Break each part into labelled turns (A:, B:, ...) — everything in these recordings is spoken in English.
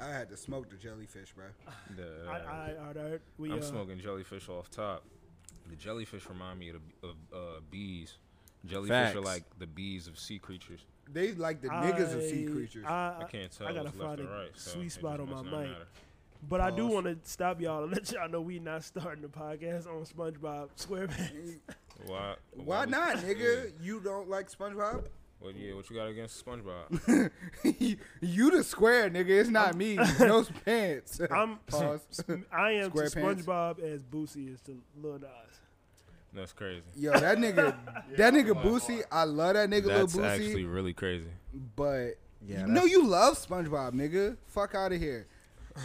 A: I had to smoke the jellyfish, bro.
B: The,
C: I, I, all right, we,
B: I'm
C: uh,
B: smoking jellyfish off top. The jellyfish remind me of, the, of uh, bees. Jellyfish are like the bees of sea creatures.
A: They like the niggas of sea creatures.
C: I,
B: I can't tell.
C: I gotta
B: left
C: find
B: or
C: a
B: right, so
C: sweet
B: it
C: spot on my
B: must not
C: mic.
B: matter.
C: But I do want to stop y'all and let y'all know we not starting the podcast on SpongeBob SquarePants.
B: Why?
A: Why
B: we-
A: not, nigga? You don't like SpongeBob?
B: What, yeah, what you got against SpongeBob?
A: you the square, nigga. It's not me. No pants.
C: I'm
A: Pause.
C: I am to
A: SquarePants.
C: SpongeBob as Boosie is to Lil Nas.
B: That's crazy.
A: Yo, that nigga, that nigga Boosie. I love that nigga
B: That's
A: Lil Boosie.
B: actually really crazy.
A: but
D: Yeah,
A: no,
D: that's-
A: you love SpongeBob, nigga. Fuck out of here.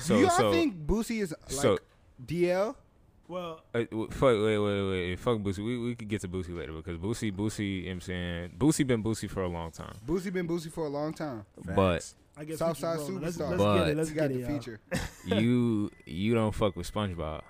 B: So,
A: Do y'all
B: so,
A: think Boosie is like
B: so-
A: DL?
C: Well,
B: Uh, fuck, wait, wait, wait. Fuck Boosie. We, we could get to Boosie later because Boosie, Boosie, you know I'm saying? Boosie been Boosie for a long time.
A: Boosie been Boosie for a long time.
B: But
C: I guess
A: Southside
C: we keep rolling. Let's,
A: Superstar.
C: let's get it. Let's
A: you got
C: get
A: the
C: it, y'all.
A: feature.
B: you you don't fuck with SpongeBob.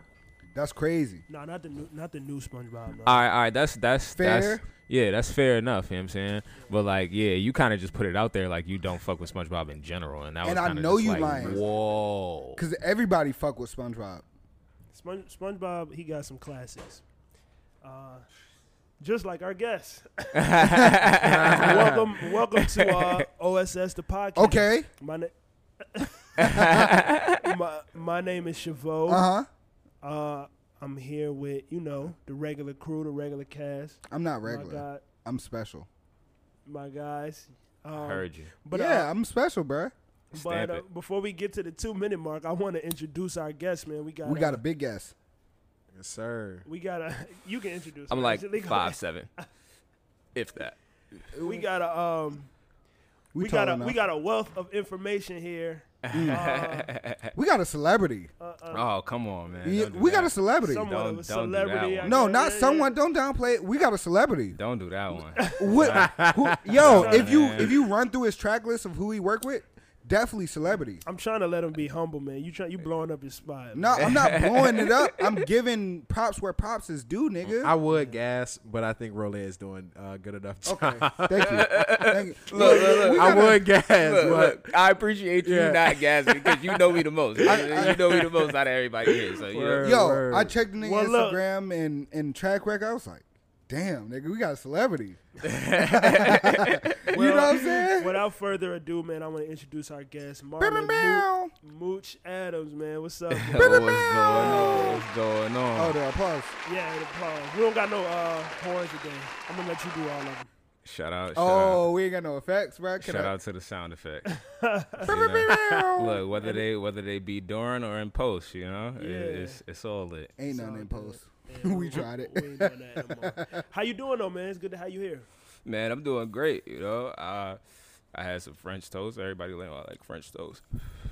A: That's crazy.
C: No, not the new, not the new SpongeBob. No.
B: All right, all right. That's that's
A: Fair.
B: That's, yeah, that's fair enough. You know what I'm saying? But like, yeah, you kind of just put it out there like you don't fuck with SpongeBob in general, and that
A: And
B: was
A: I know
B: just
A: you
B: like,
A: lying.
B: Whoa.
A: Cause everybody fuck with SpongeBob.
C: Sponge, SpongeBob, he got some classics. Uh, just like our guest. welcome, welcome to uh, OSS the podcast.
A: Okay.
C: My, na- my, my name is Chavo.
A: Uh huh.
C: Uh, I'm here with you know the regular crew, the regular cast.
A: I'm not
C: My
A: regular.
C: God,
A: I'm special.
C: my guys. Um,
B: Heard you.
C: But
A: yeah,
C: uh,
A: I'm special, bruh.
C: But uh, before we get to the two minute mark, I want to introduce our guest, man. We got
A: We got a big guest.
D: Yes, sir.
C: we got a you can introduce.
B: I'm like five
C: ahead.
B: seven, if that.
C: We got a um.
A: We,
C: We, got
A: tall
C: a we got a wealth of information here. Uh,
A: we got a celebrity.
C: uh, uh,
B: Oh come on, man.
A: Yeah,
B: Don't do
A: we got a celebrity.
C: somewhat
B: Don't-
C: of a
B: don't do that one.
A: No, not
C: Yeah, yeah.
A: someone. Don't downplay it. We got a celebrity.
B: Don't do that one.
A: What, who, yo, if you if you run through his track list of who he worked with, definitely celebrity.
C: I'm trying to let him be humble, man. You try you blowing up his spot.
A: No, I'm not blowing it up. I'm giving props where props is due, nigga.
D: I would gas, but I think Rolly is doing uh, good enough. Job.
A: Okay, thank you. Thank you.
B: Look, look, look.
A: we
D: I
A: gotta-
D: would gas,
B: Look,
D: but
B: look, I appreciate you
D: Yeah.
B: not gassing because you know me the most. you know me the most out of everybody here. So yeah.
D: Word.
A: Yo,
D: Word.
A: I checked the nigga
C: Well, look.
A: Instagram and and track record. I was like, damn, nigga, we got a celebrity. you know what I'm saying?
C: Without further ado, man, I want to introduce our guest,
A: Bow,
C: Marlon
A: bow,
C: Mooch, Mooch Adams, man. What's up?
B: Oh,
C: man?
B: what's going on? What's going on?
A: Oh, the applause.
C: yeah, the applause. We don't got no uh, horns today. I'm gonna let you do all of them.
B: Shout out! Shout
A: Oh, we ain't got no effects, bro. Can
B: Shout
A: I-
B: out to the sound effect. Look, whether they whether they be during or in post, you know, it-
C: Yeah.
B: it's it's all lit.
A: Ain't nothing in post.
C: Yeah,
A: We tried it.
C: We ain't that no. How you doing though, man? It's good to have you here.
B: Man, I'm doing great. You know, I I had some French toast. Everybody like, oh, I like French toast.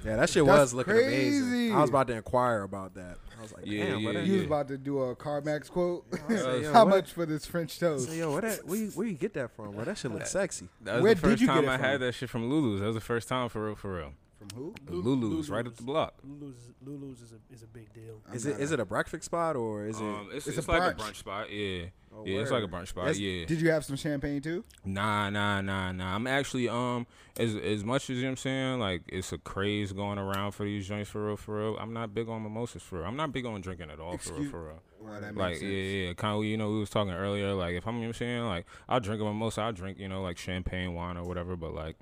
D: yeah, that shit
A: That's
D: was looking amazing.
A: crazy.
D: I was about to inquire about that. I was like,
B: Yeah,
D: damn,
B: yeah,
D: what that-
A: You was about to do a CarMax quote.
D: I said,
A: How much for this French toast?
D: said, yo, where that? Where you, where you get that from? Bro, that shit looks sexy.
B: That was
A: Where
B: the
A: did
B: first
A: you get
B: time
A: it
B: I had that shit from Lulu's. That was the first time for real, for real.
A: From who?
B: Lulu's, right up the block.
C: Lulu's, Lulu's is a is a big deal.
A: I'm
D: Is it
A: not
D: is
A: a-
D: it a breakfast spot or is it?
B: Um, it's
A: It's
B: it's,
A: a
B: like a
A: brunch.
B: brunch spot. Yeah,
D: Oh,
B: yeah, it's like a brunch spot.
D: That's-
B: yeah.
A: Did you have some champagne too?
B: Nah, nah, nah, nah. I'm actually um as as much as you know what I'm saying, like it's a craze going around for these joints for real, for real. I'm not big on mimosas for real. I'm not big on drinking at all for real, for real.
A: Well,
B: Like
A: sense.
B: yeah, yeah, kind of. You know, we was talking earlier. Like if I'm, you know what I'm saying, like I'll drink a mimosa. I'll drink, you know, like champagne, wine, or whatever. But like,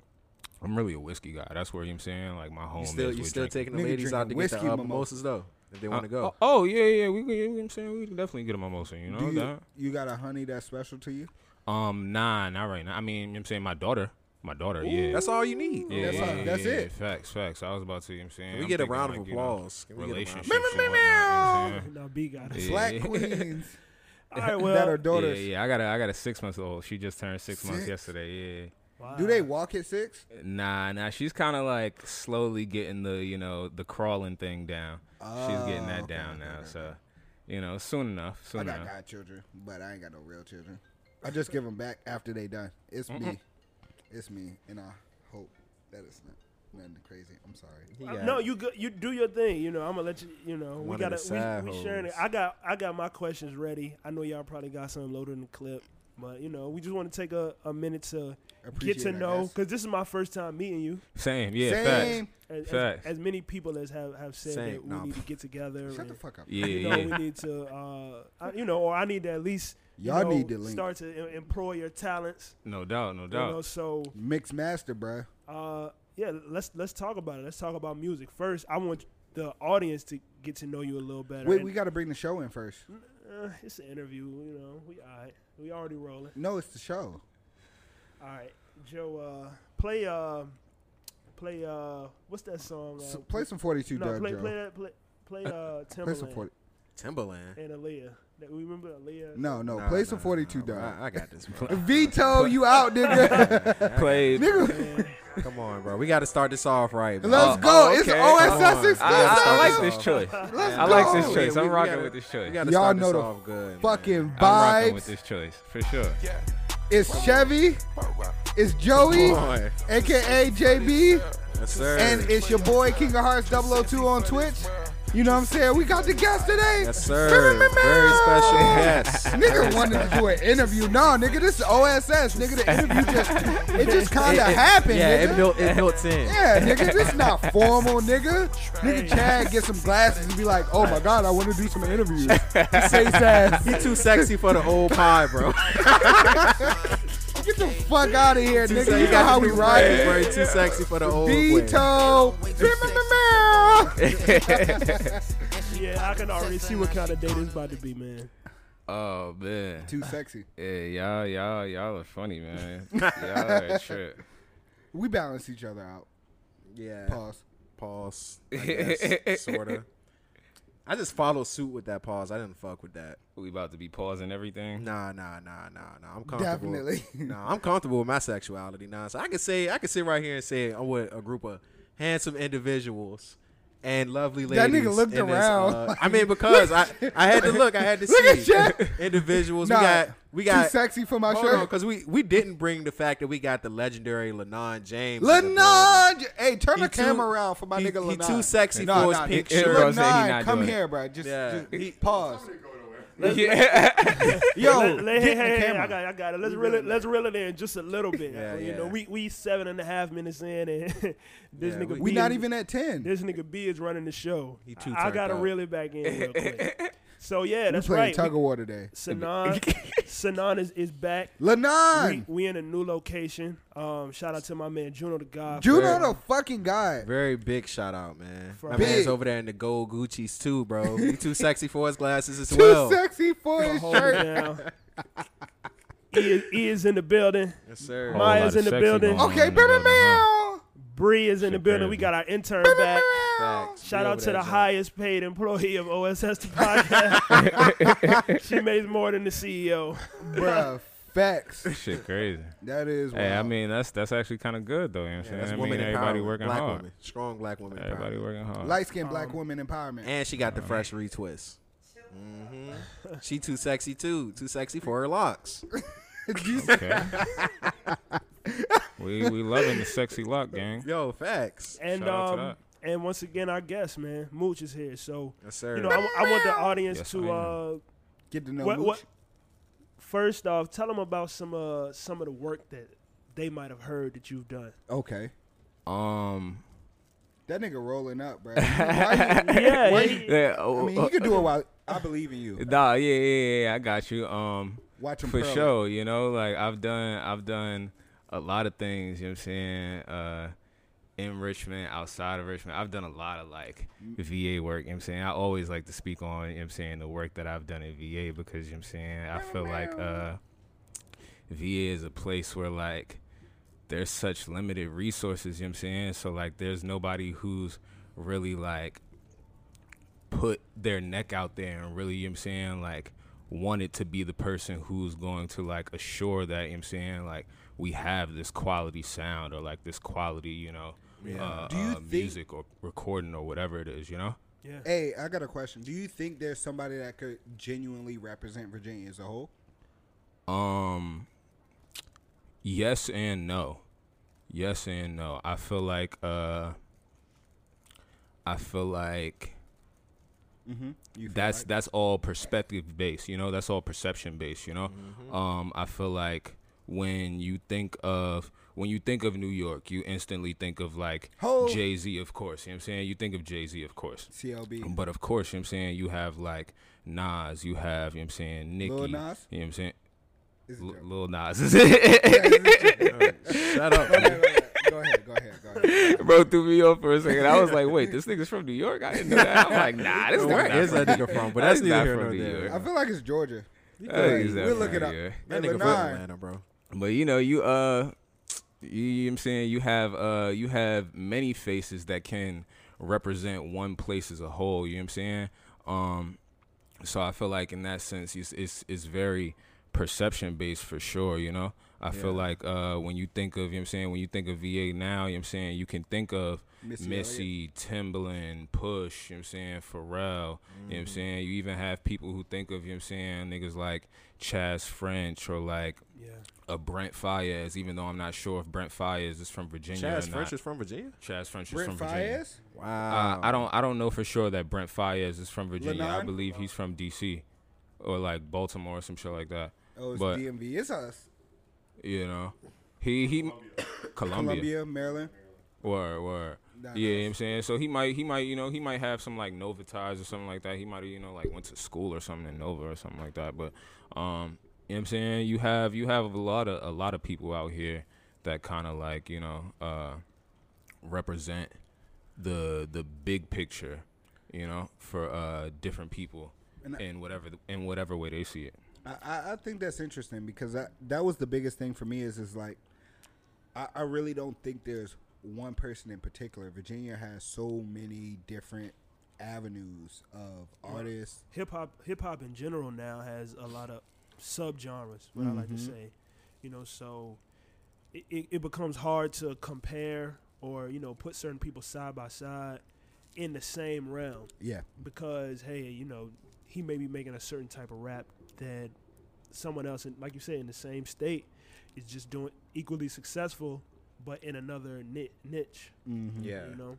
B: I'm really a whiskey guy. That's where you know what I'm saying. Like my home
D: You still
B: is
D: you still
B: drinking.
D: taking the
A: Nigga
D: ladies out to
A: drinking
D: get the uh,
A: mimosa.
D: mimosas though if they want to
B: Uh,
D: go.
B: Oh, oh, yeah, yeah. We, can- you know what I'm saying, we can definitely get a mimosa. You know
A: Do you,
B: that.
A: you got a honey that's special to you?
B: Um, nah, not right now. I mean, you know what I'm saying my daughter, my daughter. yeah,
D: That's all you need.
B: Yeah,
A: That's
B: yeah,
A: all-
B: yeah,
A: that's
B: yeah,
A: it.
B: Facts, facts. I was about to, you know what I'm saying.
D: Can we
B: I'm
D: get a round of
B: like,
D: applause? Can we get a round?
B: relationships and whatnot, you know what I'm saying?
C: Now B got it.
B: Yeah.
A: Black queens
C: All right,
A: that are daughters.
B: Yeah, yeah. I got a, I got a six month old. She just turned six, months
A: Six?
B: yesterday.
C: Wow.
A: Do they walk at six?
B: Nah, nah. She's kind of like slowly getting the, you know, the crawling thing down. she's getting
A: Oh,
B: that
A: okay,
B: down
A: okay,
B: now.
A: okay,
B: So, you know, soon enough.
A: I got
B: enough.
A: godchildren, but I ain't got no real children. I just give them back after they done. It's me. It's me, and I hope that it's not nothing crazy. I'm sorry.
D: He
C: Uh, No, you go, you do your thing. You know, I'm gonna let you. You know, we
D: One of
C: got
D: the
C: to we, we sharing it. I got I got my questions ready. I know y'all probably got some loaded in the clip. But you know, we just want to take a, a minute to
A: Appreciate
C: get to
A: it,
C: know because this is my first time meeting you.
B: Same, yeah,
A: Same.
C: As, as,
B: Facts.
C: as many people as have, have said
D: Same.
C: that we
D: Nah.
C: need to get together.
A: Shut
C: and,
A: the fuck up.
B: Yeah,
C: you know,
B: yeah.
C: we need to, uh, I, you know, or I need to at least you
A: Y'all
C: know,
A: need to link.
C: start to em- employ your talents.
B: No doubt, no
C: You
B: doubt.
C: know, so
A: Mixed master, bruh.
C: uh, yeah, let's let's talk about it. Let's talk about music first. I want the audience to get to know you a little better.
A: Wait,
C: And,
A: we got to bring the show in first.
C: Uh, it's an interview. You know, we all right. We already rolling.
A: No, it's the show.
C: All right, Joe. Uh, play. Uh, play. Uh, what's that song? Uh,
A: So play some 42
C: no,
A: Doug
C: play,
A: Joe.
C: play that. Play. Play uh,
A: Play
C: Timbaland
A: some 40.
D: Timbaland.
C: and Aaliyah. That we remember Aaliyah.
A: No, no,
D: Nah,
A: play
D: nah,
A: some 42
D: nah, bro.
A: Doug.
D: I, I got this, bro.
A: Veto, you out, nigga.
B: Played.
A: nigga,
D: Come on, bro. We got to start this off right, bro.
A: let's go.
B: oh,
A: It's. OSS
D: Come on.
A: exclusive.
B: I, I, I like this choice.
A: Let's
B: I like this choice.
D: We-
B: I'm rocking
D: gotta-
B: with this choice.
D: Got to
A: Y'all
D: start
A: know
D: this
A: the
D: off good.
A: Fucking
D: man.
B: I'm rocking with this choice for sure.
A: It's Chevy. It's Joey, aka JB,
D: Yes, sir.
A: and it's your boy King of Hearts 002 on Twitch. You know what I'm saying? We got the guest today.
D: yes, sir. Very special guest.
A: Nigga wanted to do an interview. No, nigga, this is OSS. Nigga, the interview just it just kind of happened.
D: Yeah,
A: nigga.
D: it built it built in.
A: Yeah, nigga, this not formal, nigga. Nigga Chad get some glasses and be like, oh my god, I want to do some interviews. He say his.
D: He too sexy for the old pie, bro.
A: Get the fuck out of here, nigga. You know how we ride
D: sexy,
A: it.
D: too sexy for the old way.
A: Veto.
C: yeah, I can already see what kind of date it's about to be, man.
B: Oh man.
A: Too sexy.
B: Yeah, y'all, y'all, y'all are funny, man. y'all are a trip.
A: We balance each other out.
D: Yeah.
A: Pause.
D: Pause. Sorta. I just follow suit with that pause. I didn't fuck with that.
B: We about to be pausing everything.
D: Nah, nah, nah, nah, nah. I'm comfortable.
A: Definitely.
D: Nah, I'm comfortable with my sexuality now. So I can say I can sit right here and say I'm with a group of handsome individuals and lovely ladies.
A: That nigga looked
D: in this,
A: around.
D: uh, I mean, because I I had to look. I had to
A: Look
D: see
A: Chad.
D: individuals.
A: Nah,
D: we got we
A: Too
D: got.
A: sexy for my
D: Hold
A: shirt.
D: because we we didn't bring the fact that we got the legendary Lenon James. in.
A: Lenon, hey, turn
D: He
A: the
D: too-
A: camera around for my
D: he-
A: nigga
D: he too sexy
A: Nah,
D: for his
A: nah,
D: pink
B: he- he
D: shirt.
B: gonna say he
A: Lenon, come here, bro. Just,
D: Yeah.
A: just he- pause.
B: Yeah.
A: Yo,
C: let, let, hey, hey, hey, I got, I got it. Let's reel it, let's reel it in just a little bit.
D: Yeah,
C: you
D: yeah.
C: know, we we seven and a half minutes in, and this
D: Yeah,
C: nigga
D: we-
C: B
A: We not
C: is-
A: even at ten.
C: This nigga B is running the show.
D: He too
C: I, I gotta
D: up.
C: reel it back in real quick. So yeah, that's
A: We
C: that's
A: playing
C: right.
A: tug of war today.
C: Sanan, Sanan is, is back. We,
A: Lenon,
C: we in a new location. Um, shout out to my man Juno the God.
A: Juno the fucking guy.
D: Very big shout out, man.
C: For-
D: My
A: Big.
D: man's over there in the gold Gucci's too, bro. He too sexy for his glasses as
A: Too
D: well.
A: Too sexy for his shirt.
C: down. E is, e is in the building.
D: Yes, sir.
C: Maya's in the building.
A: Okay,
B: in
A: baby
B: building, huh?
A: meow.
C: Bree is in the building. We got our intern back.
D: Facts.
C: Shout out to the
D: joint.
C: highest paid employee of OSS the podcast. she makes more than the CEO.
A: Bruh, facts.
B: Shit, crazy.
A: That is.
B: Hey, I mean that's that's actually kind of good though. You know what
D: Yeah,
B: I'm
D: that's
B: saying? I
D: woman
B: mean everybody
D: empowerment.
B: working
D: black
B: hard.
D: woman, strong black woman.
B: Everybody working hard.
A: light skinned black
C: Um,
A: woman empowerment.
D: And she got the fresh retwist. hmm She too sexy too. Too sexy for her locks.
B: Okay. we we loving the sexy lock gang.
D: Yo, facts.
C: And
B: Shout out to
C: um, and once again, our guest man Mooch is here. So
D: Yes, sir.
C: you know, I, I want the audience
B: Yes,
C: to
B: I
C: uh,
A: Get to know
C: what,
A: Mooch.
C: what first off tell them about some uh some of the work that they might have heard that you've done.
A: Okay.
B: Um.
A: That nigga rolling up, bro.
C: Yeah,
A: Why you-
B: Yeah.
A: I
B: oh,
A: mean, he could do it while I believe in you.
B: Nah, yeah, yeah, yeah, I got you. Um,
A: Watch him
B: for
A: pearl it.
B: sure. You know, like I've done, I've done a lot of things. You know what I'm saying? Uh, in Richmond, outside of Richmond, I've done a lot of like VA work. You know what I'm saying? I always like to speak on, you know what I'm saying, the work that I've done in VA because you know what I'm saying, I feel like uh, VA is a place where like there's such limited resources. You know what I'm saying? So like, there's nobody who's really like put their neck out there and really, you know what I'm saying, like wanted to be the person who's going to like assure that, you know I'm saying, like we have this quality sound or like this quality, you know, uh,
A: Do you
B: uh,
A: think-
B: music or recording or whatever it is, you know?
C: Yeah.
A: Hey, I got a question. Do you think there's somebody that could genuinely represent Virginia as a whole?
B: Um yes and no. Yes and no. I feel like uh I feel like
A: Mm-hmm. You
B: that's
A: like-
B: that's all perspective based you know that's all perception based you know
D: Mm-hmm.
B: um i feel like when you think of when you think of new york you instantly think of like jay-z of course you know what i'm saying you think of jay-z of course
A: CLB.
B: but of course you know what i'm saying you have like nas you have you know what i'm saying nicki
A: Lil Nas?
B: you know what i'm saying
A: It's a
B: L-
A: joke.
B: Lil Nas.
D: Shut up.
A: Go
D: man.
A: ahead, go ahead, go ahead, go ahead.
B: Bro threw me off for a second. I was like, wait, this nigga's from New York? I didn't know that. I'm like, nah, this
D: Where
B: nigga's not
D: is that nigga from? But that's neither
B: not
D: here
B: from
D: nor
B: New
D: there.
B: York.
A: I feel like it's Georgia.
B: I think he's not
A: We'll look
B: from
A: it up.
B: New
D: That nigga from
A: nine.
D: Atlanta, bro.
B: But you know, you uh you, you know what I'm saying you have uh you have many faces that can represent one place as a whole, you know what I'm saying? Um so I feel like in that sense it's it's, it's very perception based for sure, you know? I feel like uh when you think of you know what I'm saying, when you think of VA now, you know what I'm saying, you can think of
A: Missy
B: Missy, Timbaland, Push, you know what I'm saying, Pharrell, you know what I'm saying? You even have people who think of, you know what I'm saying, niggas like Chaz French or like
C: Yeah.
B: a Brent Faiyaz, even though I'm not sure if Brent Faiyaz is from Virginia
D: Chaz French is from Virginia.
B: Chaz French is
A: Brent
B: from Virginia.
A: Faiyaz?
D: Wow.
B: Uh, I don't I don't know for sure that Brent Faiyaz is from Virginia. I believe he's from DC or like Baltimore or some shit like that.
A: Oh, it's
B: But-
A: DMV. It's us.
B: You know, he he Columbia,
A: Columbia, Maryland.
B: or or
A: Nah,
B: yeah, you know what I'm saying. So he might he might you know he might have some like Nova ties or something like that. He might you know like went to school or something in Nova or something like that. But um, you know what I'm saying. You have you have a lot of a lot of people out here that kind of like you know uh represent the the big picture, you know, for uh different people
A: And I-
B: in whatever in whatever way they see it.
A: I, I, I think that's interesting because that that was the biggest thing for me is is like I, I really don't think there's one person in particular. Virginia has so many different avenues of artists.
C: Hip hop, hip hop in general now has a lot of subgenres. What I like to
A: Mhm.
C: say, you know, so it, it, it becomes hard to compare or you know put certain people side by side in the same realm
A: Yeah,
C: because hey, you know, he may be making a certain type of rap that someone else, in, like you say, in the same state, is just doing equally successful, but in another ni- niche.
A: mm-hmm.
D: Yeah.
C: You know,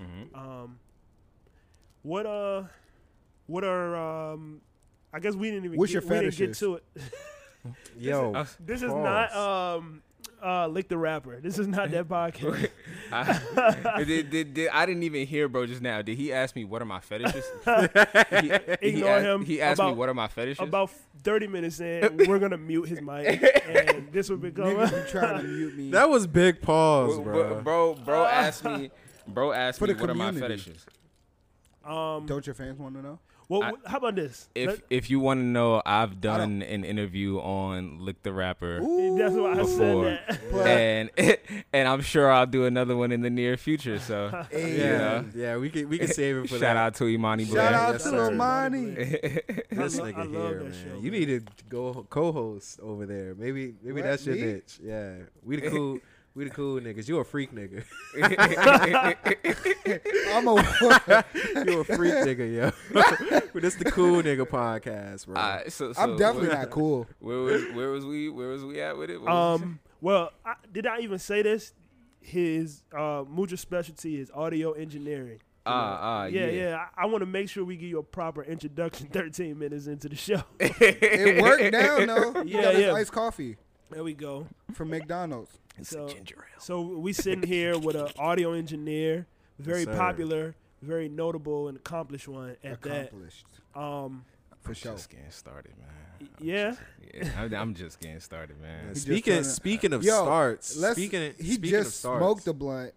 B: Mm-hmm.
C: um, what uh, what are um, I guess we didn't even
A: What's
C: get,
A: your
C: we didn't get to it.
D: Yo,
B: Uh,
C: This is not um, uh, lick the rapper. This is not that podcast.
B: I, did, did, did, I didn't even hear, bro, just now. Did he ask me what are my fetishes? he, he
C: Ignore
B: asked,
C: him
B: He asked me what are my fetishes.
C: About thirty minutes in, we're gonna mute his mic, and this will become.
A: Niggas be trying to mute me.
D: that was big pause,
B: bro,
D: bro.
B: bro, bro, bro asked me. Bro asked
A: For
B: me
A: the
B: what are my fetishes.
C: um,
A: Don't your fans want to know?
C: Well,
B: I-
C: how about this?
B: If
C: Let-
B: if you want to know, I've done an interview on Lick the Rapper.
C: that's why I
B: Before.
C: said that.
A: But-
B: And and I'm sure I'll do another one in the near future. So
A: Hey,
D: yeah, yeah, we can we can save it for
B: shout
D: that.
B: out to Imani
A: Shout
B: Blair.
A: out
D: Yes,
A: to
D: sir.
A: Imani.
D: This
C: I I
D: nigga here,
C: that
D: man.
C: show,
D: you
C: man.
D: need to go co-host over there. Maybe maybe
A: What,
D: that's your
A: me?
D: niche. Yeah, we the cool we the cool niggas. You a freak nigga.
A: I'm a.
D: you a freak nigga, yo. but this the cool nigga podcast, bro.
B: Alright, so,
A: I'm definitely
B: where,
A: not cool.
B: Where was where was we where was we at with it? What
C: Um, well, I, did I even say this? His uh, Muja specialty is audio engineering.
B: Ah, ah,
C: yeah,
B: yeah.
C: yeah. I, I want to make sure we give you a proper introduction. Thirteen minutes into the show.
A: It worked down though. You
C: Yeah,
A: got his
C: yeah.
A: iced coffee
C: There we go.
A: from McDonald's.
C: So,
B: ginger ale.
C: so we sitting here with an audio engineer, very
D: Yes,
C: popular, very notable and accomplished one at that. Um,
A: for sure.
B: Just getting started, man.
C: yeah.
B: Yeah, I'm, I'm just getting started, man.
A: just
D: speaking
A: tryna-
D: speaking of
A: Yo,
D: starts,
A: Let's,
D: speaking
A: he
D: speaking
A: just
D: of starts,
A: smoked the blunt,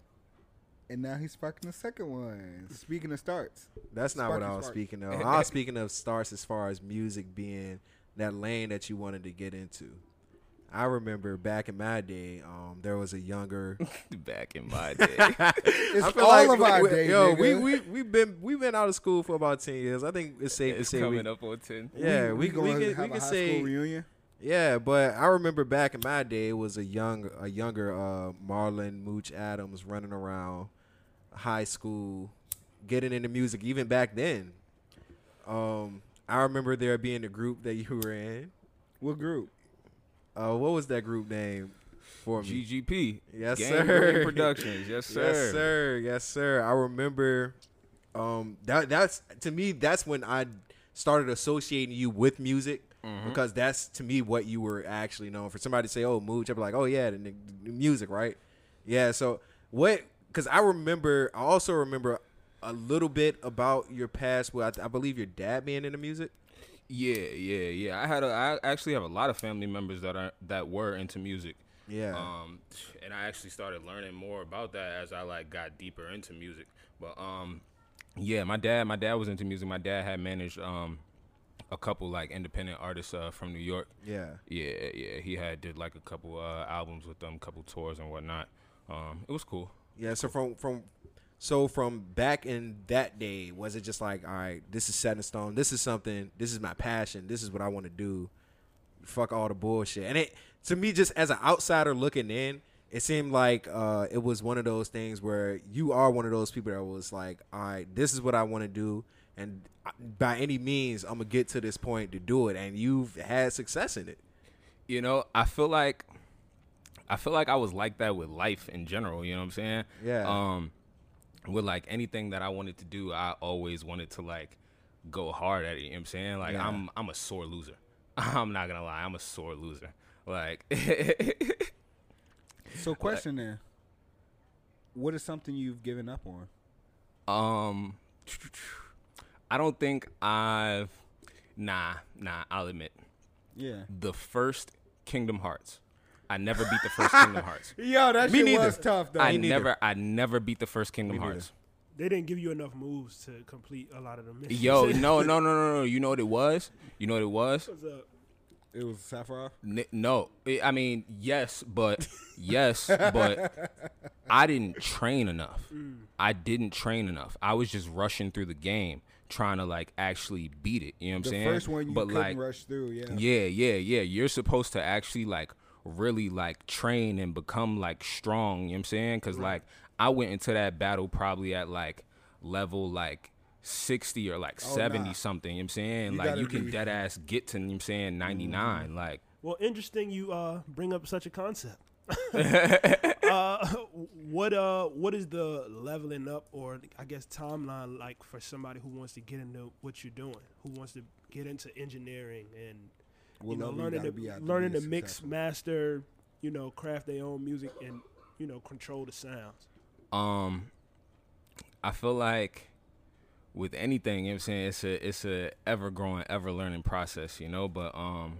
A: and now he's sparking the second one. Speaking of starts,
D: That's not what I was
A: spark.
D: speaking of. I was speaking of starts as far as music being that lane that you wanted to get into. I remember back in my day, um, there was a younger.
B: Back in my day.
A: it's
D: I
A: all
D: like
A: of our
D: we-
A: day.
D: Yo,
A: nigga.
D: we we we been we've been out of school for about ten years. I think it's safe
B: it's
D: to say we,
B: coming up on ten.
D: Yeah, we, we,
A: gonna
D: can
A: have
D: we
A: a
D: can
A: high
D: say
A: school reunion.
D: yeah, but I remember back in my day, it was a young a younger uh, Marlon Mooch Adams running around high school, getting into music. Even back then, um, I remember there being a group that you were in.
A: What group?
D: Uh, what was that group name for me?
B: GGP.
D: Yes,
B: Gang
D: sir.
B: Productions. Yes, sir.
D: Yes, sir. Yes, sir. I remember um, that that's to me that's when I started associating you with music because that's to me what you were actually known for. Somebody to say, "Oh, Mooch," I'd be like, "Oh yeah, the, the, the music, right?" Yeah. So what? Because I remember, I also remember a little bit about your past. Well, I, I believe your dad being into music.
B: Yeah, yeah, yeah. I had a, I actually have a lot of family members that are that were into music.
D: Yeah.
B: Um, and I actually started learning more about that as I like got deeper into music. But um, yeah, my dad, my dad was into music. My dad had managed um a couple like independent artists uh, from New York.
D: yeah.
B: Yeah, yeah. He had did like a couple uh, albums with them, couple tours and whatnot. Um, it was cool.
D: Yeah, so from from so from back in that day, was it just like, all right, this is set in stone. This is something. This is my passion. This is what I want to do. Fuck all the bullshit. And it to me, just as an outsider looking in, it seemed like uh, it was one of those things where you are one of those people that was like, all right, this is what I want to do, and uh, by any means, I'm gonna get to this point to do it. And you've had success in it.
B: You know, I feel like I feel like I was like that with life in general, you know what I'm saying?
D: Yeah.
B: Um with like anything that I wanted to do, I always wanted to like go hard at it, you know what I'm saying? Like
D: Yeah.
B: I'm I'm a sore loser. I'm not going to lie, I'm a sore loser. Like
A: So, question there: What is something you've given up on?
B: um I don't think I've nah, nah, I'll admit.
A: Yeah.
B: The first Kingdom Hearts. I never beat the first Kingdom Hearts.
A: Yo, that
D: Me
A: shit
D: neither.
A: was tough though.
B: I
D: neither.
B: never I never beat the first Kingdom
D: Me neither.
B: Hearts.
C: They didn't give you enough moves to complete a lot of the missions.
B: Yo, no, no, no, no, no. You know what it was? You know what it was?
C: What's up?
A: it was Sephiroth.
B: N- no, I I mean yes, but yes, but I didn't train enough. Mm. I didn't train enough. I was just rushing through the game, trying to like actually beat it. You know what I'm saying?
A: first one you
B: but
A: couldn't
B: like,
A: rush through. Yeah.
B: yeah, yeah, yeah. You're supposed to actually like really like train and become like strong, you know what I'm saying? Cuz like I went into that battle probably at like level like 60 or like
A: Oh,
B: 70
A: nah.
B: something, you know what I'm saying?
A: You
B: like you can dead ass get to, you know what I'm saying, 99 like
C: Well, interesting. You uh bring up such a concept. uh, what uh what is the leveling up or I guess timeline like for somebody who wants to get into what you're doing, who wants to get into engineering and you know
A: level you
C: learning
A: gotta be at
C: learning to mix,
A: successful?
C: master, you know, craft their own music and you know control the sounds.
B: um I feel like with anything, you know what I'm saying, it's a it's a ever growing, ever learning process, you know, but um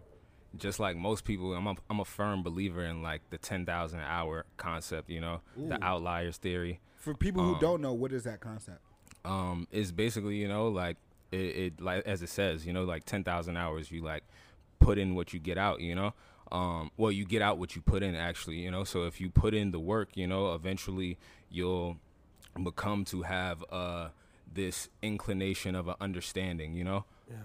B: just like most people, I'm a, I'm a firm believer in like the 10,000 hour concept, you know, the outliers theory.
A: For people who
B: Um,
A: don't know, what is that concept?
B: um is basically you know like it, it like as it says you know like 10,000 hours you like put in what you get out you know? Um well you get out what you put in actually you know? So if you put in the work you know eventually you'll become to have uh this inclination of an understanding you know?
C: Yeah.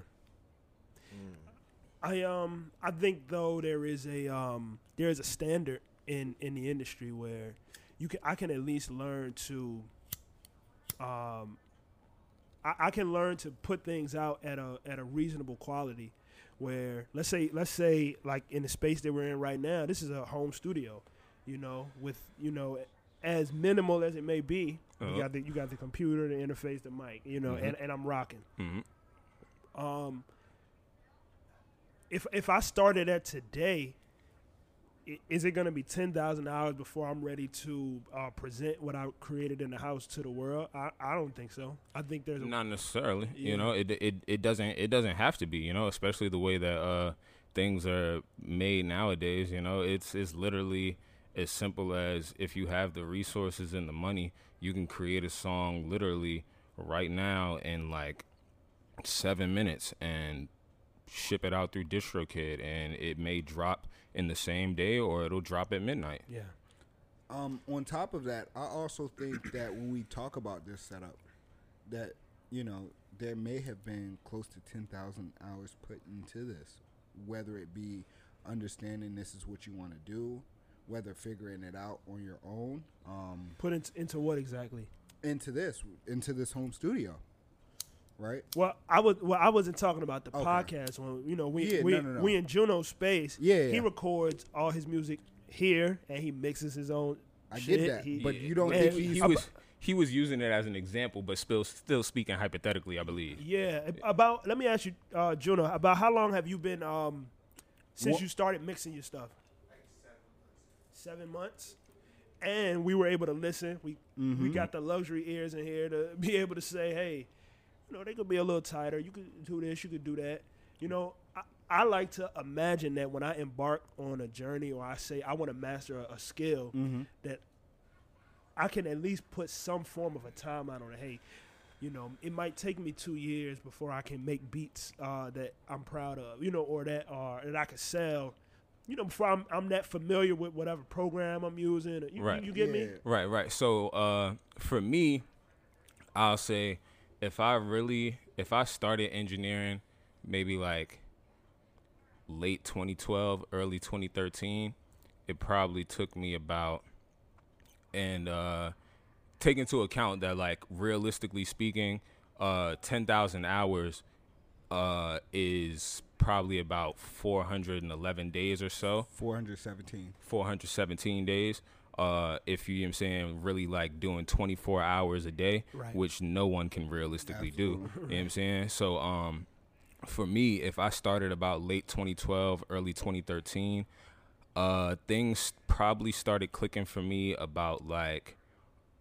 C: I um I think though there is a um there is a standard in in the industry where you can I can at least learn to um I, I can learn to put things out at a at a reasonable quality where let's say let's say like in the space that we're in right now this is a home studio you know with you know as minimal as it may be
B: Uh-huh.
C: you got the you got the computer the interface the mic you know
B: Mhm.
C: and, and I'm rocking
B: hmm
C: um, if if I started at today, is it going to be ten thousand hours before I'm ready to uh, present what I created in the house to the world? I, I don't think so. I think there's a,
B: not necessarily
C: Yeah.
B: you know it, it it doesn't it doesn't have to be you know especially the way that uh things are made nowadays you know it's it's literally as simple as if you have the resources and the money you can create a song literally right now in like seven minutes and ship it out through distrokid and it may drop in the same day or it'll drop at midnight
C: yeah.
A: Um, on top of that, I also think that when we talk about this setup, that you know there may have been close to ten thousand hours put into this, whether it be understanding this is what you want to do, whether figuring it out on your own, um,
C: Put in, into what exactly?
A: into this, into this home studio, right?
C: Well, I was well, I wasn't talking about the
A: Okay.
C: podcast when you know we
A: Yeah,
C: we
A: no, no, no.
C: we in Juno space.
A: Yeah,
C: he records all his music here and he mixes his own.
A: I
C: shit.
A: get that,
C: He-
A: but you don't
C: Man,
A: think
B: he, he was he was using it as an example, but still still speaking hypothetically, I believe.
C: Yeah. About let me ask you, uh, Juno, about how long have you been um since
A: What-
C: you started mixing your stuff? Seven months. And we were able to listen. We we got the luxury ears in here to be able to say, hey, you know, they could be a little tighter. You could do this, you could do that. You know, I, I like to imagine that when I embark on a journey or I say I want to master a, a skill, that I can at least put some form of a timeline on it. Hey, you know, it might take me two years before I can make beats uh, that I'm proud of, you know, or that are that I could sell. You know, before I'm, I'm that familiar with whatever program I'm using. You,
B: Right.
C: you, you get me?
B: Right, right. So uh, for me, I'll say if I really if I started engineering maybe like late 2012, early 2013, it probably took me about and uh take into account that like realistically speaking, uh 10,000 hours uh is probably about 411 days or so.
A: 417.
B: 417 days. Uh, if you, you know what I'm saying, really like doing 24 hours a day,
C: Right.
B: which no one can realistically do. You know what I'm saying? So, um, for me, if I started about late 2012, early 2013, uh, things probably started clicking for me about like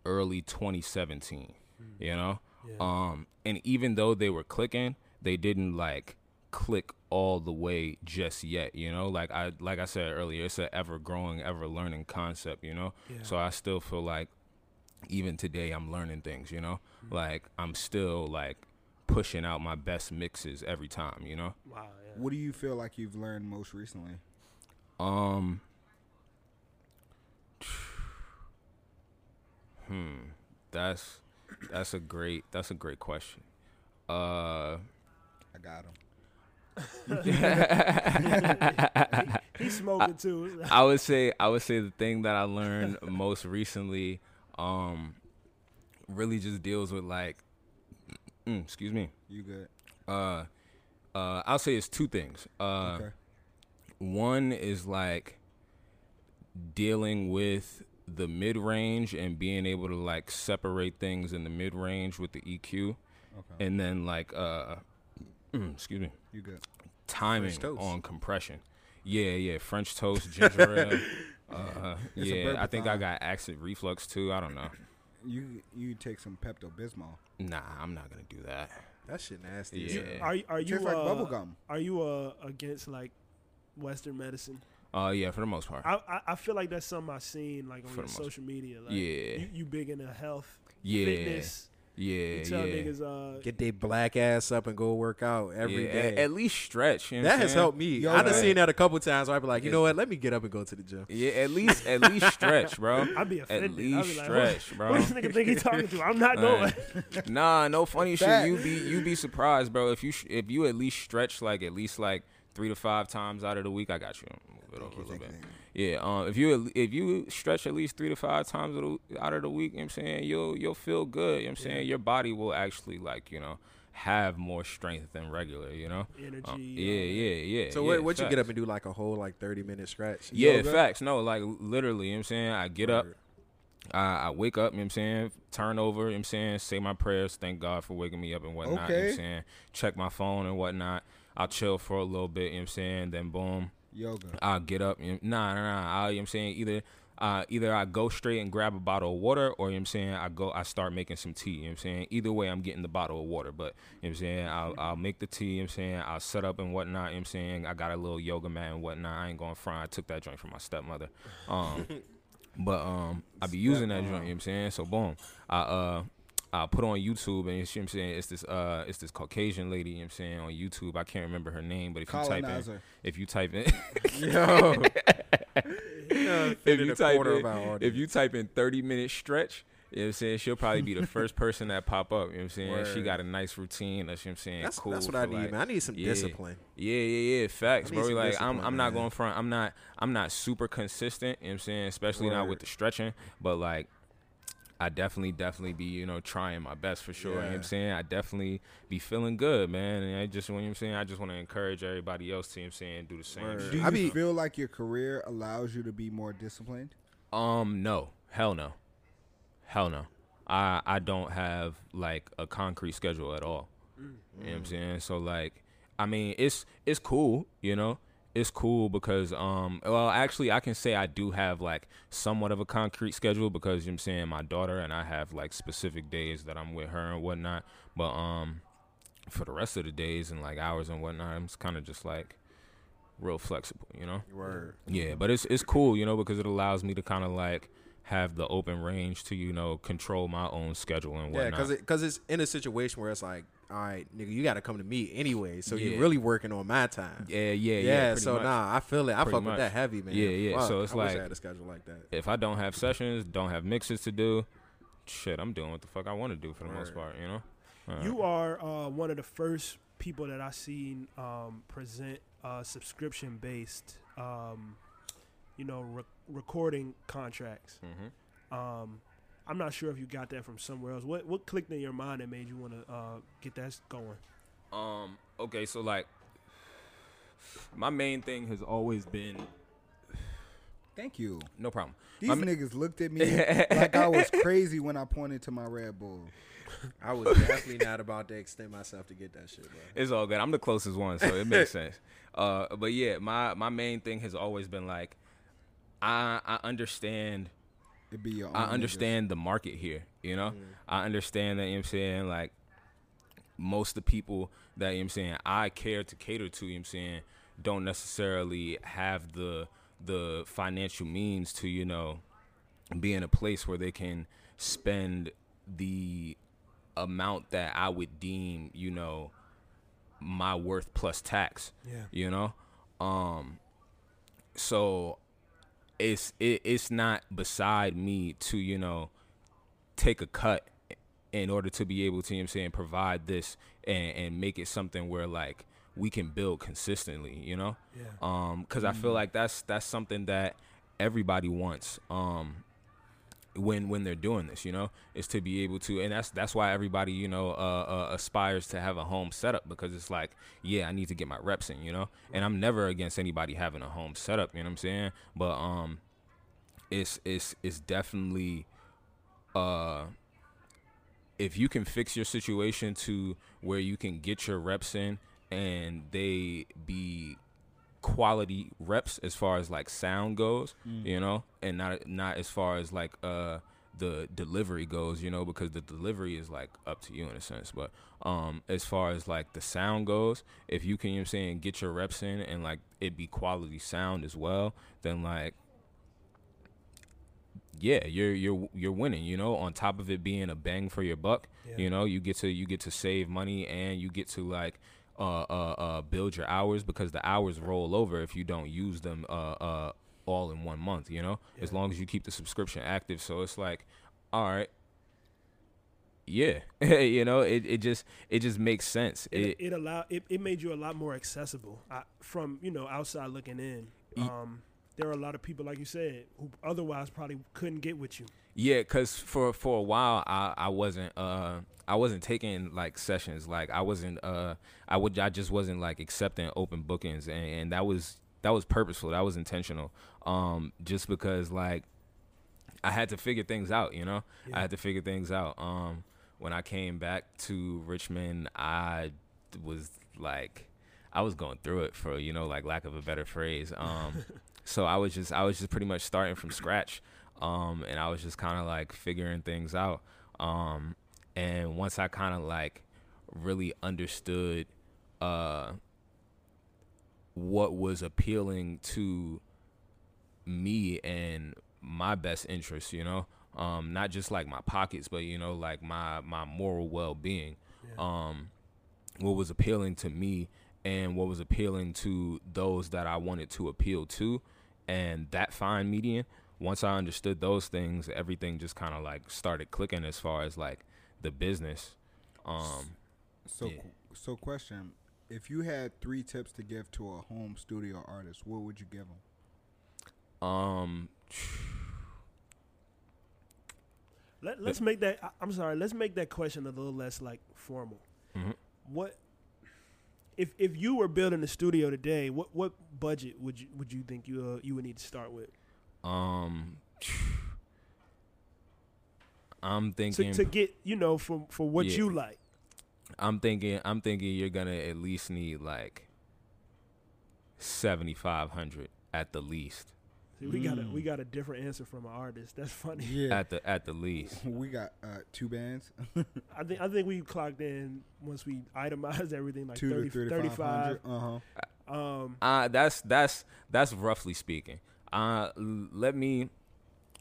B: early 2017. You know,
C: Yeah.
B: um, and even though they were clicking, they didn't like click all the way just yet. You know, like I like I said earlier, it's an ever growing, ever learning concept. You know,
C: Yeah.
B: so I still feel like even today I'm learning things. You know, like I'm still like pushing out my best mixes every time. You know.
C: Wow. Yeah.
A: What do you feel like you've learned most recently?
B: Um. Hmm. That's that's a great that's a great question. Uh.
A: I got him.
C: He's smoking too.
B: I would say I would say the thing that I learned most recently, um, really just deals with like, mm, excuse me.
A: You good?
B: Uh, uh, I'll say it's two things. Uh,
A: okay.
B: one is like dealing with the mid range and being able to like separate things in the mid range with the EQ,
A: Okay.
B: and then like uh, mm, excuse me,
A: You good?
B: timing
D: French toast.
B: on compression. Yeah, yeah, French toast, ginger ale. Uh, yeah, I think I got acid reflux too. I don't know.
A: You you take some Pepto Bismol.
B: Nah, I'm not gonna do that.
D: That shit nasty.
B: Yeah.
C: Are are you
A: Tastes like
C: uh,
A: bubble gum.
C: Are you uh, against like Western medicine?
B: Uh, yeah, for the most part.
C: I, I I feel like that's something I've seen like on your social media. Like,
B: Yeah.
C: you, you big into health,
B: Yeah,
C: fitness.
B: Yeah,
C: You tell
B: yeah.
C: niggas uh,
D: Get their black ass up and go work out every
B: yeah,
D: day.
B: At, at least stretch. You know
D: that has
B: saying?
D: helped me.
A: Yo,
D: I've
A: man.
D: seen that a couple times where I be like, you know what? Let me get up and go to the gym.
B: Yeah, at least at least stretch, bro.
C: I'd be offended.
B: At
C: I'd be
B: least
C: like,
B: stretch,
C: what,
B: bro.
C: What this nigga think he talking to? I'm not
B: Right.
C: going.
B: Nah, no funny shit. You be you be surprised, bro. If you sh- if you at least stretch like at least like three to five times out of the week, I got you. Move it over a little bit. Yeah, um, if you if you stretch at least three to five times of the- out of the week, you know what I'm saying you'll you'll feel good. You know what I'm saying your body will actually like you know have more strength than regular. You know.
C: Energy.
B: Uh,
C: all
B: yeah,
C: that.
B: yeah, yeah.
D: So
B: yeah,
D: what what you get up and do like a whole like thirty minute stretch?
B: Yeah,
A: Yoga?
B: facts. No, like literally, you know what I'm saying? I get up, I, I wake up, you know what I'm saying? Turn over, you know what I'm saying? Say my prayers, thank God for waking me up and whatnot, you know what I'm saying? Check my phone and whatnot. I'll chill for a little bit, you know what I'm saying? Then boom,
A: Yoga.
B: I'll get up. Know, nah, nah, nah. I'll, you know what I'm saying? Either uh, either I go straight and grab a bottle of water or, you know what I'm saying, I go, I start making some tea, you know what I'm saying? Either way, I'm getting the bottle of water, but, you know what I'm saying? I'll, I'll make the tea, you know what I'm saying? I'll set up and whatnot, you know what I'm saying? I got a little yoga mat and whatnot. I ain't going front. I took that joint from my stepmother. Um, but um, I be using that joint, you know what I'm saying? So boom, I uh, I put on YouTube and you see what I'm saying? It's this uh, it's this Caucasian lady, you know what I'm saying, on YouTube. I can't remember her name, but if you type in, if you type in,
D: Yo.
B: if you type in, if you type in 30 minute stretch, you know what I'm saying? She'll probably be the first person that pop up. You know what I'm saying? She got a nice routine. That's you know what I'm saying.
D: that's
B: cool.
D: that's what I need,
B: like-
D: man. I need some
B: yeah.
D: discipline.
B: Yeah, yeah, yeah. Facts, bro. Like I'm, I'm not
D: man.
B: going front. I'm not, I'm not super consistent. You know what I'm saying? Especially not with the stretching. But like, I definitely, definitely be, you know, trying my best for sure. You know what I'm saying? I definitely be feeling good, man. And I just, you know what I'm saying? I just want to encourage everybody else to, you know what I'm saying, do the same.
D: Word.
B: shit.
A: Do you
D: I be-
A: feel like your career allows you to be more disciplined?
B: Um, no, hell no, hell no. I I don't have like a concrete schedule at all. You know what I'm saying? So like, I mean, it's it's cool, you know. It's cool because um well actually I can say I do have like somewhat of a concrete schedule because you know I'm saying my daughter and I have like specific days that I'm with her and whatnot. But um for the rest of the days and like hours and whatnot, I'm kind of just like real flexible, you know.
D: Word.
B: Yeah, but it's it's cool, you know, because it allows me to kind of like have the open range to you know control my own schedule and whatnot.
D: Yeah, because it, cause it's in a situation where it's like, all right, nigga, you got to come to me anyway. So
B: Yeah.
D: you're really working on my time.
B: yeah, yeah, yeah.
D: Yeah, so
B: much.
D: nah, I feel it. I
B: Pretty
D: fuck
B: much.
D: with that heavy, man.
B: Yeah, yeah,
D: Fuck,
B: so it's
D: I wish
B: like-
D: I had a schedule like that.
B: if I don't have sessions, don't have mixes to do, shit, I'm doing what the fuck I want to do for the most part, you know. Uh,
C: You are uh, one of the first people that I've seen um, present uh, subscription based, um, you know, re- recording contracts.
B: mhm.
C: Um, I'm not sure if you got that from somewhere else. What what clicked in your mind that made you want to uh, get that going?
B: Um. Okay. So like, my main thing has always been
A: Thank you.
B: no problem.
A: These
B: My ma-
A: niggas looked at me like I was crazy when I pointed to my Red Bull.
D: I was definitely not about to extend myself to get that shit, bro.
B: It's all good. I'm the closest one, so it makes sense. Uh, but yeah, my my main thing has always been like, I I understand
A: It be your. Own
B: I
A: niggas.
B: understand the market here, you know?
D: Mm.
B: I understand that, you know I'm saying? Like, most of the people that, you know I'm saying, I care to cater to, you know I'm saying, don't necessarily have the the financial means to, you know, be in a place where they can spend the amount that I would deem, you know, my worth plus tax
C: Yeah.
B: you know um so it's it, it's not beside me to you know take a cut in order to be able to you know what I'm saying provide this and and make it something where like we can build consistently you know?
C: Yeah.
B: um cuz I feel like that's that's something that everybody wants. Um when when they're doing this you know is to be able to and that's that's why everybody you know uh, uh aspires to have a home setup because it's like yeah i need to get my reps in you know and i'm never against anybody having a home setup you know what i'm saying? But um it's it's it's definitely uh if you can fix your situation to where you can get your reps in and they be quality reps as far as like sound goes, you know, and not not as far as like uh the delivery goes, you know, because the delivery is like up to you in a sense. But um as far as like the sound goes, if you can you know I'm saying get your reps in and like it be quality sound as well, then like yeah, you're you're you're winning, you know, on top of it being a bang for your buck,
C: Yeah.
B: you know, you get to you get to save money and you get to like uh, uh, uh, build your hours because the hours roll over if you don't use them uh, uh, all in one month. You know, as long as you keep the subscription active. So it's like, all right, yeah, you know, it, it just it just makes sense.
C: it,
B: It,
C: it allowed it, it made you a lot more accessible I, from you know outside looking in. Um, there are a lot of people, like you said, who otherwise probably couldn't get with you.
B: Yeah, cause for for a while I I wasn't uh I wasn't taking like sessions. Like I wasn't uh I would I just wasn't like accepting open bookings and, and that was that was purposeful. That was intentional. Um just because like I had to figure things out you know?
C: Yeah.
B: I had to figure things out. Um when I came back to Richmond I was like I was going through it for you know like lack of a better phrase. Um so I was just I was just pretty much starting from scratch um and I was just kind of like figuring things out um and once I kind of like really understood uh what was appealing to me and my best interests you know? Um not just like my pockets but you know like my my moral well-being um what was appealing to me and what was appealing to those that I wanted to appeal to and that fine median once I understood those things everything just kind of like started clicking as far as like the business um
A: So,
B: Yeah.
A: so question: If you had three tips to give to a home studio artist, what would you give them?
B: um
C: Let, let's make that. I- I'm sorry. Let's make that question a little less like formal.
B: Mhm.
C: What if if you were building a studio today? What what budget would you would you think you uh, you would need to start with?
B: um I'm
C: to,
B: thinking.
C: to get you know for for what
B: Yeah.
C: you like.
B: I'm thinking. I'm thinking you're gonna at least need like seventy five hundred at the least.
C: See, we got a
A: Mm.
C: we got a different answer from an artist. That's funny.
A: Yeah,
B: At the at the least.
A: we got uh, two bands,
C: I think I think we clocked in once we itemized everything like
A: two
C: 30,
A: to
C: 35.
A: Uh huh.
C: Um,
B: Uh that's that's that's roughly speaking. Uh let me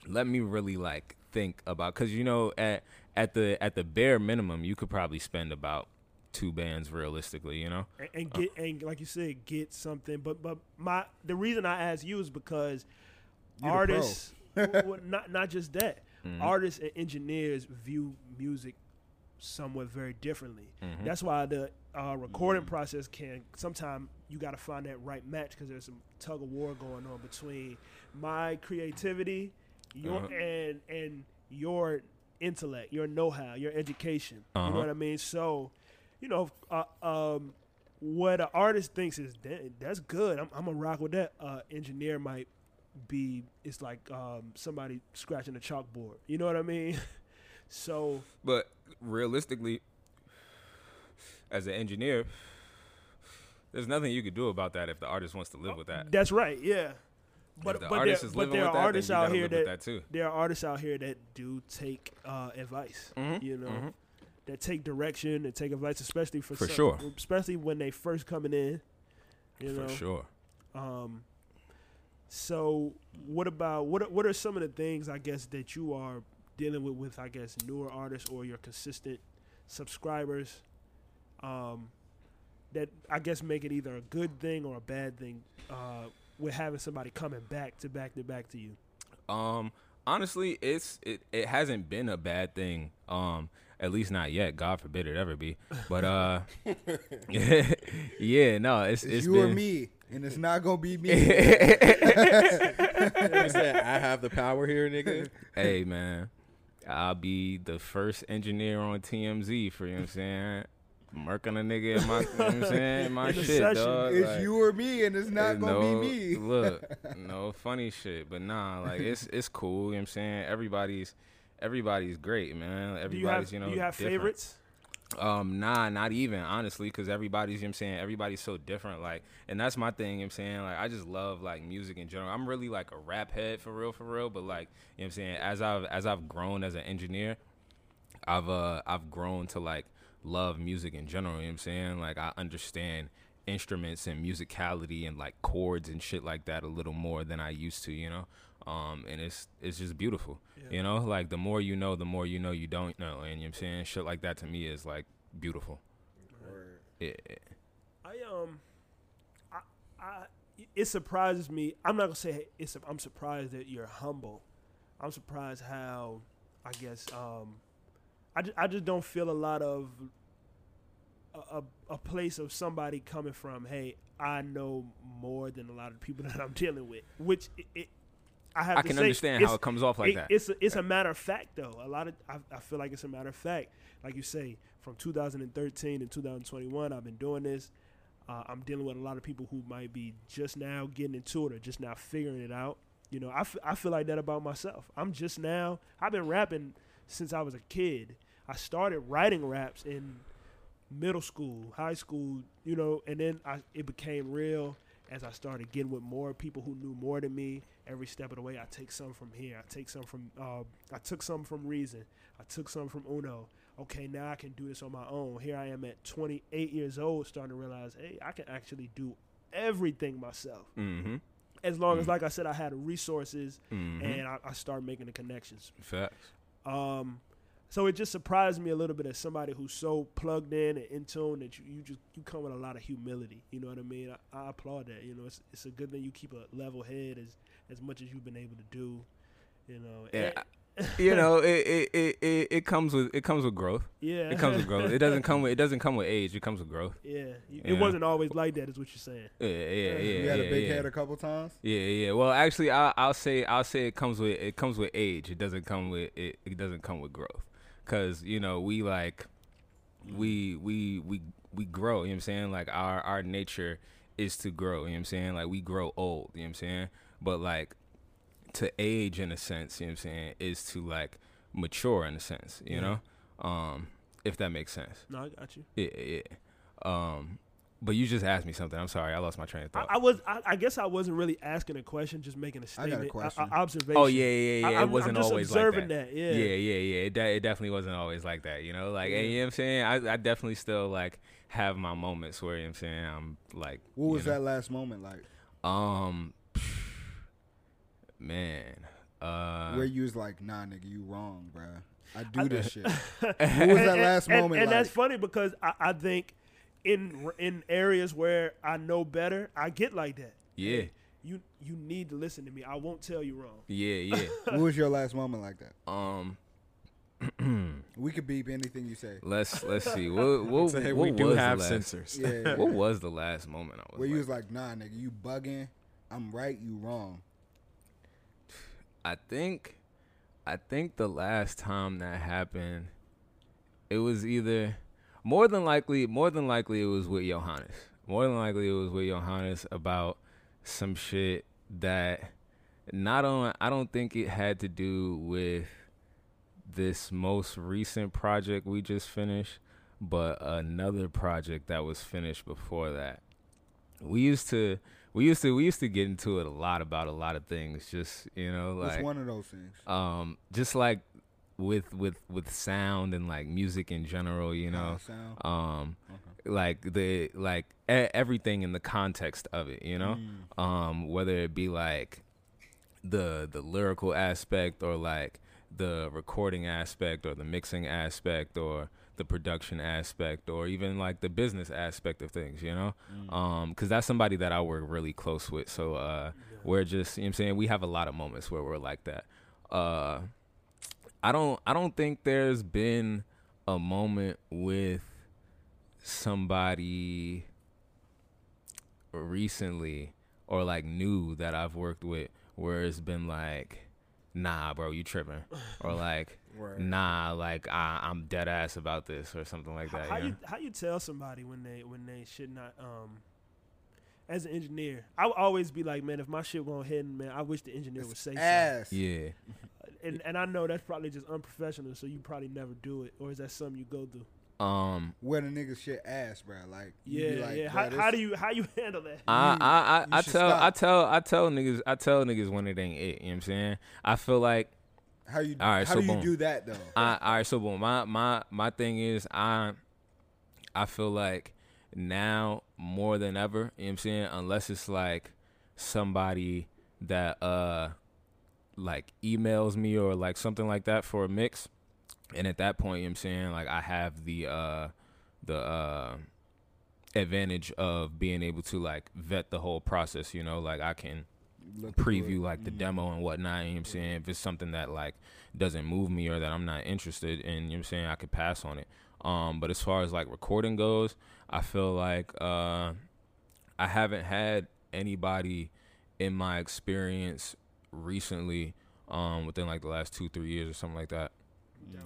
B: let me really like think about cuz you know at at the at the bare minimum you could probably spend about two bands realistically, you know.
C: and, and get and like you said, get something. But but my the reason I asked you is because
A: You the
C: artists, w- w- not not just that,
B: Mhm.
C: artists and engineers view music somewhat very differently.
B: Mhm.
C: That's why the uh, recording process can sometimes you got to find that right match because there's some tug of war going on between my creativity, your
B: Uh-huh.
C: and and your intellect, your know-how, your education. You
B: Uh-huh.
C: know what I mean? So, you know, uh, um, what an artist thinks is "Da- that's good. I'm, I'm gonna rock with that. Uh, engineer might be it's like um, somebody scratching a chalkboard. You know what I mean? so
B: But realistically, as an engineer, there's nothing you could do about that if the artist wants to live with that.
C: That's right. Yeah. But
B: the
C: but
B: artist
C: there,
B: is
C: but
B: living
C: there
B: with
C: are
B: that,
C: artists out here that,
B: that too.
C: there are artists out here that do take uh, advice.
B: Mhm,
C: You know,
B: mhm.
C: That take direction and take advice, especially for
B: For
C: some-
B: sure.
C: especially when they first coming in. You know,
B: For sure.
C: Um, so what about what? Are, what are some of the things I guess that you are dealing with with I guess newer artists or your consistent subscribers? Um, that I guess make it either a good thing or a bad thing. Uh, with having somebody coming back to back to back to you.
B: Um, honestly, it's it, it hasn't been a bad thing. Um, at least not yet. God forbid it ever be. But uh, yeah, no, it's
A: It's,
B: it's
A: you
B: been,
A: or me, and it's not gonna be me.
D: Said, I have the power here, nigga.
B: hey man, I'll be the first engineer on TMZ for you know what I'm saying. Murking a nigga in my, you know what I'm saying, my
C: In the
B: shit,
C: session.
B: dog.
A: it's
B: like-
A: you or me, and it's not gonna
B: no,
A: be me.
B: look, no funny shit, but nah, like it's it's cool. You know what I'm saying everybody's everybody's great, man. Everybody's
C: do you have
B: you know
C: do you have
B: different.
C: favorites?
B: Um, nah, not even honestly, because everybody's, you know what I'm saying, everybody's so different. Like, and that's my thing, you know what I'm saying. Like, I just love like music in general. I'm really like a rap head for real, for real. But like, you know what I'm saying, as I've as I've grown as an engineer, I've uh I've grown to like love music in general. You know what I'm saying? Like, I understand instruments and musicality and like chords and shit like that a little more than I used to, you know. Um, and it's it's just beautiful.
C: Yeah.
B: You know, like the more you know, the more you know you don't know. And you know what I'm saying? Shit like that to me is like beautiful. Yeah.
C: I um, I, I it surprises me. I'm not gonna say it's. I'm surprised that you're humble. I'm surprised how, I guess um, I just, I just don't feel a lot of a, a, a place of somebody coming from. Hey, I know more than a lot of people that I'm dealing with. Which it, it I have
B: I can
C: say,
B: understand how it comes off like
C: it-
B: that.
C: It's a, it's a matter of fact though. A lot of I, I feel like it's a matter of fact. Like you say, from 2013 and 2021, I've been doing this. Uh, I'm dealing with a lot of people who might be just now getting into it or just now figuring it out. You know, I, f- I feel like that about myself. I'm just now. I've been rapping since I was a kid. I started writing raps in middle school, high school. You know, and then I, it became real as I started getting with more people who knew more than me. Every step of the way, I take some from here. I take some from. Uh, I took some from Reason. I took some from Uno. Okay, now I can do this on my own. Here I am at 28 years old, starting to realize, hey, I can actually do everything myself.
B: mm-hmm.
C: As long as,
B: Mm.
C: like I said, I had resources
B: Mm-hmm.
C: and I, I started making the connections.
B: Facts.
C: Um, so it just surprised me a little bit as somebody who's so plugged in and in tune that you, you just you come with a lot of humility. You know what I mean? I, I applaud that. You know, it's it's a good thing you keep a level head as as much as you've been able to do. You know,
B: Yeah.
C: And-
B: you know, it, it, it, it, it comes with it comes with growth.
C: yeah,
B: It comes with growth. It doesn't come with it doesn't come with age. It comes with growth.
C: yeah, you-
B: Yeah.
C: it wasn't always like that, is what you're saying.
B: Yeah, yeah, yeah.
A: you
B: yeah,
A: had a big
B: yeah.
A: head a couple times.
B: Yeah, yeah. Well, actually, I, I'll say I'll say it comes with it comes with age. It doesn't come with it. It doesn't come with growth, because you know we like we we we we grow. You know what I'm saying? Like our our nature is to grow. You know what I'm saying? Like we grow old. You know what I'm saying? But like to age in a sense. You know what I'm saying? Is to like mature in a sense, you know, um, if that makes sense.
C: No, I got you.
B: Yeah, yeah. Um, but you just asked me something. I'm sorry, I lost my train of thought.
C: I was. I, I guess I wasn't really asking a question, just making a
A: I got a
C: statement,
A: question.
C: observation.
B: oh yeah, yeah, yeah.
C: I-
B: it
C: I'm-
B: wasn't
C: I'm just
B: always like
C: observing
B: that.
C: that, yeah.
B: yeah, yeah, yeah. It, de- it definitely wasn't always like that. You know, like
C: Yeah.
B: and you know what I'm saying. I, I definitely still like have my moments where you know what I'm saying I'm like.
A: What was
B: know,
A: that last moment like?
B: Um, man. Uh,
A: where you was like, nah, nigga, you wrong, bruh. I do
C: I-
A: this shit.
C: what
A: was that last moment
C: And, that's
A: like?
C: funny because I, I think in in areas where I know better, I get like that.
B: yeah,
C: You you need to listen to me. I won't tell you wrong.
B: yeah, yeah.
A: what was your last moment like that?
B: um,
A: We could beep anything you say.
B: let's let's see. What what,
D: Say,
B: what
D: we do
B: was
D: have
B: the last,
D: sensors.
A: Yeah.
B: What was the last moment I was?
A: Where you
B: like-
A: was like, nah, nigga, you bugging. I'm right, you wrong.
B: I think I think the last time that happened it was either more than likely more than likely it was with Johannes. More than likely it was with Johannes about some shit that not on I don't think it had to do with this most recent project we just finished, but another project that was finished before that. We used to we used to we used to get into it a lot about a lot of things just you know
A: What's
B: like
A: one of those things?
B: um just like with with with sound and like music in general you know? um
A: Okay.
B: like the like e- everything in the context of it you know?
A: Mm.
B: um whether it be like the the lyrical aspect or like the recording aspect or the mixing aspect or the production aspect or even like the business aspect of things you know?
A: Mm.
B: um because that's somebody that i work really close with. So uh we're just you know what i'm saying? We have a lot of moments where we're like that. Uh i don't i don't think there's been a moment with somebody recently or like new that i've worked with where it's been like nah bro you tripping or like
D: Word.
B: nah like I, i'm dead ass about this or something like that
C: how
B: you know?
C: you how you tell somebody when they when they should not um as an engineer, I would always be like, man, if my shit went ahead, man, I wish the engineer would say something.
A: Ass.
B: yeah
C: And and I know that's probably just unprofessional, so you probably never do it, or is that something you go through?
B: um
A: Where the niggas shit ass, bro. Like, you
C: Yeah,
A: be like,
C: yeah.
A: "Bruh,
C: How, how do you how you handle that?
B: I,
A: You-
B: I, I, I
A: should
B: tell I tell I tell niggas I tell niggas when it ain't it. You know what I'm saying? I feel like
A: How you?
B: All right,
A: how
B: so
A: do you do that though?
B: I all right, so boom. My my my thing is I I feel like now more than ever, you know what I'm saying, unless it's like somebody that uh like emails me or like something like that for a mix. And at that point, you know what I'm saying, like I have the uh the uh advantage of being able to like vet the whole process, you know, like I can
A: Look
B: preview like the
A: Mm.
B: demo and whatnot. You know what I'm saying? If it's something that like doesn't move me or that I'm not interested in, you know what I'm saying, I could pass on it. Um, but as far as like recording goes, I feel like uh I haven't had anybody in my experience recently, um, within like the last two, three years or something like that.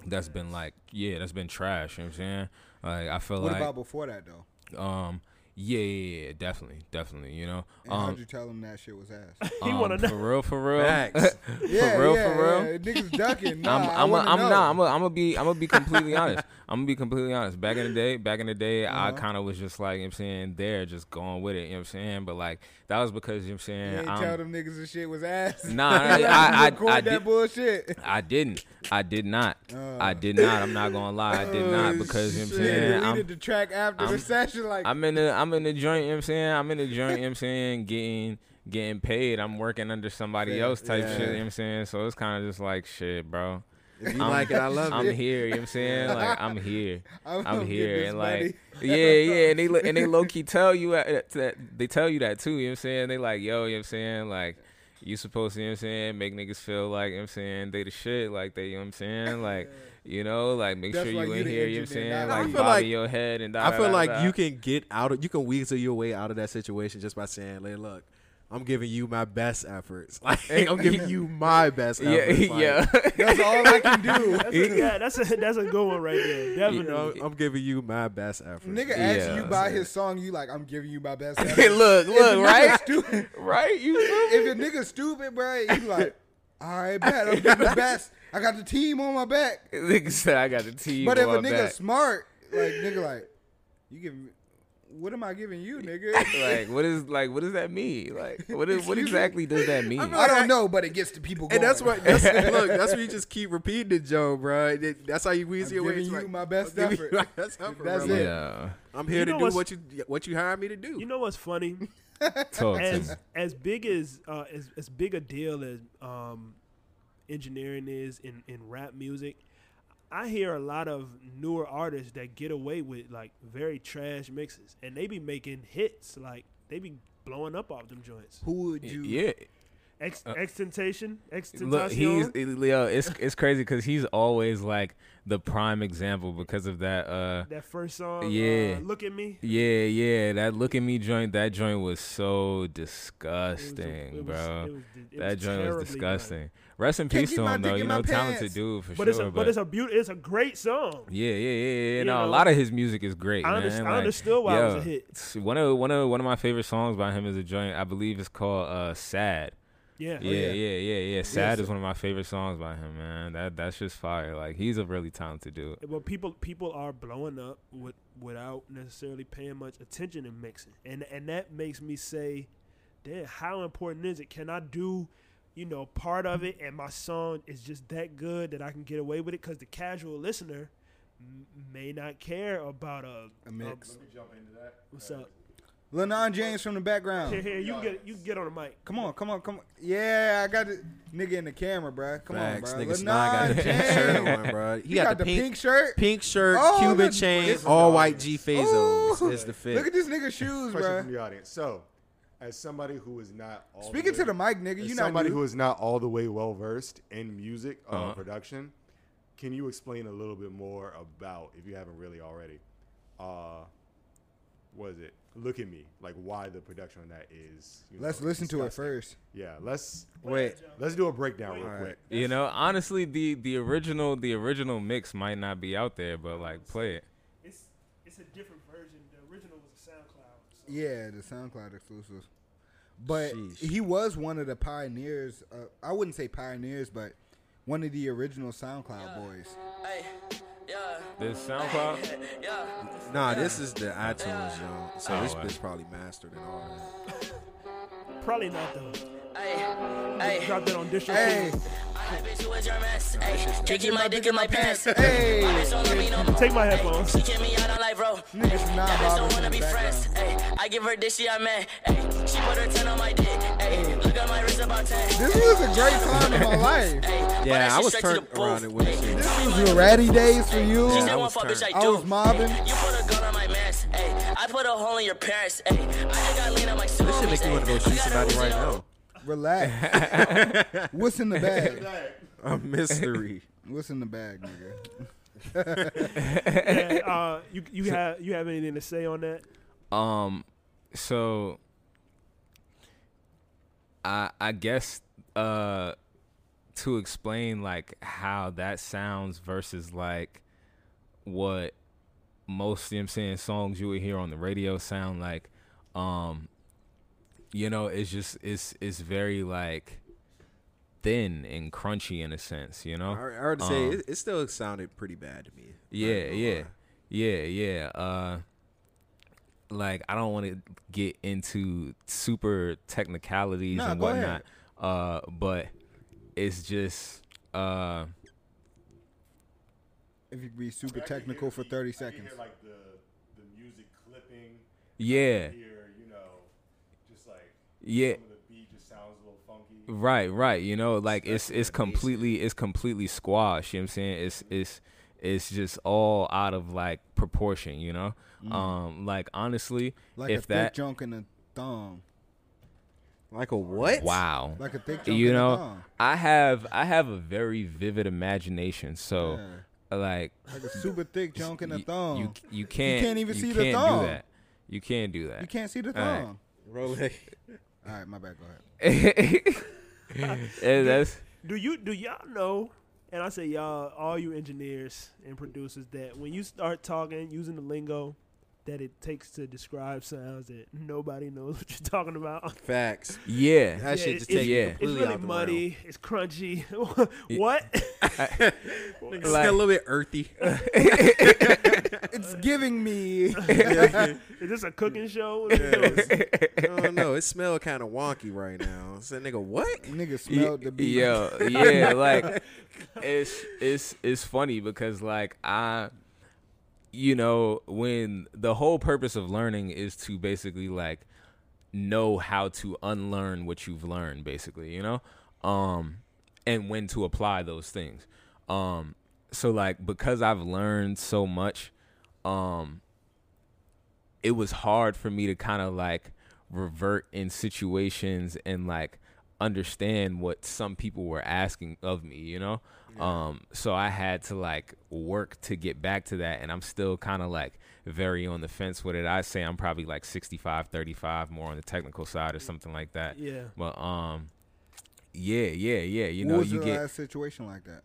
B: That's been like yeah, that's been trash, you know what I'm saying? Like I feel
A: What
B: like
A: about before that though?
B: um yeah, yeah, yeah, definitely, definitely, you know.
A: And
B: Um,
A: how'd you tell them that shit was ass?
C: He
B: um,
C: wanna know.
B: For real, for real.
D: Facts.
A: yeah,
B: real,
A: yeah,
B: for real?
A: yeah. Niggas ducking. Nah,
B: I'm,
A: I
B: I'm,
A: wanna
B: I'm
A: know.
B: not. I'm, I'm gonna be. I'm gonna be completely honest. I'm gonna be completely honest. Back in the day, back in the day, I
A: Uh-huh.
B: kind of was just like, you know what I'm saying, there, just going with it. You know what I'm saying? But like, that was because you know what I'm
A: You
B: saying.
A: ain't
B: I'm-
A: tell them niggas the shit was ass.
B: Nah, I-
A: You
B: I- I- I
A: that
B: did-
A: bullshit.
B: I didn't. I did not.
A: Uh,
B: I did not. I'm not gonna lie. I did not
A: oh,
B: because you know what I'm saying. I'm,
A: the track after the
B: I'm-
A: session. Like,
B: I'm in the I'm in the joint, you know what I'm saying? I'm in the joint, you know what I'm saying, getting getting paid. I'm working under somebody
A: Fair.
B: else type
A: Yeah.
B: shit, you know what I'm saying? So it's kind of just like shit, bro.
D: If you
B: I'm-
D: like it, I love it.
B: I'm here, you know what I'm saying? Like I'm here.
A: I'm,
B: I'm here
A: this
B: and
A: money.
B: like yeah, yeah, and they and they low key tell you that they tell you that too, you know what I'm saying? They like, yo, you know what I'm saying? Like you supposed to, you know what I'm saying, make niggas feel like, you know what I'm saying, they the shit, like they, you know what I'm saying? Like, you know, like make
A: That's
B: sure you
A: you
B: in here, you know what I'm saying? Like
D: me. I
B: bobbing
D: like-
B: your head and
D: I feel
B: da-
D: like
B: da-
D: you can get out of you can weasel your way out of that situation just by saying, "Hey, look, I'm giving you my best efforts. Like I'm giving you my best
B: Yeah,
D: efforts. Like,
B: yeah.
A: That's all I can do.
C: That's a, yeah, that's a that's a good one right there.
D: You
C: Definitely.
D: know, I'm giving you my best efforts.
A: Nigga
B: Yeah.
A: asks you buy his song, you like, I'm giving you my best.
B: Hey,
A: effort.
B: look,
A: If
B: look, right?
A: Stupid,
B: right? You
A: if a nigga stupid, bro, you like, I bet I'm getting the best. I got the team on my back.
B: Nigga said I got the team.
A: But if a
B: on my
A: nigga
B: back.
A: smart, like nigga, like you give, me- what am I giving you, nigga?
B: like what is like what does that mean? Like what is, what exactly does that mean?
A: I don't know, but it gets the people going.
D: And that's what that's, look. That's what you just keep repeating it, Joe, bro. That- That's how you weasel
A: I'm
D: your way.
A: giving you
D: like,
A: my best
D: I'm giving you
A: effort.
D: my best effort,
A: That's
D: bro.
A: it.
B: yeah.
D: I'm here
C: You
D: to do what you what you hired me to do.
C: You know what's funny?
B: Talk to me.
C: as as big as uh, as as big a deal as um, engineering is in in rap music, I hear a lot of newer artists that get away with like very trash mixes, and they be making hits. Like they be blowing up off them joints.
A: Who would you?
B: Yeah.
C: Ex- XXXTentacion,
B: Look,
C: XXXTentacion.
B: he's Leo. It's it's crazy because he's always like the prime example because of that. Uh,
C: that first song.
B: Yeah.
C: uh, look at me.
B: yeah, yeah. That look at me joint. That joint was so
C: It was
B: disgusting,
C: it was-
B: bro.
C: it was-
B: that joint was
C: disgusting. done.
B: Disgusting. Rest in peace to him, though. You know, talented
A: pants.
B: dude for
C: But
B: sure.
C: it's a but, it's a beaut. It's a great song.
B: Yeah, yeah, yeah, yeah.
C: You
B: No, a lot of his music is great.
C: I,
B: man.
C: underst- I
B: Like,
C: understood why it was a hit.
B: One of one of one of my favorite songs by him is a joint. I believe it's called uh, "Sad."
C: Yeah.
B: Yeah,
A: yeah.
B: yeah, yeah, yeah. "Sad"
A: so-
B: is one of my favorite songs by him, man. That that's just fire. Like he's a really talented dude.
C: But people people are blowing up with, without necessarily paying much attention to mixing, and and that makes me say, damn, how important is it? Can I do, you know, part of it, and my song is just that good that I can get away with it? Because the casual listener m- may not care about a,
A: A mix.
C: what's up?
A: Lil Nas James from the background.
C: Here, here, you can get you can get on the mic.
A: Come on, come on, come on. Yeah, I got the nigga in the camera, bruh. Come
D: Facts,
A: on, bruh.
D: nigga
A: Lil
D: Sny got the
A: Nas
D: pink shirt on, bro. He,
A: He
D: got, the pink,
A: shirt.
D: pink shirt,
A: Oh,
D: Cuban chain, all white. G Fazos
A: Ooh.
D: is the fit.
A: Look at this nigga shoes,
E: Question from the audience. So, as somebody who is not all
A: Speaking
E: the
A: to the mic, nigga,
E: as
A: you not
E: somebody
A: new.
E: who is not all the way well versed in music uh,
B: Uh-huh.
E: production, can you explain a little bit more about, if you haven't really already, uh, what is it? Look at me, like why the production on that is. You
A: Let's
E: know,
A: listen to it
E: disgusting.
A: first.
E: Yeah, let's
D: Wait,
E: let's do a breakdown real
D: Alright.
E: quick.
B: You know, honestly, the the original the original mix might not be out there, but like play it.
C: It's it's a different version. The original was a SoundCloud. So.
A: Yeah, the SoundCloud exclusive. But
D: Sheesh.
A: he was one of the pioneers. Uh, I wouldn't say pioneers, but one of the original SoundCloud boys.
F: Hey, yeah,
B: This SoundCloud.
F: yeah.
D: nah, this is the iTunes, yo. So
B: Oh,
D: this
B: wow.
D: bitch probably mastered and all that.
C: Probably not though.
F: Hey, hey.
C: Drop that on distro.
A: Hey,
F: I bitch, who is your mess? Hey, kicking my dick in my pants.
A: hey,
F: Bitch, don't let me know.
C: Take my headphones.
F: She kick me out on live, bro.
A: niggas from
F: That bitch don't wanna be friends. Hey, I give her dick, she a man. Hey, she put her 10 on my dick. Hey, look at my wrist about 10.
A: This was a great time in my life.
D: Yeah, I was
F: straight
D: turned around
F: booth.
D: and with
F: Hey,
D: shit.
A: This was your ratty days for you.
D: Yeah, I was
F: I
D: turned.
A: I was mobbing.
F: You put a gun on my mans. Hey, I put a hole in your parents. Hey, I just got lean on my
D: This shit make me want to go shoot somebody right now.
A: Relax. What's in the bag?
D: A mystery.
A: What's in the bag, nigga?
C: Yeah, uh, you you have you have anything to say on that?
B: Um, so I I guess uh to explain like how that sounds versus like what most you know what I'm saying songs you would hear on the radio sound like um you know it's just it's it's very like thin and crunchy in a sense you know
D: I, I heard to say
B: Um,
D: it, it still sounded pretty bad to me.
B: Yeah, yeah,
D: lie.
B: yeah, yeah. Uh, like I don't want to get into super technicalities
A: Nah,
B: and whatnot. Uh, but it's just uh,
A: If you be super technical for 30 seconds.
E: like the the music clipping.
B: yeah,
E: Here, you know, just like
B: yeah.
E: of the beat just sounds a little funky.
B: Right, right. You know, like it's
D: Especially
B: it's
D: the
B: completely it's completely squashed. You know what I'm saying? It's it's it's just all out of like proportion. You know, um, like honestly.
A: Like
B: if
A: a
B: that
A: thick junk in a thong.
D: Like a what?
B: wow,
A: Like a thick junk
B: you know i have i have a very vivid imagination so
A: Yeah.
B: like
A: Like a super thick junk in a thong.
B: you you can't you
A: can't even
B: you
A: see the
B: can't
A: thong.
B: do that you can't do that
A: You can't see the
B: All right.
A: thong.
D: Rolex.
A: All right, my bad. Go ahead.
B: And that's
C: Do you do y'all know? And I say y'all, all you engineers and producers, that when you start talking using the lingo, that it takes to describe sounds that nobody knows what you're talking about.
D: Facts.
B: Yeah.
D: That
C: Yeah,
D: shit just
C: it-
D: take you
B: yeah.
C: It's really
D: out the
C: muddy. It's crunchy. what?
D: realm.
B: Like-
D: It's a little bit earthy.
A: It's giving me.
C: Is this a cooking show?
D: I don't know. It smell kind of wonky right now. So nigga, what?
A: Nigga smelled the beat.
B: Yo, yeah, like it's it's it's funny because like I you know, when the whole purpose of learning is to basically like know how to unlearn what you've learned basically, you know? Um and when to apply those things. Um so like because I've learned so much um it was hard for me to kind of like revert in situations and like understand what some people were asking of me, you know? Um so I had to like work to get back to that and I'm still kind of like very on the fence with it. I say I'm probably like 65 35 more on the technical side or something like that.
C: Yeah.
B: But um yeah, yeah, yeah, you
A: what
B: know,
A: was
B: you
A: the
B: get
A: last situation like that?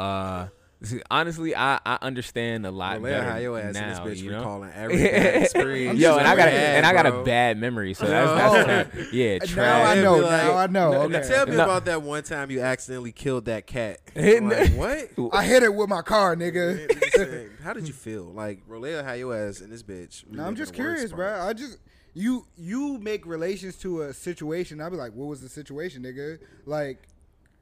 B: uh see, honestly I I understand a lot
D: Well,
B: better
D: how your ass
B: now,
D: in this bitch
B: you know?
D: recalling every experience.
B: Yo, and I got a, and I got a bad memory, so that's that's tra- yeah,
A: Now I know.
D: Like-
A: now I know. Okay.
B: no,
D: Tell me
B: No.
D: about that one time you accidentally killed that cat. I'm like, what?
A: I hit it with my car, nigga.
D: How did you feel? Like, Roleo, how your ass in this bitch?
A: No, I'm just curious, bro. I just you you make relations to a situation. I'll be like, what was the situation, nigga? Like,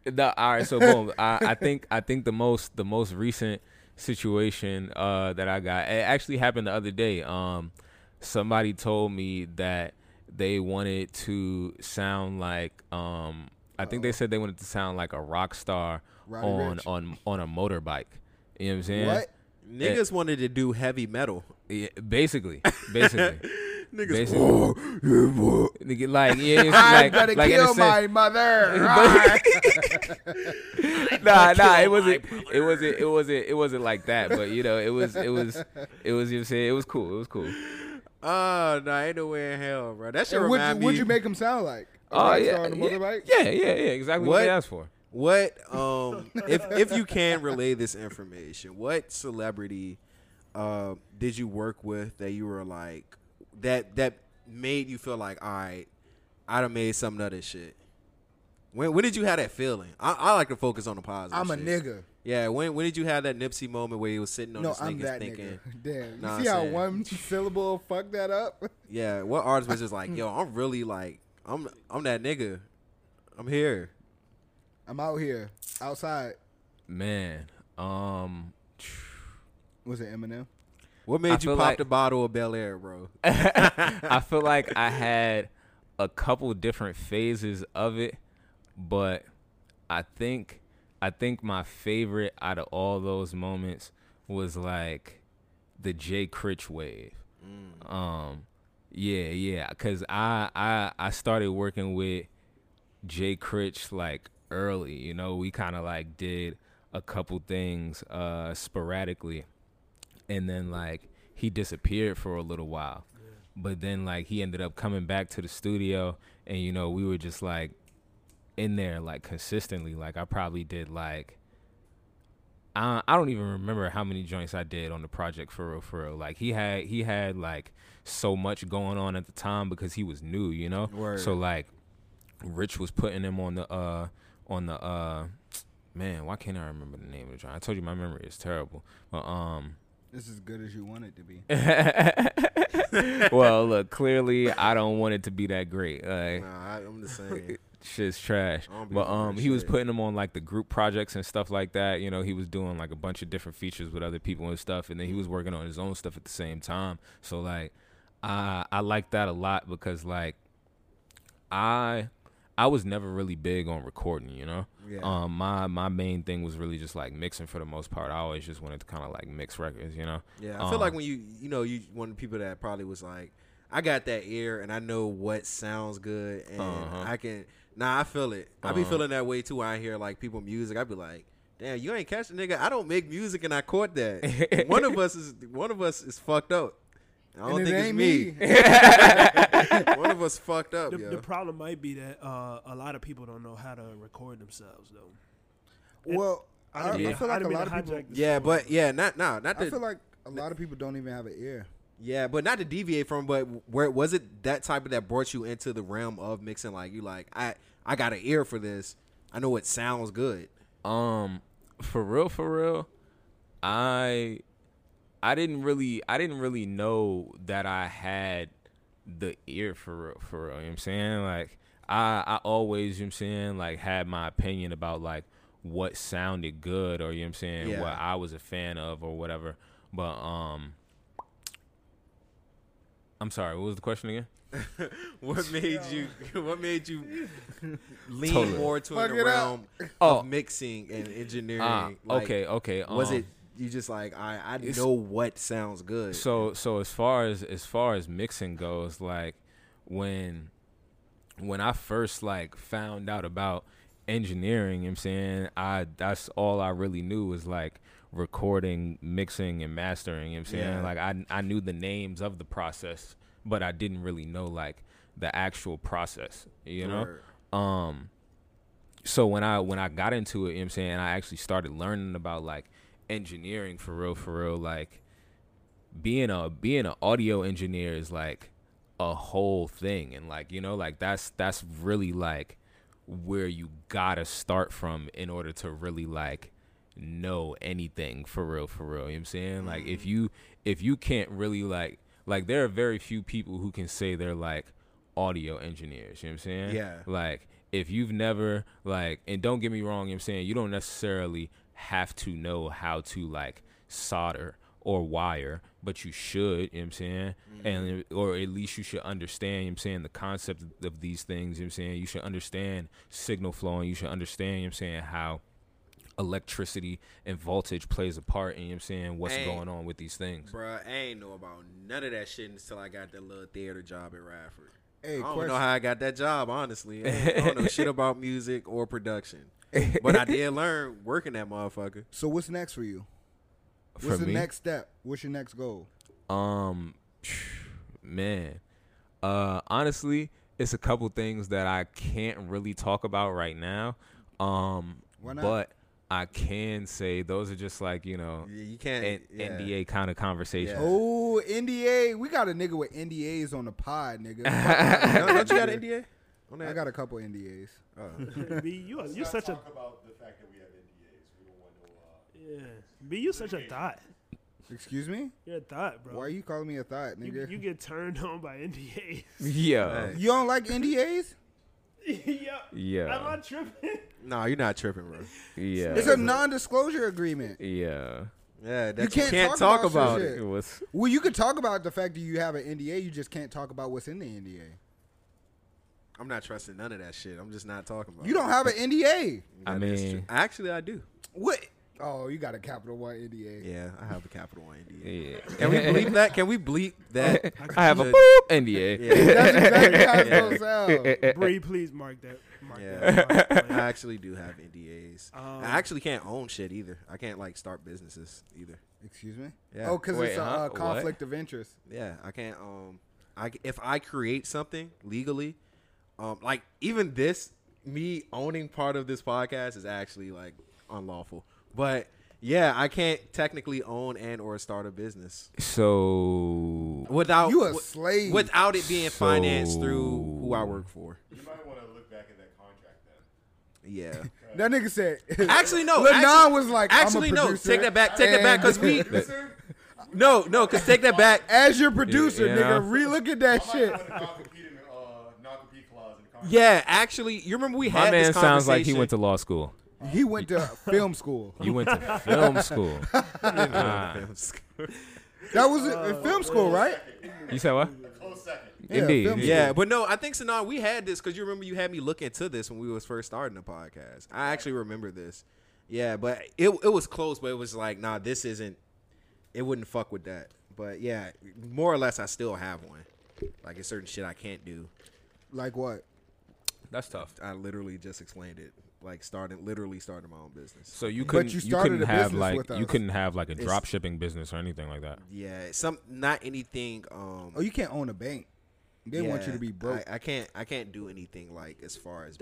B: The, all right, so boom. I, I think I think the most the most recent situation uh, that I got it actually happened the other day. Um, somebody told me that they wanted to sound like um, I think they said they wanted to sound like a rock star
A: Roddy
B: on
A: Ricch.
B: on on a motorbike. You know what I'm saying?
A: what?
D: Niggas wanted to do heavy metal.
B: Yeah, basically, basically.
D: Niggas,
B: Basically. Nigga, like yeah, it's
A: I'm
B: like,
A: gonna
B: like in
A: kill
B: sense-
A: my mother.
B: nah, nah, it wasn't, it wasn't, it wasn't, it wasn't like that. But you know, it was, it was, it was. You know saying it was cool. It was cool.
D: oh no, ain't no way in hell, bro. That shit
A: And what'd,
D: remind
A: you,
D: me.
A: what'd you make him sound like? A
B: Oh
A: rock
B: yeah,
A: on a
B: yeah,
A: motorbike?
B: yeah, yeah, yeah, exactly what,
D: What?
B: they asked for.
D: What um if if you can relay this information, what celebrity uh, did you work with that you were like that that made you feel like all right, I done made something of this shit. When when did you have that feeling? I, I like to focus on the positive.
A: I'm a
D: shit.
A: nigga.
D: Yeah, when when did you have that Nipsey moment where you was sitting on
A: No,
D: the
A: I'm
D: sneakers
A: that
D: thinking,
A: nigga. Damn. You
D: Nah,
A: see how
D: saying.
A: one syllable fucked that up?
D: yeah, what artist was just like, yo, I'm really like, I'm I'm that nigga, I'm here.
A: I'm out here, outside.
B: Man, um,
A: Was it Eminem?
D: What
B: I
D: made you pop
B: like-
D: the bottle of Belaire, bro?
B: I feel like I had a couple different phases of it, but I think I think my favorite out of all those moments was like the Jay Critch wave. Um, yeah, yeah, because I I I started working with Jay Critch like early. You know, we kind of like did a couple things uh sporadically, and then like he disappeared for a little while. But then like he ended up coming back to the studio, and you know we were just like in there like consistently. Like I probably did like. I, I don't even remember how many joints I did on the project for real, for real. Like he had he had like so much going on at the time because he was new, you know.
D: Word.
B: So like, Rich was putting him on the uh on the uh man. Why can't I remember the name of the joint? I told you my memory is terrible. But um.
A: This is as good as you want it to be.
B: well, look, clearly I don't want it to be that great. Like,
D: Nah, I, I'm the same.
B: shit's trash.
D: I don't be
B: But um,
D: that
B: he was putting them on like the group projects and stuff like that. You know, he was doing like a bunch of different features with other people and stuff, and then he was working on his own stuff at the same time. So like, I I like that a lot because like, I I was never really big on recording. You know,
A: Yeah.
B: um, my my main thing was really just like mixing for the most part. I always just wanted to kind of like mix records. You know.
D: Yeah, I feel like
B: Um,
D: when you you know you one of the people that probably was like, I got that ear and I know what sounds good and
B: Uh-huh.
D: I can. Nah, I feel it. I be
B: Uh-huh.
D: feeling that way too. When I hear like people music, I be like, damn, you ain't catching nigga. I don't make music and I caught that. one of us is one of us is fucked up. I don't
A: And it
D: think it's
A: ain't
D: me. one of us fucked up,
C: The,
D: yo.
C: the problem might be that uh, a lot of people don't know how to record themselves, though.
A: Well, I,
C: I
A: I feel like a lot of people.
D: yeah,
C: story.
D: but yeah, not now. not
A: I feel like a lot of people don't even have an ear.
D: Yeah, but not to deviate from, but where was it that type of that brought you into the realm of mixing? Like you like I I got an ear for this. I know it sounds good.
B: Um, for real, for real, I I didn't really I didn't really know that I had the ear for real, for real. You know what I'm saying? Like I I always, you know what I'm saying, like had my opinion about like what sounded good or you know what I'm saying,
D: Yeah.
B: what I was a fan of or whatever. But um I'm sorry, what was the question again?
D: What made you? What made you lean
B: Totally.
D: more to
A: Fuck
D: the
A: it up.
D: realm
B: Oh.
D: of mixing and engineering?
B: Ah,
D: Like,
B: okay, okay.
D: Was
B: um,
D: it you just like I I
B: it's-
D: know what sounds good?
B: So so as far as as far as mixing goes, like when when I first like found out about engineering, you know what I'm saying, I that's all I really knew was like recording, mixing and mastering, you know what I'm saying?
D: Yeah.
B: Like I I knew the names of the process, but I didn't really know like the actual process, you know?
D: Word.
B: um so when i when i got into it you know what i'm saying i actually started learning about like engineering for real for real like being a being an audio engineer is like a whole thing. And like you know like that's that's really like where you gotta start from in order to really like know anything for real for real. You know what i'm saying? Like if mm-hmm. you if you can't really like like there are very few people who can say they're like audio engineers. You know what i'm saying?
D: Yeah.
B: like if you've never like and don't get me wrong you know what i'm saying? You don't necessarily have to know how to like solder or wire but you should you know what i'm saying? And mm-hmm. or at least you should understand you know what i'm saying the concept of these things you know what i'm saying? You should understand signal flow and you should understand you know what i'm saying how electricity and voltage plays a part in you know what i'm saying what's going on with these things.
D: Bruh, I ain't know about none of that shit until I got that little theater job at Radford.
A: Hey,
D: I don't
A: question.
D: know how I got that job, honestly. I, don't know shit about music or production. But I did learn working that motherfucker.
A: So what's next for you?
B: For
A: What's the
B: me?
A: next step? What's your next goal?
B: Um, man, uh, honestly, it's a couple things that I can't really talk about right now. Um,
A: Why not?
B: but I can say those are just like you know,
D: Yeah, You can't.
B: N-
D: yeah.
B: NDA kind of conversation.
D: Yeah.
A: Oh, NDA. We got a nigga with NDAs on the pod, nigga.
D: Don't, don't you got an NDA? On that?
A: I got a couple NDAs.
D: Oh.
C: B, you are, you're such a talk
E: about the fact that we have NDAs. We don't want no. Uh,
C: yeah. B, you such a thought.
A: Excuse me?
C: You're a thought, bro.
A: Why are you calling me a thought, nigga?
C: you
A: You,
C: get turned on by NDAs.
B: Yeah,
D: Hey.
A: don't like NDAs?
C: yeah.
B: yeah,
C: Am I tripping?
D: No, you're not tripping, bro.
B: yeah,
A: It's a non-disclosure agreement.
B: yeah.
D: Yeah, that you
A: can't
D: can't,
A: talk
D: talk,
A: about
D: about, it.
B: It was
A: Well, you could talk about the fact that you have an NDA. You just can't talk about what's in the NDA.
D: I'm not trusting none of that shit. I'm just not talking about.
A: You
D: it.
A: don't have an NDA.
B: I mean-
D: actually, I do.
A: What? Oh, you got a Capital One NDA.
D: Yeah, I have a Capital One NDA.
B: yeah.
D: Can we bleep that? Can we bleep that?
B: I have a boop NDA.
D: Yeah.
A: That's exactly how it's gonna sound.
C: Bree, please mark that. Mark
D: Yeah.
C: that. Mark
D: I actually do have NDAs.
C: Um,
D: I actually can't own shit either. I can't like start businesses either.
A: Excuse me?
D: Yeah.
A: Oh, because it's a
B: huh?
A: uh,
B: What?
A: conflict of interest.
D: Yeah, I can't. Um, I if I create something legally, um, like even this, me owning part of this podcast is actually like unlawful. But yeah, I can't technically own and or start a business
B: So
D: without
A: You a
D: wi-
A: slave.
D: without it being financed through who I work for.
E: you might want to look back at that contract then.
D: Yeah.
A: That nigga said.
D: Actually, no.
A: Lil
D: actually,
A: was like, I'm a
D: actually, no.
A: producer,
D: Take that back. Take that back, cause we.
A: and-
D: No, no, cause take that back.
A: As your producer,
B: Yeah.
A: nigga, relook at that
E: I
A: shit.
E: put a non-compete in uh, non-compete clause in the contract.
D: Yeah, actually, you remember we had
B: my man
D: this
B: sounds like he went to law school.
A: He went to film school.
B: You went to film school. Ah.
A: That was a, a film school, right?
B: You said what?
E: Close second.
A: Yeah,
B: Indeed.
A: film
D: Yeah, but no, I think Sanan, we had this because you remember you had me look into this when we was first starting the podcast. I actually remember this. Yeah, but it it was close, but it was like, nah, this isn't. It wouldn't fuck with that. But yeah, more or less, I still have one. Like it's certain shit I can't do.
A: Like what?
B: That's tough.
D: I literally just explained it. Like starting, literally starting my own business.
B: So you couldn't
A: you
B: you,
A: started
B: couldn't
A: a
B: have
A: business
B: like
A: with
B: you couldn't have like a
D: It's-
B: drop shipping business or anything like that.
D: Yeah, some not anything. Um,
A: Oh, you can't own a bank. They want you to be broke.
D: I, I can't. I can't do anything like as far as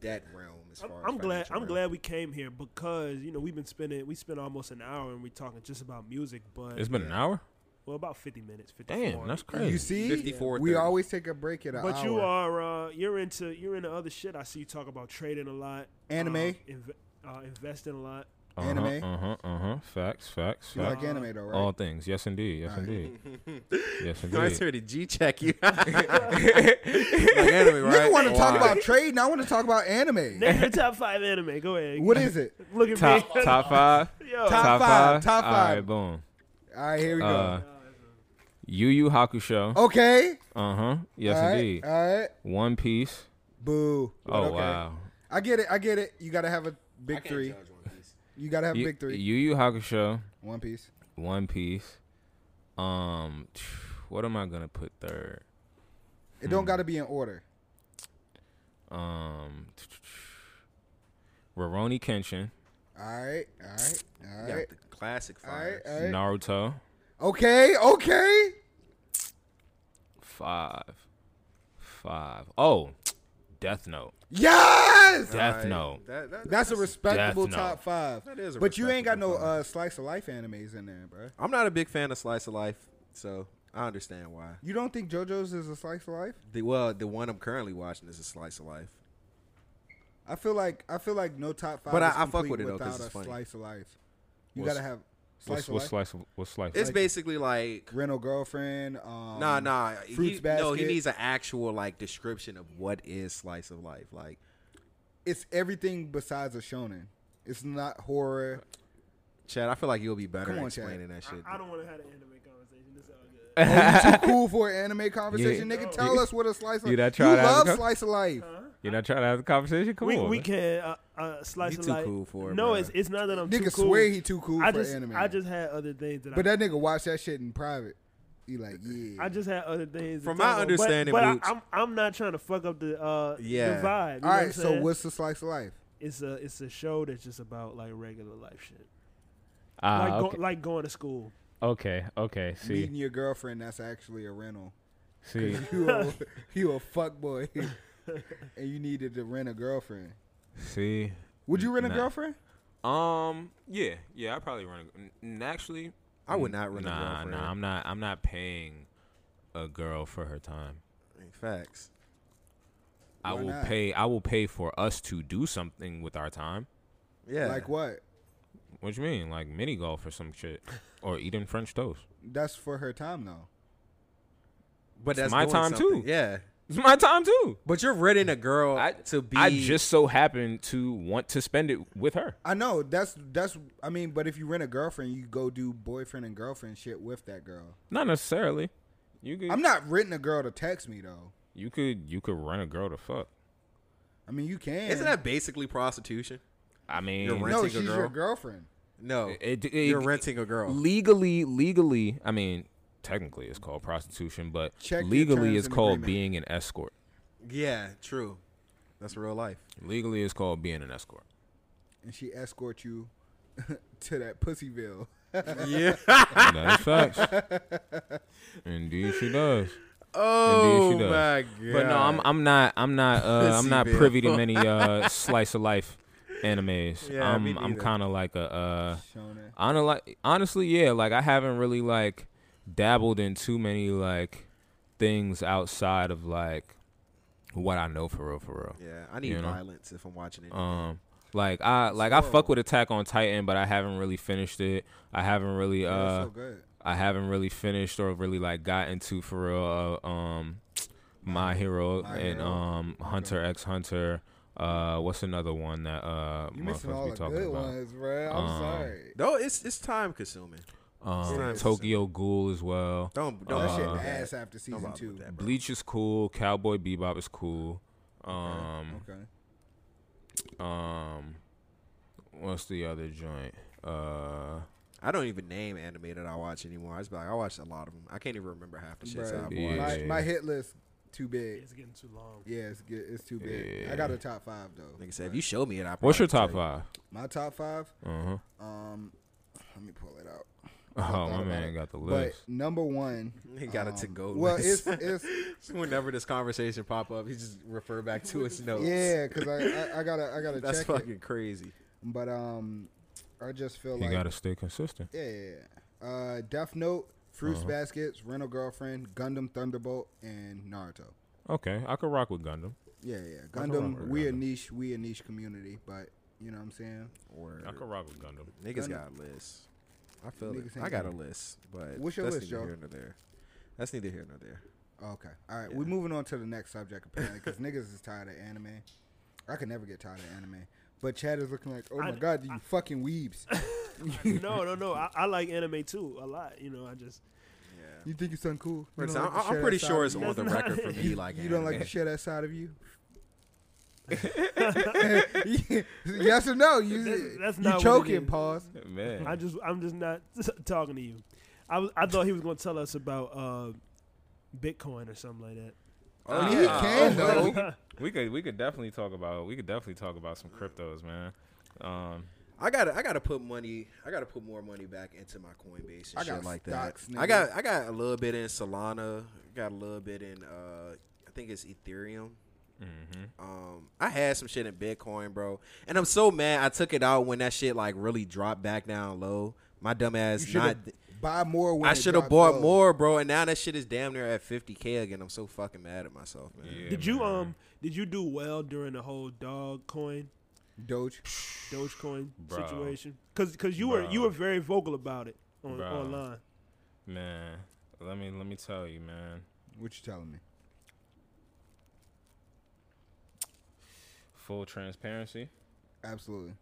D: that realm. As
C: I'm,
D: far
C: I'm
D: as
C: glad.
D: financial
C: I'm
D: realm.
C: glad we came here because you know we've been spending. We spent almost an hour and we talking just about music, but
B: It's been an hour.
C: Well, about 50 minutes. 54.
B: Damn, that's crazy.
A: You see,
D: 54,
A: we
D: 30.
A: always take a break at an
C: But
A: hour.
C: you are uh, you're into you're into other shit. I see you talk about trading a lot,
A: Anime?
C: um, inve- uh, investing a lot.
B: Uh-huh,
A: Anime?
B: Uh-huh, uh-huh. Facts, facts,
A: You
B: facts.
A: like anime though, right?
B: All things. Yes, indeed. Yes,
A: Alright.
B: indeed. Yes,
D: I
B: indeed.
D: here to G check you. like anime, right?
A: Nigga want to talk about trade. Now I want to talk about anime.
C: Name your top five anime. Go ahead.
A: what is it?
C: Look at
B: top
C: me.
B: top five.
C: Yo.
A: Top five, top five.
B: right, boom.
A: All right, here we go.
B: Uh, Yu Yu Hakusho.
A: okay.
B: Uh huh. Yes,
A: all right,
B: indeed.
A: All right.
B: One Piece.
A: Boo.
B: Oh
A: okay.
B: wow.
A: I get it. I get it. You gotta have a big three. You gotta have a big three.
B: Yu Yu Hakusho.
A: One piece.
B: One Piece. Um, what am I gonna put third?
A: It
B: Hmm.
A: don't gotta be in order.
B: Um, Rurouni Kenshin.
A: All right. All right. All
D: You
A: right.
D: got the classic
A: All right.
D: fires.
A: All right.
B: Naruto.
A: Okay. Okay.
B: Five. Five. Oh, Death Note.
A: Yes.
B: Death
D: Alright.
B: Note.
D: That- that-
A: That's a respectable
B: Death
A: top
B: Note.
A: five.
D: That is a
A: But you ain't got no uh, slice of life animes in there, bro.
D: I'm not a big fan of slice of life, so I understand why.
A: You don't think JoJo's is a slice of life?
D: The well, the one I'm currently watching is a slice of life.
A: I feel like I feel like no top five.
D: But I-
A: is
D: I fuck
A: complete
D: with it, though, 'cause
A: without
D: it's
A: a
D: funny.
A: slice of life. You
B: What's-
A: gotta have slice
B: What's,
A: of
B: what's
A: life.
B: slice? of- What's slice?
D: It's
B: of-
D: basically like
A: Rental girlfriend. Um,
D: nah, nah.
A: Fruits
D: he,
A: basket.
D: No, he needs an actual like description of what is slice of life. Like,
A: It's everything besides a shonen. It's not horror.
D: Chad, I feel like you'll be better
A: Come
D: at
A: Chad.
D: explaining that shit.
C: I, I don't want to have an anime conversation. This is all good.
A: Oh, you too cool for an anime conversation,
B: Yeah.
A: nigga. Tell us what a slice of
B: You not
A: You
B: trying to have
A: love
B: a co-
A: slice of life.
B: You're not trying to have a conversation? Come
C: we
B: on.
C: we
B: man.
C: can uh, uh, slice
D: You
C: of
D: too
C: life.
D: cool for it,
C: No,
D: bruh.
C: it's it's not that I'm
A: Nigga
C: too cool.
A: swear he too cool
C: I
A: for
C: just
A: anime.
C: I just had other things that
A: but
C: I.
A: that nigga watch that shit in private. He like, yeah.
C: I just had other things.
D: From
C: talk
D: my
C: about.
D: understanding,
C: but, but
D: Mooch-
C: I, am I'm not trying to fuck up the uh
D: Yeah.
C: the vibe.
A: All right,
C: what
A: so what's the slice of life?
C: it's a it's a show that's just about like regular life shit,
B: Ah,
C: like
B: okay.
C: go, like going to school.
B: okay. Okay. See, meeting
A: your girlfriend, that's actually a rental.
B: See.
A: You a, you a fuck boy, and you needed to rent a girlfriend.
B: See.
A: Would you rent a
B: Nah.
A: girlfriend?
B: Um. Yeah. Yeah. I probably run. A, n- n- actually,
D: I would not rent a
B: nah,
D: girlfriend.
B: Nah. I'm not. I'm not paying a girl for her time.
D: Facts.
B: I will
A: not?
B: pay. I will pay for us to do something with our time.
D: Yeah.
A: Like what?
B: What you mean? Like mini golf or some shit, or eating French toast?
A: That's for her time though.
D: but
B: it's
D: that's
B: my time,
D: something.
B: too.
D: Yeah.
B: It's my time too.
D: But you're renting a girl
B: I-
D: to be.
B: I just so happen to want to spend it with her.
A: I know that's that's. I mean, but if you rent a girlfriend, you go do boyfriend and girlfriend shit with that girl.
B: Not necessarily. You could.
A: I'm not renting a girl to text me though.
B: You could. You could rent a girl to fuck.
A: I mean, you can.
D: Isn't that basically prostitution?
B: I mean,
D: You're
A: no?
D: renting a
A: She's
D: girl?
A: your girlfriend.
D: No.
B: it, it,
D: you're
B: it-
D: renting a girl.
B: legally. Legally, I mean, technically, it's called prostitution, but
A: Check
B: legally, it's called
A: agreement.
B: being an escort.
D: Yeah, true. That's real life.
B: Legally, it's called being an escort.
A: and she escorts you to that Pussyville.
D: yeah.
B: that is facts. Indeed, she does.
D: Oh
B: she does.
D: my god.
B: But no, I'm I'm not I'm not uh, I'm not privy to many uh, slice of life animes.
D: Yeah,
B: I'm
D: me
B: I'm kind of like a uh,
A: Shonen.
B: honestly, yeah, like I haven't really like dabbled in too many like things outside of like what I know for real, for real.
D: Yeah, I need
B: You know?
D: violence if I'm watching it.
B: Um, like I like I fuck with Attack on Titan, but I haven't really finished it. I haven't really uh
A: it's so good.
B: I haven't really finished or really like got into for real. Uh, um, My Hero
A: My
B: and
A: Hero.
B: um Hunter X Hunter. Uh, what's another one that uh
A: You missing all
B: be
A: the
B: talking
A: good
B: about?
A: ones, bro. I'm
B: Um,
A: sorry.
D: no, it's it's time consuming.
B: Um, Tokyo Ghoul as well.
D: Don't don't
B: Uh,
A: shit
D: bother with that.
A: ass after
D: Don't
A: season
D: bother
A: two.
D: with that, bro.
B: Bleach is cool. Cowboy Bebop is cool. Um,
A: okay.
B: um, what's the other joint? Uh,
D: I don't even name anime that I watch anymore. I just be like, I watch a lot of them. I can't even remember half the shit
A: Bruh,
D: I've
B: Yeah.
A: my, my hit list too big.
C: It's getting too long.
A: Yeah, it's good. It's too big.
B: Yeah.
A: I got a top five though.
D: Like I said, if you show me it, I.
B: what's your top five?
A: My top five.
B: Uh huh.
A: Um, let me pull it out.
B: Oh, my man
A: it.
B: got the list.
A: But
B: list.
A: number one,
D: He got it to
A: um,
D: go.
A: Well,
D: list.
A: it's it's
D: whenever this conversation pop up, he just refer back to his notes.
A: yeah, cause I, I I gotta I gotta
D: that's
A: check
D: fucking
A: it.
D: crazy.
A: But um, I just feel
B: You
A: like you
B: gotta stay consistent.
A: yeah, yeah, yeah. Uh, Death Note, Fruits
G: Uh-huh.
A: Baskets, Rental Girlfriend, Gundam Thunderbolt, and Naruto.
G: Okay, I could rock with Gundam.
A: Yeah, yeah. Gundam,
G: rock with
A: we a niche, we a niche community, but you know what I'm saying.
D: Or
G: I could rock with Gundam.
D: Niggas
A: Gundam-
D: got a list. I feel it. I got a list, but
A: What's your
D: that's
A: list,
D: neither
A: Joe?
D: here nor there. That's neither here nor there.
A: Oh, okay, all right.
D: Yeah.
A: We're moving on to the next subject apparently because niggas is tired of anime. I could never get tired of anime. But Chad is looking like, oh
C: I-
A: my god, you fucking weebs.
C: no, no, no. I, I like anime too a lot. You know, I just
D: Yeah.
A: you think it's uncool? You
D: But
A: don't
D: I'm,
A: like
D: I'm pretty sure it's
A: you?
D: on the record for me. Like
A: you don't like
D: anime.
A: to share that side of you. yes or no? You
C: That's- that's
A: you
C: not
A: choking.
C: is.
A: Pause.
B: Man,
C: I just I'm just not talking to you. I was I thought he was gonna tell us about uh, Bitcoin or something like that.
A: Oh,
B: Ah,
A: he can
B: oh,
A: though.
B: we could we could definitely talk about we could definitely talk about some cryptos, man. Um,
D: I gotta I gotta put money I gotta put more money back into my Coinbase and
A: I
D: shit
A: got
D: like
A: stocks,
D: that.
A: nigga.
D: I got I got a little bit in Solana, got a little bit in uh I think it's Ethereum.
B: Mhm.
D: Um I had some shit in Bitcoin, bro. And I'm so mad I took it out when that shit like really dropped back down low. My dumb ass
A: should
D: not
A: buy more. When
D: I should have bought
A: low.
D: more, bro, and now that shit is damn near at 50k again. I'm so fucking mad at myself, man.
B: Yeah,
C: did you um did you do well during the whole dog coin
A: Doge.
C: Dogecoin
B: Bro.
C: situation? Because cause you were you were very vocal about it on online.
B: man? Let me let me tell you, man.
A: What you telling me?
B: Full transparency,
A: Absolutely.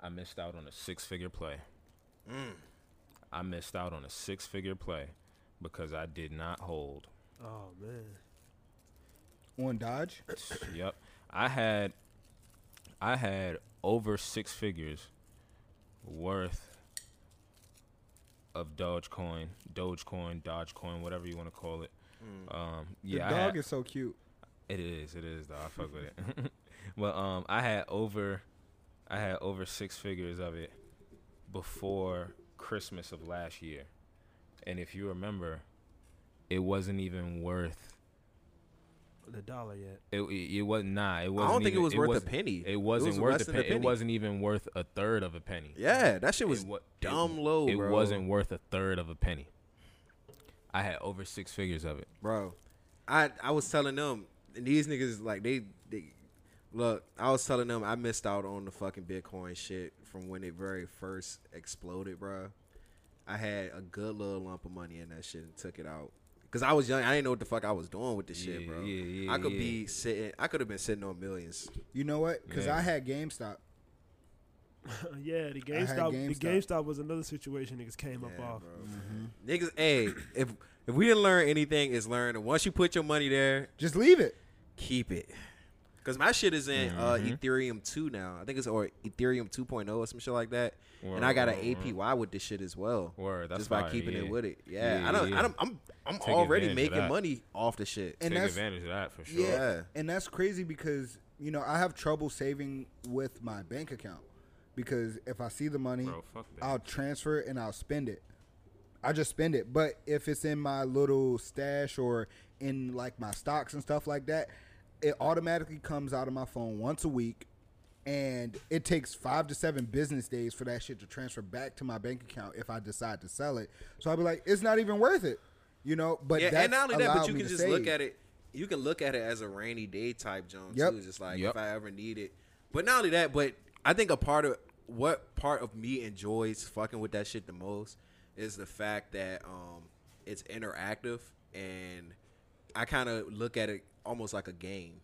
B: I missed out on a six figure play.
D: Mm.
B: I missed out on a six figure play because I did not hold.
C: Oh man.
A: On Dodge.
B: yep. I had I had over six figures worth of Dogecoin, Dogecoin, Dogecoin, whatever you want to call it. Um,
A: The
B: yeah, I
A: dog
B: had-
A: is so cute.
B: it is, it is though. I fuck with it. but um, I had over, I had over six figures of it before Christmas of last year, and if you remember, it wasn't even worth.
C: The dollar yet.
B: It it, it was nah. It wasn't.
D: I don't think it
B: even-
D: was worth a penny.
B: It wasn't
D: was
B: worth
D: less
B: a
D: than a
B: penny. It wasn't even worth a third of a penny.
D: Yeah, that shit was
B: It
D: dumb
B: it,
D: low,
B: It
D: bro.
B: wasn't worth a third of a penny. I had over six figures of it.
D: bro. I I was telling them, and these niggas like they they look. I was telling them I missed out on the fucking Bitcoin shit from when it very first exploded, bro. I had a good little lump of money in that shit and took it out. Cause I was young, I didn't know what the fuck I was doing with this shit, bro.
B: yeah, yeah,
D: I could
B: yeah.
D: be sitting, I could have been sitting on millions.
A: You know what? Because
B: Yeah.
A: I had GameStop.
C: yeah, the
A: I had
C: GameStop, the
A: GameStop.
C: GameStop was another situation niggas came up
D: Yeah,
C: off.
A: Mm-hmm.
D: Niggas, hey, if if we didn't learn anything, is learn. And once you put your money there,
A: Just leave it.
D: keep it. Cause my shit is in uh,
B: Mhm.
D: Ethereum two now. I think it's or Ethereum 2.0 or some shit like that. and I got an
B: Word, word,
D: APY with this shit as well.
B: Word, that's
D: just by
B: fire,
D: keeping
B: yeah.
D: it with it. Yeah,
B: Yeah,
D: I don't.
B: yeah.
D: I don't. I'm. I'm
B: Take
D: already
B: advantage of
D: making money off the shit.
A: And
B: Take
A: that's
B: advantage of that for sure.
A: yeah.
D: Yeah.
A: and that's crazy because you know I have trouble saving with my bank account because if I see the money,
B: Bro.
A: I'll transfer it and I'll spend it. I just spend it. But if it's in my little stash or in like my stocks and stuff like that, it automatically comes out of my phone once a week. And it takes five to seven business days for that shit to transfer back to my bank account if I decide to sell it. So I'll be like, it's not even worth it, you know. But
D: yeah,
A: that's
D: and not only that, but you can
A: to
D: just look at it. You can look at it as a rainy day type Jones
A: Yep.
D: too. Just like
B: Yep.
D: if I ever need it. But not only that, but I think a part of what part of me enjoys fucking with that shit the most is the fact that um it's interactive and I kind of look at it almost like a game.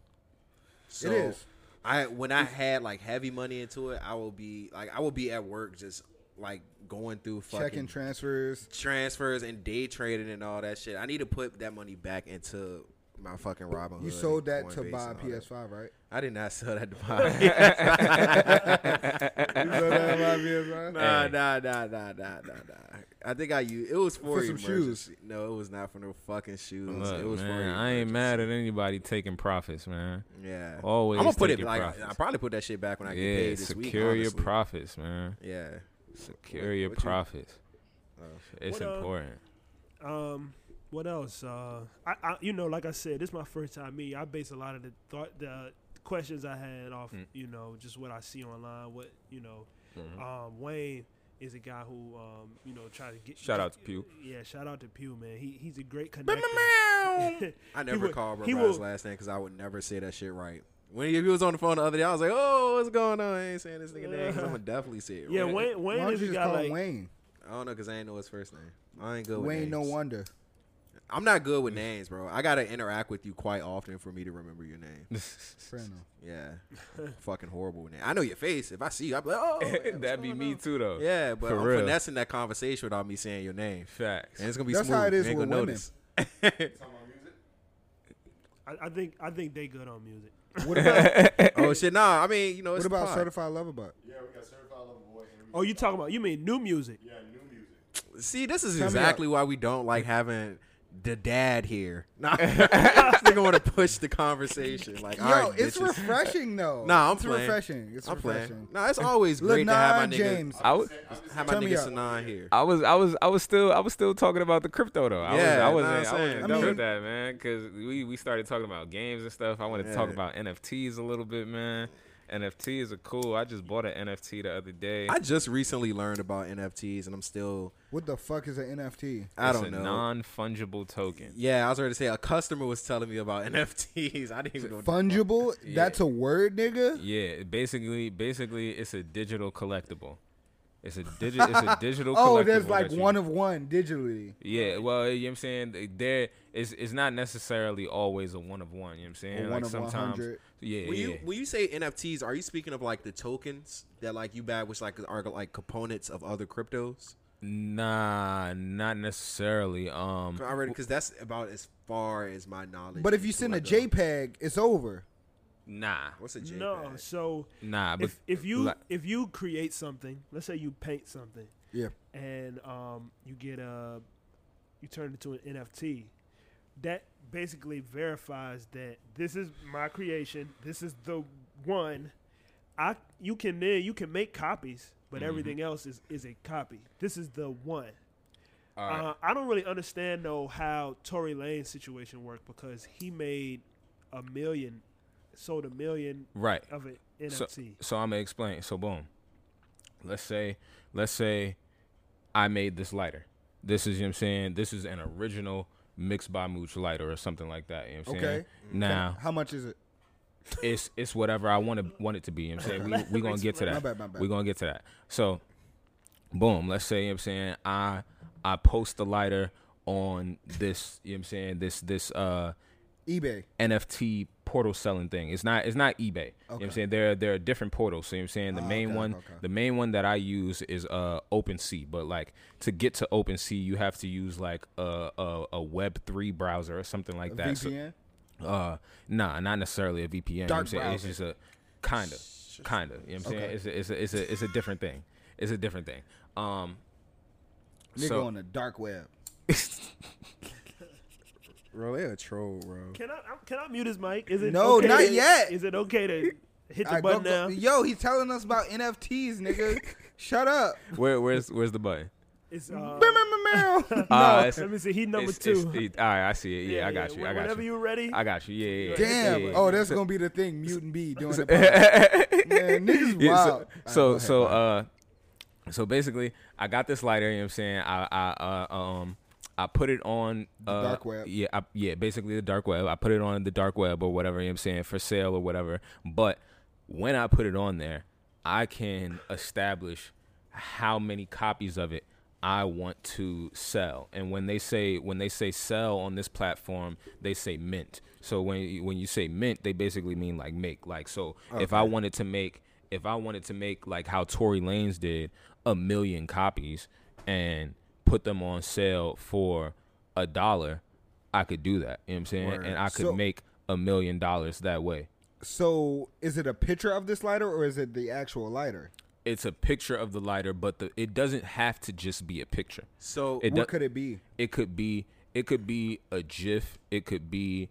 D: So
A: is.
D: I when I had like heavy money into it, I will be like I will be at work just like going through fucking
A: checking transfers.
D: transfers and day trading and all that shit. I need to put that money back into my fucking Robinhood.
A: You sold that to buy a
D: and all that.
A: PS5, right?
D: I did not sell that to buy.
A: You sold that to buy a PS5?
D: nah,
B: Hey.
D: nah, nah, nah, nah, nah, nah. I think I used it was for,
A: For some
D: emergency. No, it was not for no fucking shoes.
B: Look,
D: it was
B: man,
D: for
B: I ain't mad at anybody taking profits, man.
D: Yeah,
B: Always
D: I'm gonna put it like
B: profits.
D: I probably put that shit back when I get
B: yeah,
D: paid this week.
B: secure your profits, man.
D: Yeah.
B: Secure
D: What-
B: your
D: what you-
B: profits.
D: Oh.
B: It's
C: What, uh,
B: important.
C: Um, what else? Uh, I, I, you know, like I said, this is my first time. Me, I base a lot of the thought, the questions I had off,
B: Mm.
C: you know, just what I see online. What you know,
B: Mhm.
C: um, Wayne, is a guy who um, you know try to get
G: Shout out to Pew.
C: Yeah, shout out to Pew, man. He he's a great connector.
D: I
C: He
D: never
C: will-
D: called bro
C: he
D: his last name because I would never say that shit right. When he, he was on the phone the other day, I was like, "Oh, what's going on?" I ain't saying this nigga name because I'm gonna definitely say it.
C: Yeah,
D: right.
C: Wayne
A: Why
C: Wayne
A: don't
C: is
A: you
C: a
A: just
C: guy
A: call
C: like
A: him Wayne?
D: I don't know because I ain't know his first name. I ain't good with
A: Wayne, no wonder.
D: I'm not good with names, bro. I gotta interact with you quite often for me to remember your name.
A: Fair enough.
D: Yeah, fucking horrible name. I know your face. If I see you, I'm like, oh, yeah,
B: That'd be
D: going
B: me too, though.
D: Yeah, but
B: For
D: I'm
B: real.
D: finessing that conversation without me saying your name,
B: Facts.
D: and it's gonna be
A: That's
D: smooth.
A: how it is
D: ain't
A: with
D: gonna
A: women.
D: notice.
C: I, I think I think they good on music.
A: What about
D: oh shit, nah. I mean, you know, it's
A: what about
D: pod.
A: certified lover butt?
E: Yeah, we got certified lover boy.
C: Oh, you talking about you mean new music?
E: yeah, new music.
D: See, this is
A: Tell
D: exactly why we don't like having the dad here. Nah, this nigga want to push the conversation. Like,
A: Yo,
D: all right,
A: it's
D: bitches.
A: refreshing though.
D: Nah, I'm
A: it's
D: playing.
A: refreshing. It's
D: I'm
A: refreshing.
D: playing. Nah, it's always great to have my
A: LeNon
D: nigga.
A: James.
B: I was,
D: Have my
A: Turn me
D: nigga
A: up.
D: Sanan here.
B: I was, I was, I was still, I was still talking about the crypto though. I
D: Yeah,
B: was, I wasn't,
D: what I'm
B: I
D: saying?
B: wasn't
A: I
B: done
A: mean-
B: with that, man, because we we started talking about games and stuff. I wanted to talk about NFTs a little bit, man. NFTs are cool. I just bought an NFT the other day.
D: I just recently learned about NFTs, and I'm still.
A: What the fuck is an NFT?
D: I don't
B: a
D: know.
B: non fungible token.
D: yeah, I was ready to say a customer was telling me about NFTs. I didn't even know. what the fuck-
A: Fungible?
B: Yeah.
A: That's a word, nigga.
B: Yeah, basically, basically, it's a digital collectible. It's a digital. It's a digital.
A: Oh,
B: collectible
A: there's like
B: that you-
A: one of one digitally.
B: Yeah, well, you know what I'm saying? There is it's not necessarily always a one of one, you know what I'm saying?
A: A one
B: like
A: of
B: sometimes
A: 100.
B: Yeah,
D: When
B: yeah.
D: you when you say NFTs, are you speaking of like the tokens that like you buy, which like are like components of other cryptos?
B: nah, not necessarily. Um
D: I read because that's about as far as my knowledge.
A: But if you send a
D: like
A: JPEG, it's over.
B: nah.
D: what's a JPEG?
C: No, so
B: Nah, but
C: if if you
B: like-
C: if you create something, let's say you paint something,
A: Yeah.
C: and um you get a you turn it into an NFT, that basically verifies that this is my creation. This is the one. I you can then you can make copies, but
B: Mhm.
C: everything else is is a copy. This is the one.
B: right.
C: Uh, I don't really understand though how Tory Lanez situation worked because he made a million, sold a million
B: right.
C: of it
B: So,
C: NFT.
B: so I'm gonna explain. So boom. Let's say let's say I made this lighter. This is you know I'm saying, this is an original mixed by Mooch lighter or something like that. You know what I'm saying?
A: Okay.
B: Now
A: How much is it?
B: it's it's whatever I want to want it to be. You know what I'm saying? We we gonna get to that.
A: My bad, my bad.
B: We're gonna get to that. So, boom. Let's say you know what I'm saying I I post the lighter on this. You know what I'm saying this this uh
A: eBay.
B: NFT portal selling thing. It's not it's not eBay. You know what I'm saying there there are different portals. So you know what I'm saying the
A: Ah,
B: main
A: okay,
B: one
A: okay.
B: the main one that I use is uh OpenSea. But like to get to OpenSea, you have to use like a a, a Web three browser or something like
A: A
B: that. So-
A: VPN.
B: uh, nah, not necessarily a VPN. you know what I'm saying? It's just a kind of, kind of. You know what I'm saying? It's a, it's a, it's a, it's a different thing. It's a different thing. Um,
A: Nigga
B: so
A: on the dark web.
D: bro, they a troll, bro.
C: Can I can I mute his mic? Is it
A: No,
C: okay
A: not
C: to-
A: yet.
C: Is it okay to hit the
A: Alright,
C: button
A: go- go-
C: now?
A: Yo, he's telling us about NFTs, nigga. Shut up.
B: where, where's, where's the button?
C: It's uh,
A: meow.
B: Uh, it's-
C: let me see. He number
B: It's-
C: two.
B: it's- it- all right, I see it. Yeah, I got you. I got
C: Whenever
B: you.
C: you ready.
B: I got you. Yeah, yeah. yeah.
A: Damn.
B: Yeah, yeah.
A: Oh, that's gonna be the thing. Mutant B doing the. Man, niggas
B: Yeah,
A: wild.
B: so
A: Alright,
B: so,
A: ahead,
B: so uh so basically I got this lighter, you know what I'm saying? I I uh, um I put it on
A: The
B: uh,
A: dark web.
B: Yeah, I, yeah, basically the dark web. I put it on the dark web or whatever, you know what I'm saying, for sale or whatever. But when I put it on there, I can establish how many copies of it I want to sell. And when they say when they say sell on this platform, they say mint. So when you- when you say mint, they basically mean like make. Like so if I wanted to make if I wanted to make like how Tory Lanez did a million copies and put them on sale for a dollar, I could do that. You know what I'm saying?
D: Word.
B: And I could
A: So-
B: make a million dollars that way.
A: So is it a picture of this lighter or is it the actual lighter?
B: It's a picture of the lighter, but the it doesn't have to just be a picture.
D: So
B: It
A: what
B: do-
A: could it be?
B: it could be it could be a gif it could be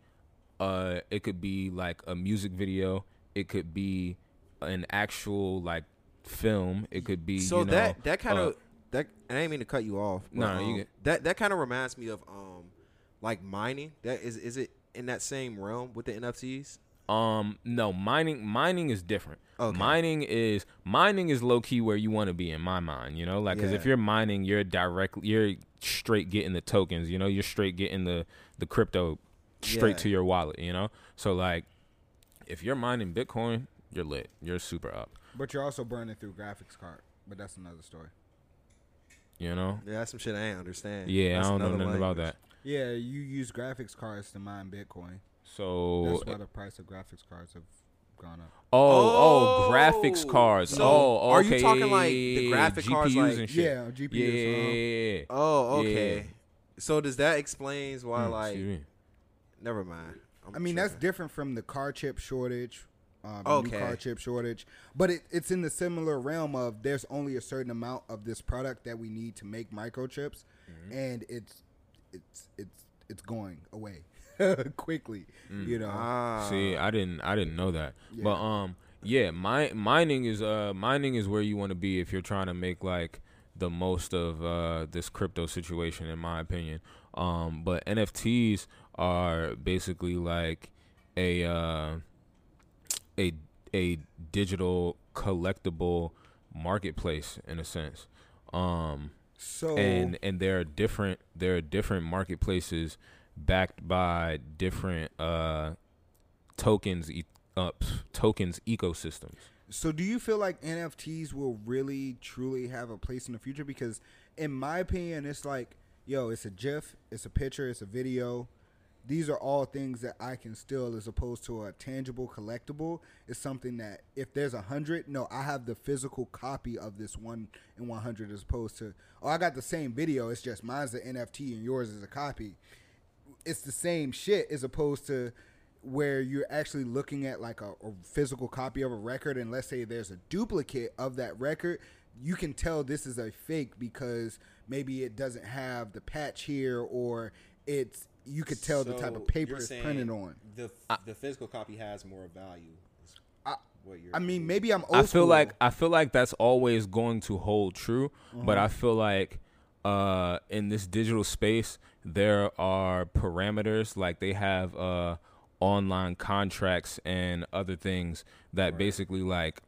B: uh it could be like a music video it could be an actual like film it could be
D: so
B: you know,
D: that that kind
B: uh,
D: of that I didn't mean to cut you off. But,
B: No, no, you
D: um,
B: get-
D: that that kind of reminds me of um like mining. That is is it in that same realm with the NFTs?
B: Um, no, mining mining is different.
D: Okay.
B: Mining is mining is low key where you want to be in my mind. You know, like because if you're mining, you're directly you're straight getting the tokens. You know, you're straight getting the the crypto straight
D: Yeah.
B: to your wallet. You know, so like if you're mining Bitcoin, you're lit. You're super up.
A: But you're also burning through graphics card. But that's another story.
B: You know.
D: Yeah, that's some shit I ain't understand.
B: Yeah,
D: That's
B: I don't know
D: another
B: nothing about that.
A: Yeah, you use graphics cards to mine Bitcoin.
B: So
A: That's why the price of graphics cards have gone up.
B: Oh, oh, graphics
D: Oh,
B: cards.
D: so
B: oh,
D: are you
B: okay,
D: talking
B: yeah,
D: like
B: yeah,
D: the
B: yeah,
D: graphic cards,
B: GPUs
D: like-
B: and shit.
A: Yeah, GPUs,
B: Yeah,
A: uh-huh.
B: yeah, yeah.
D: Oh, okay.
B: Yeah.
D: So does that explains why
B: Hmm,
D: like never mind. I'm
A: I mean, that's different from the car chip shortage. Um, the new
D: Okay.
A: car chip shortage, but it, it's in the similar realm of there's only a certain amount of this product that we need to make microchips,
B: Mm-hmm.
A: and it's it's it's it's going away quickly.
B: Mm.
A: You know,
D: Ah.
B: See, I didn't I didn't know that. But um yeah, mi- mining is uh mining is where you want to be if you're trying to make like the most of uh this crypto situation in my opinion. Um but NFTs are basically like a uh a a digital collectible marketplace in a sense. Um
A: so
B: and and there are different there are different marketplaces backed by different uh tokens e- uh, tokens ecosystems
A: So do you feel like NFTs will really truly have a place in the future? Because in my opinion, it's like, yo, it's a GIF, it's a picture, it's a video. These are all things that I can still, as opposed to a tangible collectible, is something that if there's a hundred, no, I have the physical copy of this one in one hundred, as opposed to, oh, I got the same video. It's just mine's the NFT and yours is a copy it's the same shit as opposed to where you're actually looking at like a, a physical copy of a record and let's say there's a duplicate of that record you can tell this is a fake because maybe it doesn't have the patch here or it's you could tell the type of paper it's printed on
H: The the physical copy has more value.
A: I-
H: what you're
A: i mean maybe i'm old
B: i feel
A: school.
B: like i feel like that's always going to hold true but
A: Uh-huh.
B: i feel like uh in this digital space there are parameters like they have uh online contracts and other things that basically like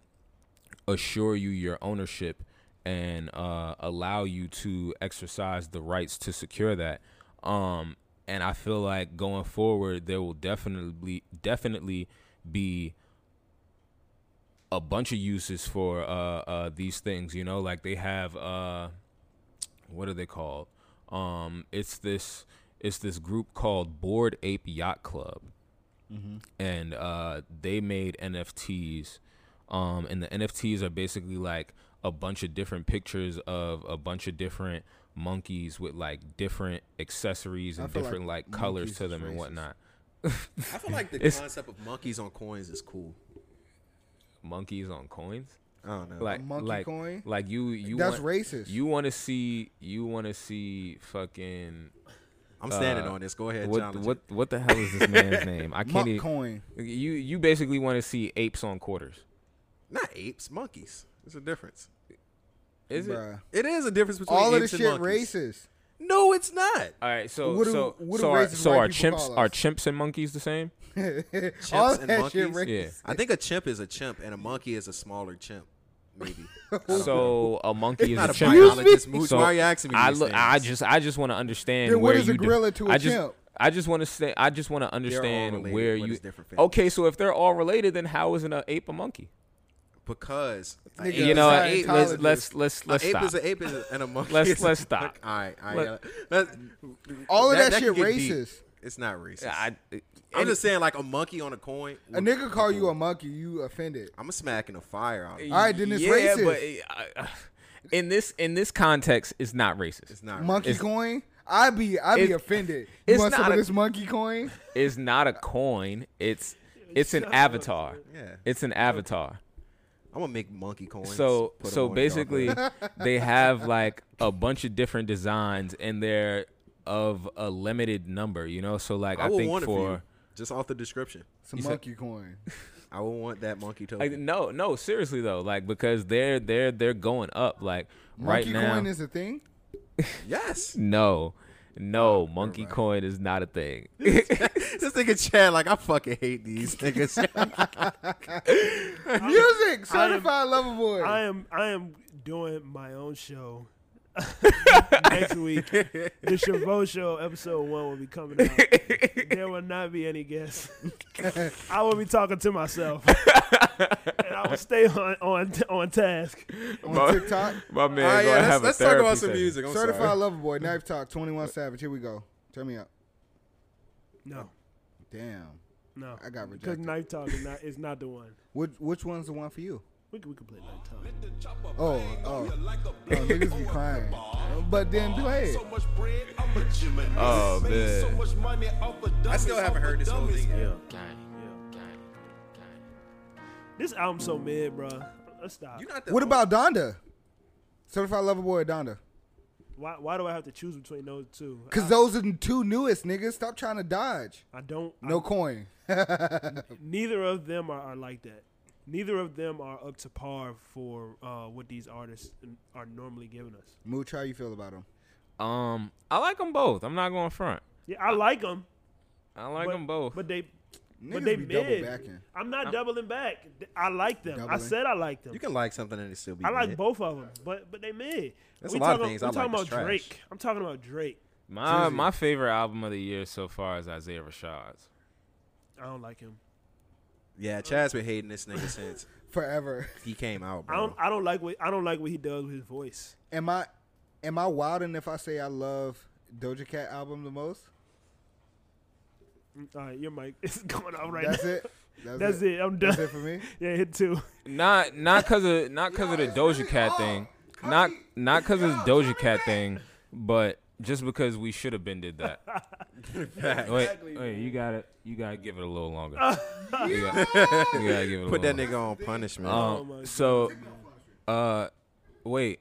B: assure you your ownership and uh, allow you to exercise the rights to secure that. Um, and I feel like going forward, there will definitely definitely be a bunch of uses for uh, uh, these things. You know, like they have uh, what are they called? Um, it's this it's this group called Bored Ape Yacht Club and uh, they made NFTs. Um, and the NFTs are basically like a bunch of different pictures of a bunch of different monkeys with like different accessories and
A: feel like
B: different like, colors to
A: is
B: them and whatnot.
D: I feel like the
B: It's-
D: concept of monkeys on coins is cool.
B: Monkeys on coins,
D: I don't know.
B: like
A: monkey
B: like
A: coin?
B: like you you
A: that's
B: want,
A: racist
B: You want to see you want to see fucking
D: I'm standing
B: uh,
D: on this. Go ahead,
B: what
D: John.
B: what what the hell is this man's name? I can't
A: monk
B: even.
A: coin
B: You you basically want to see apes on quarters.
D: Not apes, monkeys. There's a difference.
B: Is it?
A: bruh.
D: It is a difference between
A: all of
D: apes
A: the shit
D: monkeys.
A: racist
D: No, it's not.
B: All right, so
A: What do-
B: so
A: what do
B: so are,
A: racist
B: so
A: white
B: are
A: people
B: chimps
A: call
B: are chimps and monkeys the same?
A: all
D: Chimps and
A: that shit
D: monkeys?
B: Yeah.
A: racist
D: I think a chimp is a chimp, and a monkey is a smaller chimp. Maybe.
B: So a monkey is
D: not
B: a
D: a
B: chimp.
D: biologist, Mooch.
B: So
D: Why are you asking me
B: I
D: these
B: look. I just I just want to understand
A: Then what
B: where
A: is a
B: you de-
A: gorilla to a
B: I just
A: chimp?
B: I just want to say I just want to understand
D: related,
B: where
D: but
B: you.
D: it's different families.
B: Okay, so if they're all related, then how is an uh, ape a monkey?
D: Because
A: Nigga,
B: You know,
D: a
B: what?
D: ape.
B: let's let's let's
D: A
B: let's
D: ape is an ape is a- and a monkey.
B: Let's-
D: is
B: let's stop.
D: All right, all right.
B: Let-
D: yeah. That-
A: all of that,
D: can
A: shit
D: get deep.
A: racist
D: It's not racist.
B: I,
D: I'm just saying, like a monkey on a coin.
A: a nigga call you a monkey you offended
D: I'm a smacking a fire out. of it.
A: All right, then it's
B: yeah,
A: racist.
B: but uh, in this in this context, it's not racist.
D: It's not
A: monkey
B: It's-
A: coin I'd be I'd be
B: it's-
A: offended you
B: it's
A: want some
B: not
A: of
B: a-
A: this monkey coin
B: It's not a coin. It's it's an avatar.
D: Yeah.
B: It's an avatar.
D: I'm gonna make monkey coins.
B: So so basically they have like a bunch of different designs and they're of a limited number, you know? So like I,
D: I
B: think
D: want for
B: for
D: just off the description.
A: some
B: You said-
A: monkey coin
D: I will want that monkey token.
B: like no, no, seriously though, like because they're they're they're going up like right
A: monkey
B: now.
A: coin is a thing
D: yes.
B: no. No, monkey coin is not a thing.
D: this nigga Chad, like I fucking hate these niggas.
A: Music, certified lover boy.
C: I am I am doing my own show next week. The Chavo Show episode one will be coming out. there will not be any guests. I will be talking to myself, and I will stay on on on task.
A: on TikTok.
B: My man ah,
D: All right, yeah,
B: have
D: let's,
B: a
D: let's talk about some
B: session.
D: music. I'm
A: Certified
D: sorry.
A: lover boy, knife talk, twenty one savage. Here we go. Turn me up.
C: No,
A: Damn,
C: no,
A: I got rejected.
C: because knife talk is not is not the one.
A: Which which one's the one for you?
C: We can, we can play knife talk.
A: Oh, oh, niggas be crying. But then do ahead.
B: Oh man.
D: I still haven't heard this whole thing yet.
C: This album's so mid, bro. Let's stop.
D: You not the
A: What
D: only-
A: about Donda? Certified lover boy or Donda?
C: Why why do I have to choose between those two?
A: Cause those are the two newest niggas. Stop trying to dodge.
C: I don't.
A: No
C: I,
A: coin.
C: neither of them are, are like that. Neither of them are up to par for uh, what these artists are normally giving us.
A: Mooch, how you feel about them?
B: Um, I like them both. I'm not going front.
C: Yeah, I like them.
B: I like
C: but,
B: them both.
C: But they,
A: Niggas
C: but they
A: be double
C: mid.
A: backing.
C: I'm not doubling back. I like them. I said I like them.
D: You can like something and it still be.
C: I like
D: mid.
C: both of them, but but they mid.
D: There's
C: we
D: a lot of
C: talking,
D: things
C: we
D: I
C: talking
D: like
C: about
D: trash.
C: Drake. I'm talking about Drake.
B: my
A: Drizzy.
B: my favorite album of the year so far is Isaiah Rashad's.
C: I don't like him.
D: Yeah, Chad's been hating this nigga since
A: Forever.
D: he came out,
C: I don't I don't like what I don't like what he does with his voice.
A: Am I am I wilding if I say I love Doja Cat album the most?
C: Mm, All right, your mic is going off right
A: That's
C: now.
A: it.
C: That's it. I'm done.
A: That's it for me.
C: Yeah, hit two.
B: Not not cause of not cause of the Doja Cat thing. Not not cause of the Doja Cat thing, but just because we should have been did that. wait, wait, you got to You gotta give it a little longer. you, got, you gotta give it. A
D: Put that
B: little
D: nigga on punishment.
B: Um,
C: Oh
B: so, uh, wait,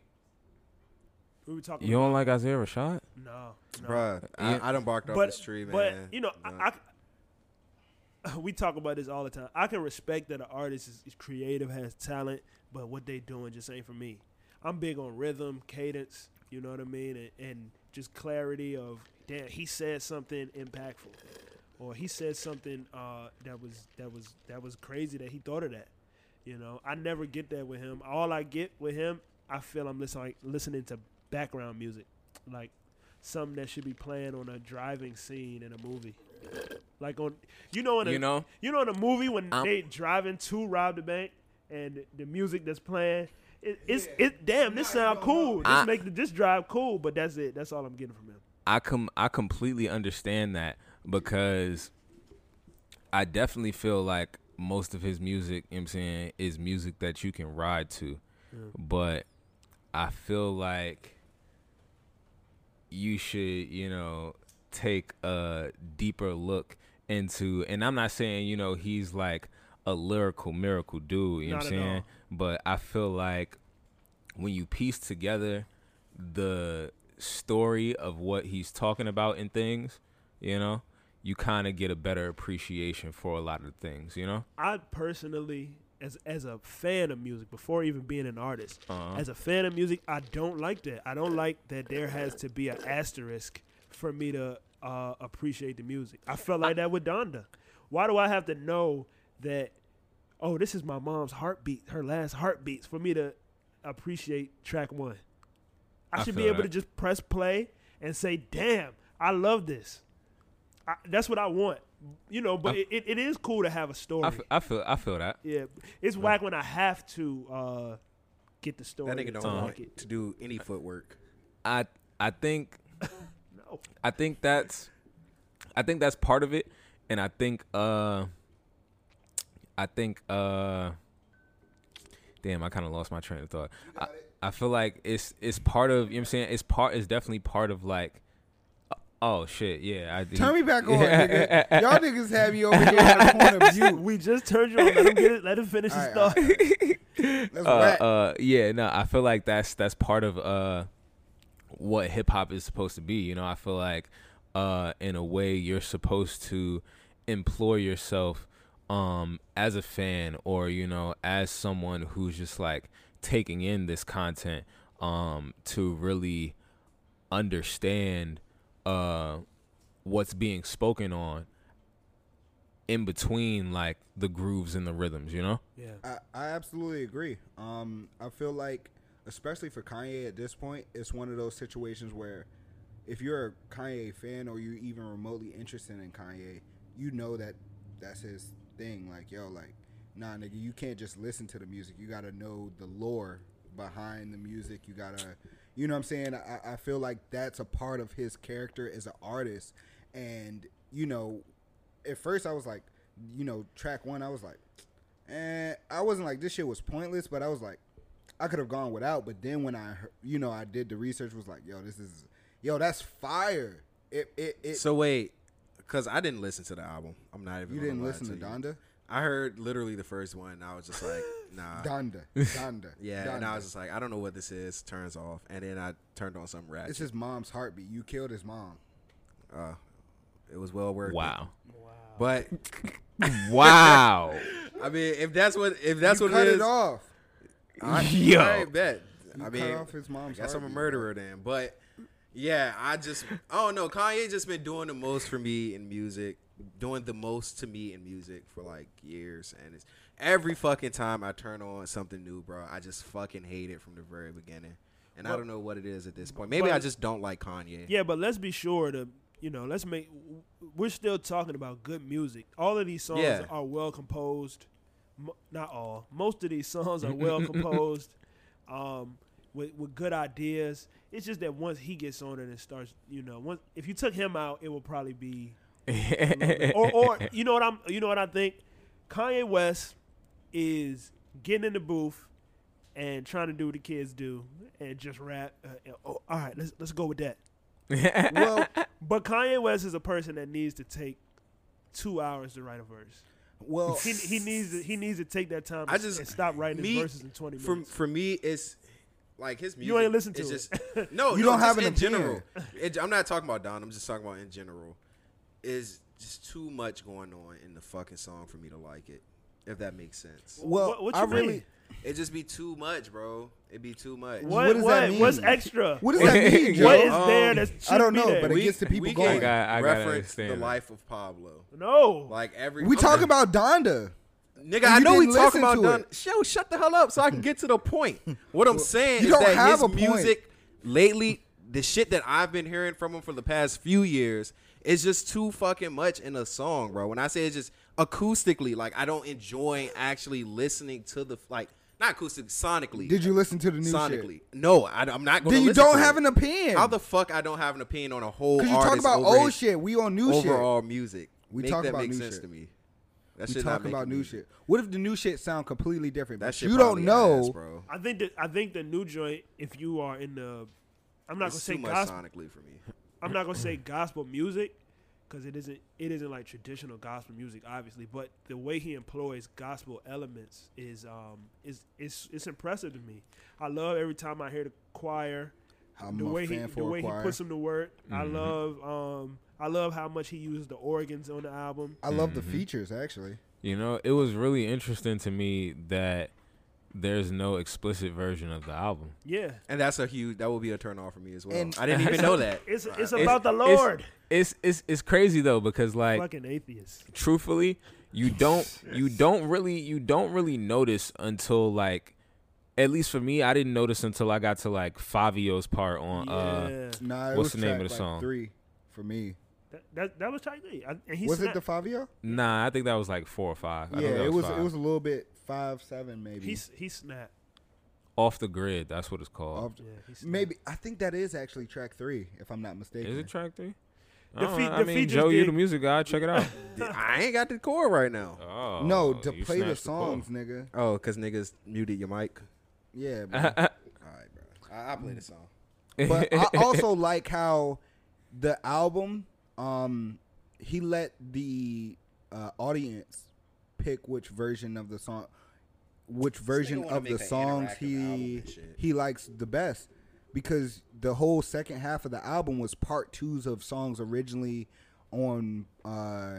C: We were talking.
B: you don't like Isaiah Rashad?
C: no, no.
D: Bruh,
B: Yeah.
D: I, I done barked off
C: but
D: this tree, man.
C: but you know,
D: But-
C: I, I we talk about this all the time. I can respect that an artist is, is creative, has talent, but what they doing just ain't for me. I'm big on rhythm, cadence. You know what I mean, and, and just clarity of damn, he said something impactful, or he said something uh, that was that was that was crazy that he thought of that. You know, I never get that with him. All I get with him, I feel I'm listening listening to background music, like something that should be playing on a driving scene in a movie. Like on, you know, in a,
B: You know?
C: you know, in a movie when
B: I'm-
C: they driving to rob the bank and the music that's playing, it, it's it. Damn, this sound cool. This
B: I-
C: make the, this drive cool, but that's it. That's all I'm getting from him.
B: I com I completely understand that because I definitely feel like most of his music, you know what I'm saying, is music that you can ride to. But I feel like you should, you know, take a deeper look into and I'm not saying, you know, he's like a lyrical miracle dude, you know what I'm saying?
C: all.
B: But I feel like when you piece together the story of what he's talking about in things, you know, you kind of get a better appreciation for a lot of things, you know?
C: I personally, as as a fan of music, before even being an artist,
B: Uh-huh.
C: as a fan of music, I don't like that. I don't like that there has to be an asterisk for me to uh, appreciate the music. I felt like that with Donda. Why do I have to know that? Oh, this is my mom's heartbeat, her last heartbeats, for me to appreciate track one. I,
B: I
C: should be able
B: that.
C: to just press play and say, "Damn, I love this." I, that's what I want, you know. But
B: I-
C: it, it, it is cool to have a story.
B: I, f- I feel I feel that.
C: Yeah, it's whack when I have to uh, get the story.
D: that nigga don't
C: to
D: want
C: like
D: to do any footwork.
B: I I think
C: No.
B: I think that's I think that's part of it and I think uh I think uh damn I kind of lost my train of thought. I, I feel like it's it's part of you know what I'm saying it's part it's definitely part of like oh shit yeah I did.
A: Turn me back on, nigga. Y'all niggas have you over here in the corner mute.
C: We just turned you on. Let him get it. Let him finish his
A: All
C: thought.
A: That's
B: uh, uh, yeah, no, I feel like that's that's part of uh what hip hop is supposed to be. You know, I feel like uh in a way you're supposed to employ yourself um as a fan or you know as someone who's just like taking in this content um to really understand
G: uh what's being spoken on in between like the grooves and the rhythms, you know?
C: Yeah.
A: I, I absolutely agree. Um, I feel like, especially for Kanye at this point, it's one of those situations where if you're a Kanye fan or you're even remotely interested in Kanye, you know that that's his thing. Like, yo, like, nah, nigga, you can't just listen to the music. You gotta know the lore behind the music. You gotta, you know what I'm saying? I, I feel like that's a part of his character as an artist. And, you know, at first I was like, you know, track one, I was like, and I wasn't like this shit was pointless, but I was like, I could have gone without. But then when I, you know, I did the research, was like, yo, this is, yo, that's fire. It, it, it.
D: So wait, because I didn't listen to the album. I'm not even.
A: you didn't
D: lie
A: listen to
D: you.
A: Donda,
D: I heard literally the first one. And I was just like, nah.
A: Donda, Donda.
D: yeah, and I was just like, I don't know what this is. Turns off, and then I turned on some ratchet.
A: It's his mom's heartbeat. You killed his mom.
D: uh, it was well worth. it.
G: Wow.
D: But
G: wow.
D: I mean, if that's what if that's
A: you
D: what
A: cut
D: it
A: it
D: is,
A: off.
D: I,
G: Yo.
D: I bet.
A: You
D: I
A: cut
D: mean,
A: off his mom's
D: I guess I'm a
A: heartbeat,
D: murderer then. But yeah, I just I don't know. Kanye just been doing the most for me in music, doing the most to me in music for like years, and it's every fucking time I turn on something new, bro. I just fucking hate it from the very beginning, and I don't know what it is at this point. Maybe
C: but-
D: I just don't like Kanye.
C: Yeah, but let's be sure to you know let's make. We're still talking about good music. All of these songs
D: Yeah.
C: are well composed. Not all. Most of these songs are well composed, um, with with good ideas. It's just that once he gets on it and starts, you know, once if you took him out, it will probably be or or you know what I'm you know what I think Kanye West is getting in the booth and trying to do what the kids do and just rap. Uh, and- oh, all right, let's let's go with that.
A: Well,
C: But Kanye West is a person that needs to take two hours to write a verse.
A: well,
C: He, he needs to, he needs to take that time
D: I just-
C: and stop writing
D: me-
C: his verses in twenty minutes.
D: For for me, it's like his music.
C: You ain't listen to
D: is
C: it.
D: Just, no,
A: You
D: no,
A: don't have an
D: in general. It, I'm not talking about Don. I'm just talking about in general. Is just too much going on in the fucking song for me to like it. If that makes sense.
A: well,
C: What- what
A: I
C: mean?
A: really.
D: It just be too much, bro. It be too much.
C: what
A: what does
C: what,
A: that
C: what's extra?
A: What does that mean, Joe?
C: what is
D: Um,
C: there that
A: I don't know,
C: there?
A: but it gets the people
D: we
A: going.
D: can
G: I got- I
D: reference the life of Pablo.
C: no.
D: Like every
A: We
D: I'm
A: about Donda.
D: Nigga, I know we talking about
A: to
D: Don.
A: it.
D: Show, shut the hell up so I can get to the point. What I'm saying is that his
A: a point.
D: music lately, the shit that I've been hearing from him for the past few years, is just too fucking much in a song, bro. When I say it's just acoustically, like I don't enjoy actually listening to the like not acoustic, sonically.
A: Did you listen to the new
D: sonically?
A: shit?
D: No, I, am not going.
A: Then you don't have
D: it.
A: an opinion.
D: How the fuck I don't have an opinion on a whole
A: Because you talk about old shit. We on new shit.
D: overall music?
A: We
D: Make
A: talk
D: that
A: about
D: make
A: new
D: sense
A: shit.
D: to me. That
A: We
D: should not
A: talking about
D: me-
A: new shit. What if the new shit sound completely different?
D: That shit
A: you don't know.
D: ass, bro.
C: I think that I think the new joint. If you are in the, I'm not
D: It's
C: gonna
D: too
C: say
D: much
C: gospel.
D: sonically for me.
C: I'm not gonna say gospel music because it isn't it isn't like traditional gospel music, obviously. But the way he employs gospel elements is um is it's it's impressive to me. I love every time I hear the choir.
A: I'm
C: the
A: a
C: way
A: fan
C: he
A: for
C: the way
A: choir.
C: he puts them to work. I love um I love how much he uses the organs on the album.
A: I love the features actually.
G: You know, it was really interesting to me that there's no explicit version of the album.
C: Yeah,
D: And that's a huge. That will be a turn off for me as well.
A: And-
D: I didn't even know that.
C: it's it's
G: It's-
C: about the
G: it's-
C: Lord.
G: It's it's it's crazy though because like
C: Fucking atheist.
G: truthfully, you don't you don't really you don't really notice until like at least for me, I didn't notice until I got to like Fivio's part on uh
A: Nah,
G: What's
A: was
G: the name of the
A: like,
G: song?
A: Three for me.
C: that, that that was track three. I, and he
A: was it the Fivio?
G: Nah, I think that was like four or five. I
A: Yeah,
G: think that
A: it was.
G: five.
A: It was a little bit five, seven, maybe.
C: he s- he snapped.
G: off the grid. That's what it's called.
A: Off-
C: Yeah,
A: maybe I think that is actually track three, if I'm not mistaken.
G: Is it track three?
C: The
G: I,
C: fe-
G: know. I mean, Joe, you the music guy. Check it out.
D: I ain't got the core right now.
G: Oh,
A: no, to play the
G: snatched chord.
A: songs, nigga.
D: Oh, cause niggas muted your mic.
A: Yeah, bro.
D: All right, bro. I, I play the song.
A: but I also like how the album, um, he let the uh, audience pick which version of the song, which version of the songs he he likes the best, because the whole second half of the album was part twos of songs originally on uh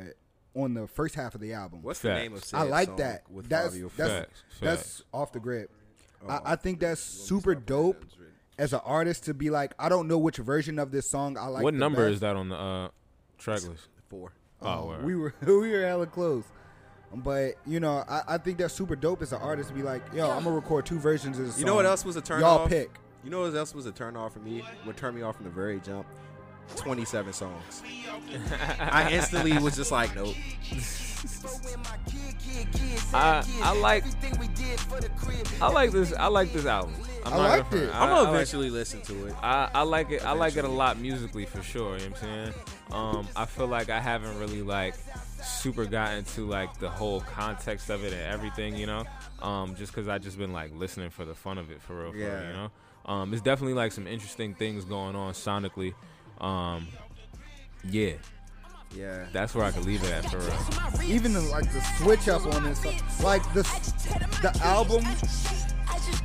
A: on the first half of the album.
D: What's the name of.
A: I like that.
D: with
A: That's
D: Fivio
A: that's
G: Facts,
A: that's off the grid.
D: Oh,
A: I, I think that's super dope, as an artist to be like, I don't know which version of this song I like.
B: what
A: the
B: number
A: best.
B: is that on the uh, track list?
D: Four.
B: Oh, word.
A: we were we were hella close. But you know, I, I think that's super dope as an artist to be like, yo, I'm gonna record two versions of the song.
D: You know what else was a turn
A: Y'all
D: off?
A: pick.
D: You know what else was a turn off for me? What turned me off from the very jump. 27 songs. I instantly was just like, nope.
B: I I like I like this I like this album. I'm
A: I
B: not
A: liked
B: gonna
A: it.
B: front.
D: I'm gonna
B: I like-
D: eventually listen to it.
B: I, I like it. I like it a lot musically for sure. You know what I'm saying? Um, I feel like I haven't really like super gotten to like the whole context of it and everything. You know, um, just because I just been like listening for the fun of it for real. For real
D: Yeah.
B: you know, um, it's definitely like some interesting things going on sonically. Um, yeah,
D: Yeah.
B: that's where I could leave it at for real.
A: Even the, like the switch up on this, like the the album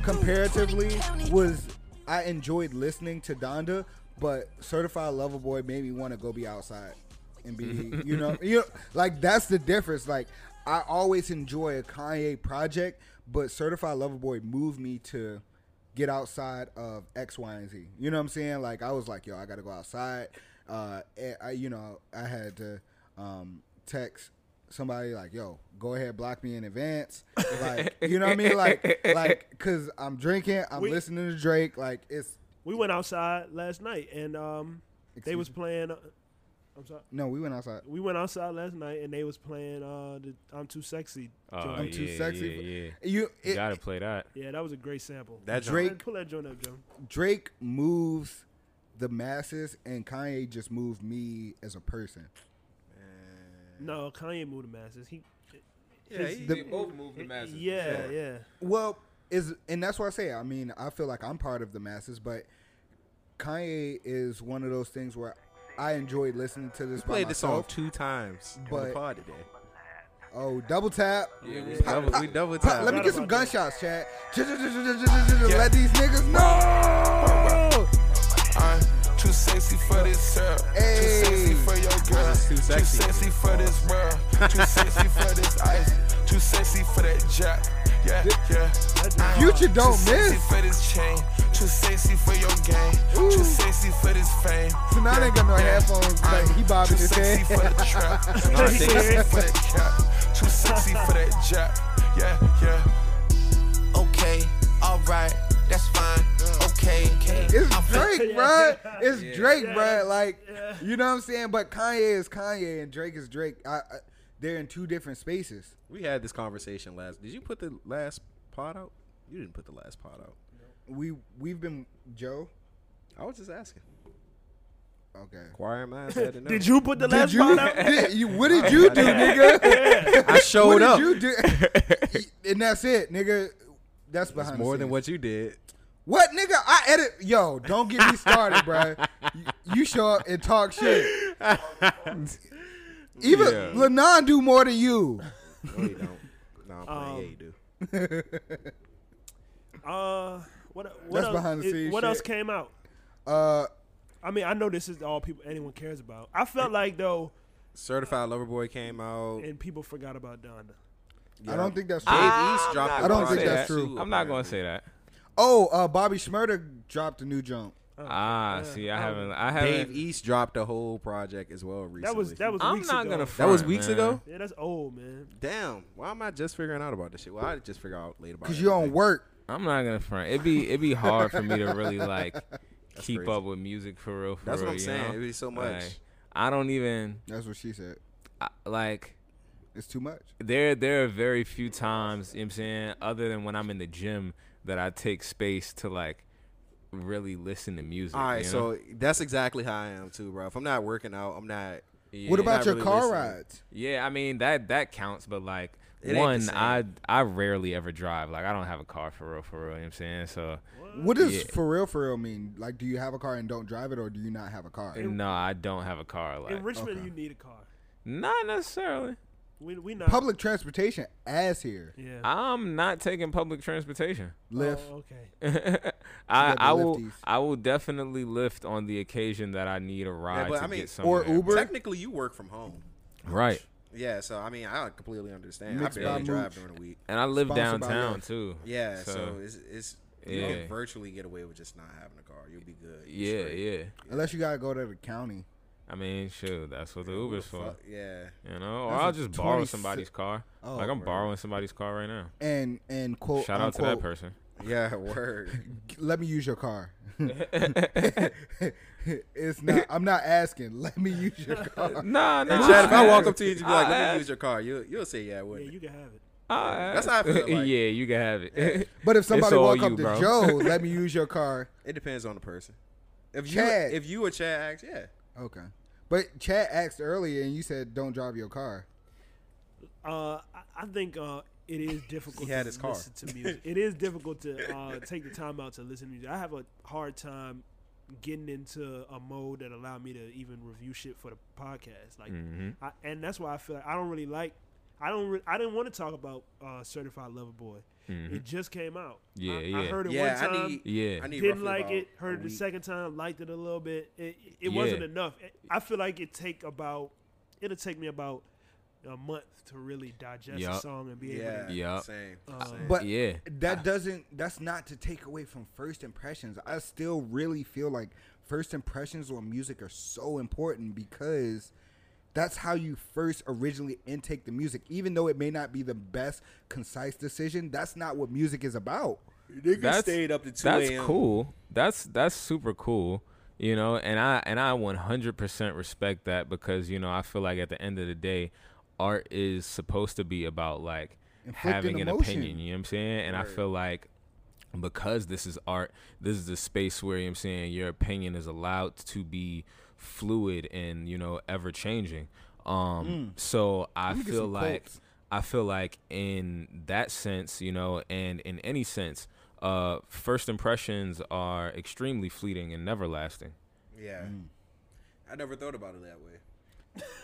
A: comparatively was I enjoyed listening to Donda, but Certified Lover Boy made me want to go be outside and be, you know, you know, like that's the difference. Like I always enjoy a Kanye project, but Certified Lover Boy moved me to get outside of X, Y, and Z. You know what I'm saying? Like I was like, yo, I got to go outside. Uh, I, you know, I had to um, text somebody like, yo, go ahead, block me in advance. Like, you know what I mean? Like, like, cause I'm drinking, I'm
C: We-
A: listening to Drake. Like, it's
C: We went outside last night and um, they was playing. Uh, I'm sorry.
A: no, we went outside.
C: We went outside last night and they was playing uh, the "I'm Too Sexy."
B: Oh.
A: I'm
B: yeah,
A: too sexy.
B: Yeah, yeah.
A: You,
B: You gotta play that.
C: Yeah, that was a great sample.
D: That
A: Drake-
C: pull that joint up, Joe.
A: Drake moves the masses, and Kanye just moved me as a person.
C: No, Kanye moved the masses. He,
D: Yeah,
C: his-
D: he-
A: The-
B: both move the
C: yeah, yeah.
A: Well, is and that's what I say. I mean, I feel like I'm part of the masses, but Kanye is one of those things where I enjoyed listening to this.
D: We played
A: by
D: this song two times on
A: But-
D: the pod today.
A: Oh, double tap.
D: Yeah, we
C: Yeah.
D: double, we double
A: Pa-
D: tap.
A: Let me get some
C: about that.
A: gunshots, Chad. Let these niggas know.
I: I'm too sexy for this syrup. Too sexy for your girl.
D: Too
I: Too
D: sexy.
I: sexy for this world. Too sexy for this ice. Too sexy for that jack. Yeah, yeah.
A: Future don't
I: too sexy
A: miss.
I: for this chain. Too sexy for your game.
A: Ooh.
I: Too sexy for this fame.
A: So now they got no
I: Yeah.
A: headphones, but
I: I'm
A: he bobbing
I: too sexy for the trap. Too sexy for that cap. Too sexy for that jack. Yeah, yeah. Okay, alright,
A: It's Drake, bruh. It's Drake,
C: Yeah,
A: bruh. Like,
C: yeah.
A: you know what I'm saying? But Kanye is Kanye and Drake is Drake. I, I, they're in two different spaces.
D: We had this conversation last. Did you put the last pod out? You didn't put the last pod out.
A: We we've been Joe.
D: I was just asking.
A: Okay.
D: Choir man had to know.
C: Did you put the
A: Did
C: last
A: you,
C: out?
A: did you? What did you do, nigga?
D: I showed
A: what
D: up.
A: did you do? and that's it, nigga. That's
D: It's
A: behind
D: more
A: the
D: than what you did.
A: What nigga? I edit. Yo, don't get me started, bruh. You, you show up and talk shit. Even
B: Yeah.
A: Lenon do more than you.
D: No, you don't. No, I'm playing.
C: Um,
D: yeah, you do.
C: Uh, what? What
A: That's
C: else,
A: behind the
C: it-
A: scenes
C: What else came out?
A: Uh,
C: I mean, I know this is all people anyone cares about. I felt like though,
D: Certified Lover Boy came out.
C: and people forgot about Donda.
A: I don't think that's
D: Dave
A: true.
D: East dropped.
A: I
D: a
A: don't think
D: project
A: that's true.
B: I'm not gonna say that.
A: Oh, uh, Bobby Shmurda dropped a new jump.
B: Ah,
C: yeah.
B: see, I
C: Oh.
B: haven't. I haven't.
D: Dave East dropped a whole project as well recently.
C: That was that was
B: I'm
C: weeks
B: not
C: ago.
B: gonna.
D: That was weeks
B: man.
D: ago.
C: yeah, that's old, man.
D: Damn. Why am I just figuring out about this shit? Well, I just figure out later.
A: Cause you
D: don't
A: work.
B: I'm not gonna front. It'd be it'd be hard for me to really like keep
D: crazy.
B: up with music for real. For
D: That's
B: real,
D: what I'm
B: you
D: saying.
B: know?
D: It'd be so much.
B: Like, I don't even
A: That's what she said.
B: I, like.
A: It's too much.
B: there there are very few times, you know what I'm saying, other than when I'm in the gym that I take space to like really listen to music.
D: All right,
B: you know?
D: so that's exactly how I am too, bro. If I'm not working out, I'm not.
B: Yeah.
A: What about
D: not
A: your
D: really
A: car
D: listening.
A: rides?
B: Yeah, I mean that that counts, but like
D: It
B: one. I I rarely ever drive. Like I don't have a car for real, for real. You know what I'm saying? So
A: What does
B: Yeah.
A: for real, for real mean? Like, do you have a car and don't drive it, or do you not have a car?
B: no, I don't have a car. Like
C: In Richmond,
A: okay.
C: you need a car.
B: not necessarily.
C: We we not
A: Public transportation, ass here.
C: Yeah.
B: I'm not taking public transportation.
A: Lyft.
C: Oh, okay.
B: I I will
A: lifties.
B: I will definitely lift on the occasion that I need a ride
D: but
B: to
D: I mean-
B: get somewhere.
A: Or Uber.
D: Technically, you work from home.
B: right?
D: Yeah, so I mean, I completely understand.
A: Mixed
D: I barely drive
A: Mooch.
D: during the week.
B: And I live
A: Sponsored by
B: downtown
A: Lyft.
B: too.
D: Yeah, so,
B: So-
D: it's it's You
B: Yeah.
D: can virtually get away with just not having a car. You'll be good. You're
B: Yeah,
D: straight.
B: yeah.
A: Unless you gotta go to the county.
B: I mean, shoot, that's what the
D: Who
B: Uber's for.
D: fuck- Yeah.
B: You know, or
A: That's
B: I'll
A: a
B: just borrow somebody's car.
A: Oh,
B: like I'm
A: word.
B: borrowing somebody's car right now.
A: And and quote
B: Shout out to that person.
D: Yeah, word.
A: Let me use your car. it's not. I'm not asking. Let me use your car.
B: Nah,
D: Hey,
B: nah.
D: Chad, if I walk up to you and you be like, "Let me use your car," you you'll say yeah,
C: Yeah,
D: wouldn't
C: you can have it.
B: I
D: That's how I feel, like-
B: yeah, you can have it.
A: But if somebody
B: all
A: walk
B: you,
A: up to
B: bro.
A: Joe, let me use your car.
D: It depends on the person. If you
A: Chad.
D: if you or Chad asks, yeah.
A: Okay. But Chad asked earlier, and you said don't drive your car.
C: Uh, I, I think uh, it is difficult
D: He had
C: to
D: his car.
C: listen to music. it is difficult to uh, take the time out to listen to music. I have a hard time getting into a mode that allow me to even review shit for the podcast. Like,
B: Mhm.
C: I, and that's why I feel like I don't really like. I don't. Re- I didn't want to talk about uh, Certified Lover Boy.
B: Mhm.
C: It just came out.
B: Yeah,
C: I,
B: yeah.
C: I heard it
D: Yeah,
C: one
D: I
C: time.
D: need-
B: Yeah.
D: I need
C: didn't like it. Heard it the second time. Liked it a little bit. It, it
B: Yeah.
C: wasn't enough. I feel like it take about. It'll take me about a month to really digest a
B: Yup.
C: song and be
D: Yeah,
C: able to.
B: Yup.
D: same.
C: Uh,
D: same.
A: But
B: Yeah.
A: that doesn't. That's not to take away from first impressions. I still really feel like first impressions on music are so important because that's how you first originally intake the music. Even though it may not be the best concise decision, that's not what music is about.
D: Niggas
B: That's-
D: stayed up to two
B: That's cool. That's that's super cool. You know, and I and I 100% respect that because you know I feel like at the end of the day, art is supposed to be about like
A: Inflicting
B: having an
A: emotion.
B: opinion. You know what I'm saying? And I feel like because this is art, this is the space where you know what I'm saying your opinion is allowed to be fluid and you know ever changing. Um, so I
A: Let me get
B: feel like
A: quotes.
B: I feel like in that sense, you know, and in any sense, uh, first impressions are extremely fleeting and never lasting.
D: Yeah. I never thought about it that way.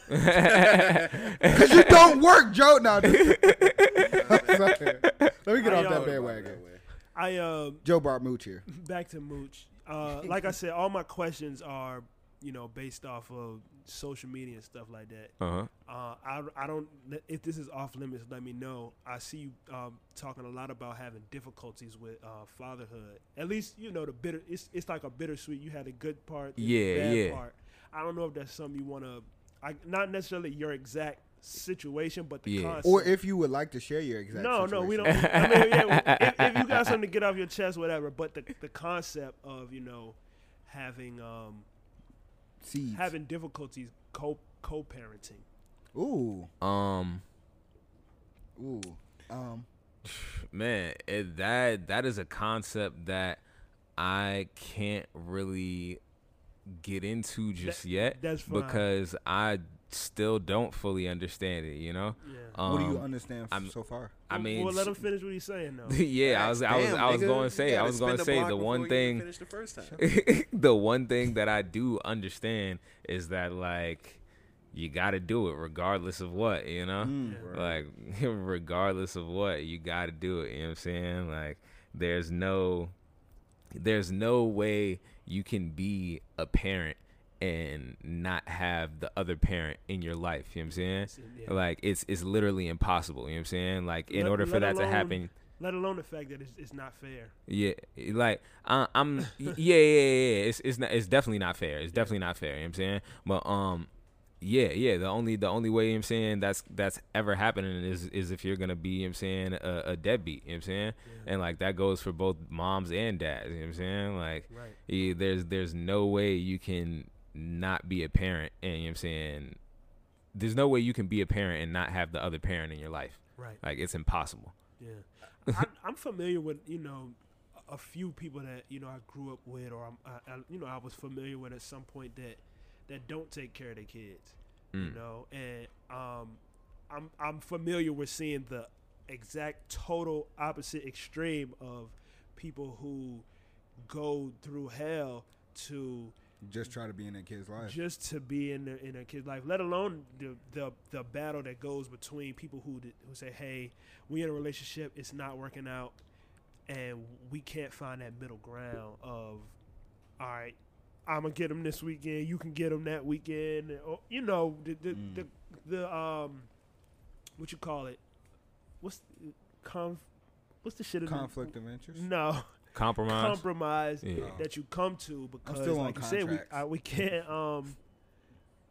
A: Because you don't work, Joe. Now, let me get
C: I,
A: off
C: uh,
A: that
D: Thought about it
A: bandwagon.
C: I um
A: Joe Bart Mooch here.
C: back to Mooch. Uh, like I said, all my questions are you know based off of social media and stuff like that.
B: Uh huh.
C: Uh, I, I don't if this is off limits. Let me know. I see you um, talking a lot about having difficulties with uh, fatherhood. At least you know the bitter. It's it's like a bittersweet. You had a good part, and a
B: Yeah,
C: bad
B: yeah.
C: Part. I don't know if that's something you want to. I not necessarily your exact situation, but the
B: Yeah.
C: concept.
A: Or if you would like to share your exact
C: no, no, we don't. I mean, yeah, if, if you got something to get off your chest, whatever. But the the concept of you know having um
A: Seeds.
C: having difficulties co co parenting.
A: Ooh,
B: Um,
A: ooh. Um,
B: man, it, that that is a concept that I can't really get into just yet
C: that's fine.
B: because I still don't fully understand it. You know.
C: Yeah.
B: Um,
A: what do you understand f-
B: I'm-
A: so far?
B: I mean,
C: well, let him finish what he's saying though.
B: yeah, I was, I was,
D: Damn,
B: I was
D: nigga.
B: going to say, I was going to say the one thing,
D: finish the first time.
B: the one thing that I do understand is that like you got to do it regardless of what, you know?
A: Mm.
B: Like regardless of what, you got to do it, you know what I'm saying? Like there's no there's no way you can be a parent and not have the other parent in your life, you know what I'm saying?
C: Yeah.
B: Like it's it's literally impossible, you know what I'm saying? Like in
C: Let-
B: order for that to happen,
C: Let alone the fact that it's, it's not fair.
B: yeah, like I, I'm, yeah, yeah, yeah, yeah. It's it's not, it's definitely not fair. It's definitely not fair. You know what I'm saying? But um, yeah, yeah. The only the only way you know what I'm saying that's that's ever happening is is if you're gonna be you know what I'm saying a, a deadbeat. You know what I'm saying? And like that goes for both moms and dads. You know what I'm saying? Like
C: Right.
B: yeah, there's there's no way you can not be a parent and you know what I'm saying. There's no way you can be a parent and not have the other parent in your life.
C: Right.
B: Like it's impossible.
C: Yeah. I, I'm familiar with you know a- few people that you know I grew up with, or I'm, I, I, you know I was familiar with at some point that that don't take care of their kids. You
B: Mm.
C: know, and um, I'm I'm familiar with seeing the exact total opposite extreme of people who go through hell to
A: Just try to be in a kid's life.
C: just to be in the, in a kid's life, let alone the, the the battle that goes between people who who say, "Hey, we in a relationship, it's not working out, and we can't find that middle ground of, all right, I'm gonna get him this weekend, you can get him that weekend, or you know, the the
A: Mm.
C: the, the um, what you call it, what's conf, what's the shit? the-
A: Conflict of interest.
C: no,
B: Compromise.
C: compromise
B: Yeah.
C: that you come to because
A: still on
C: like you said we. I, we can't um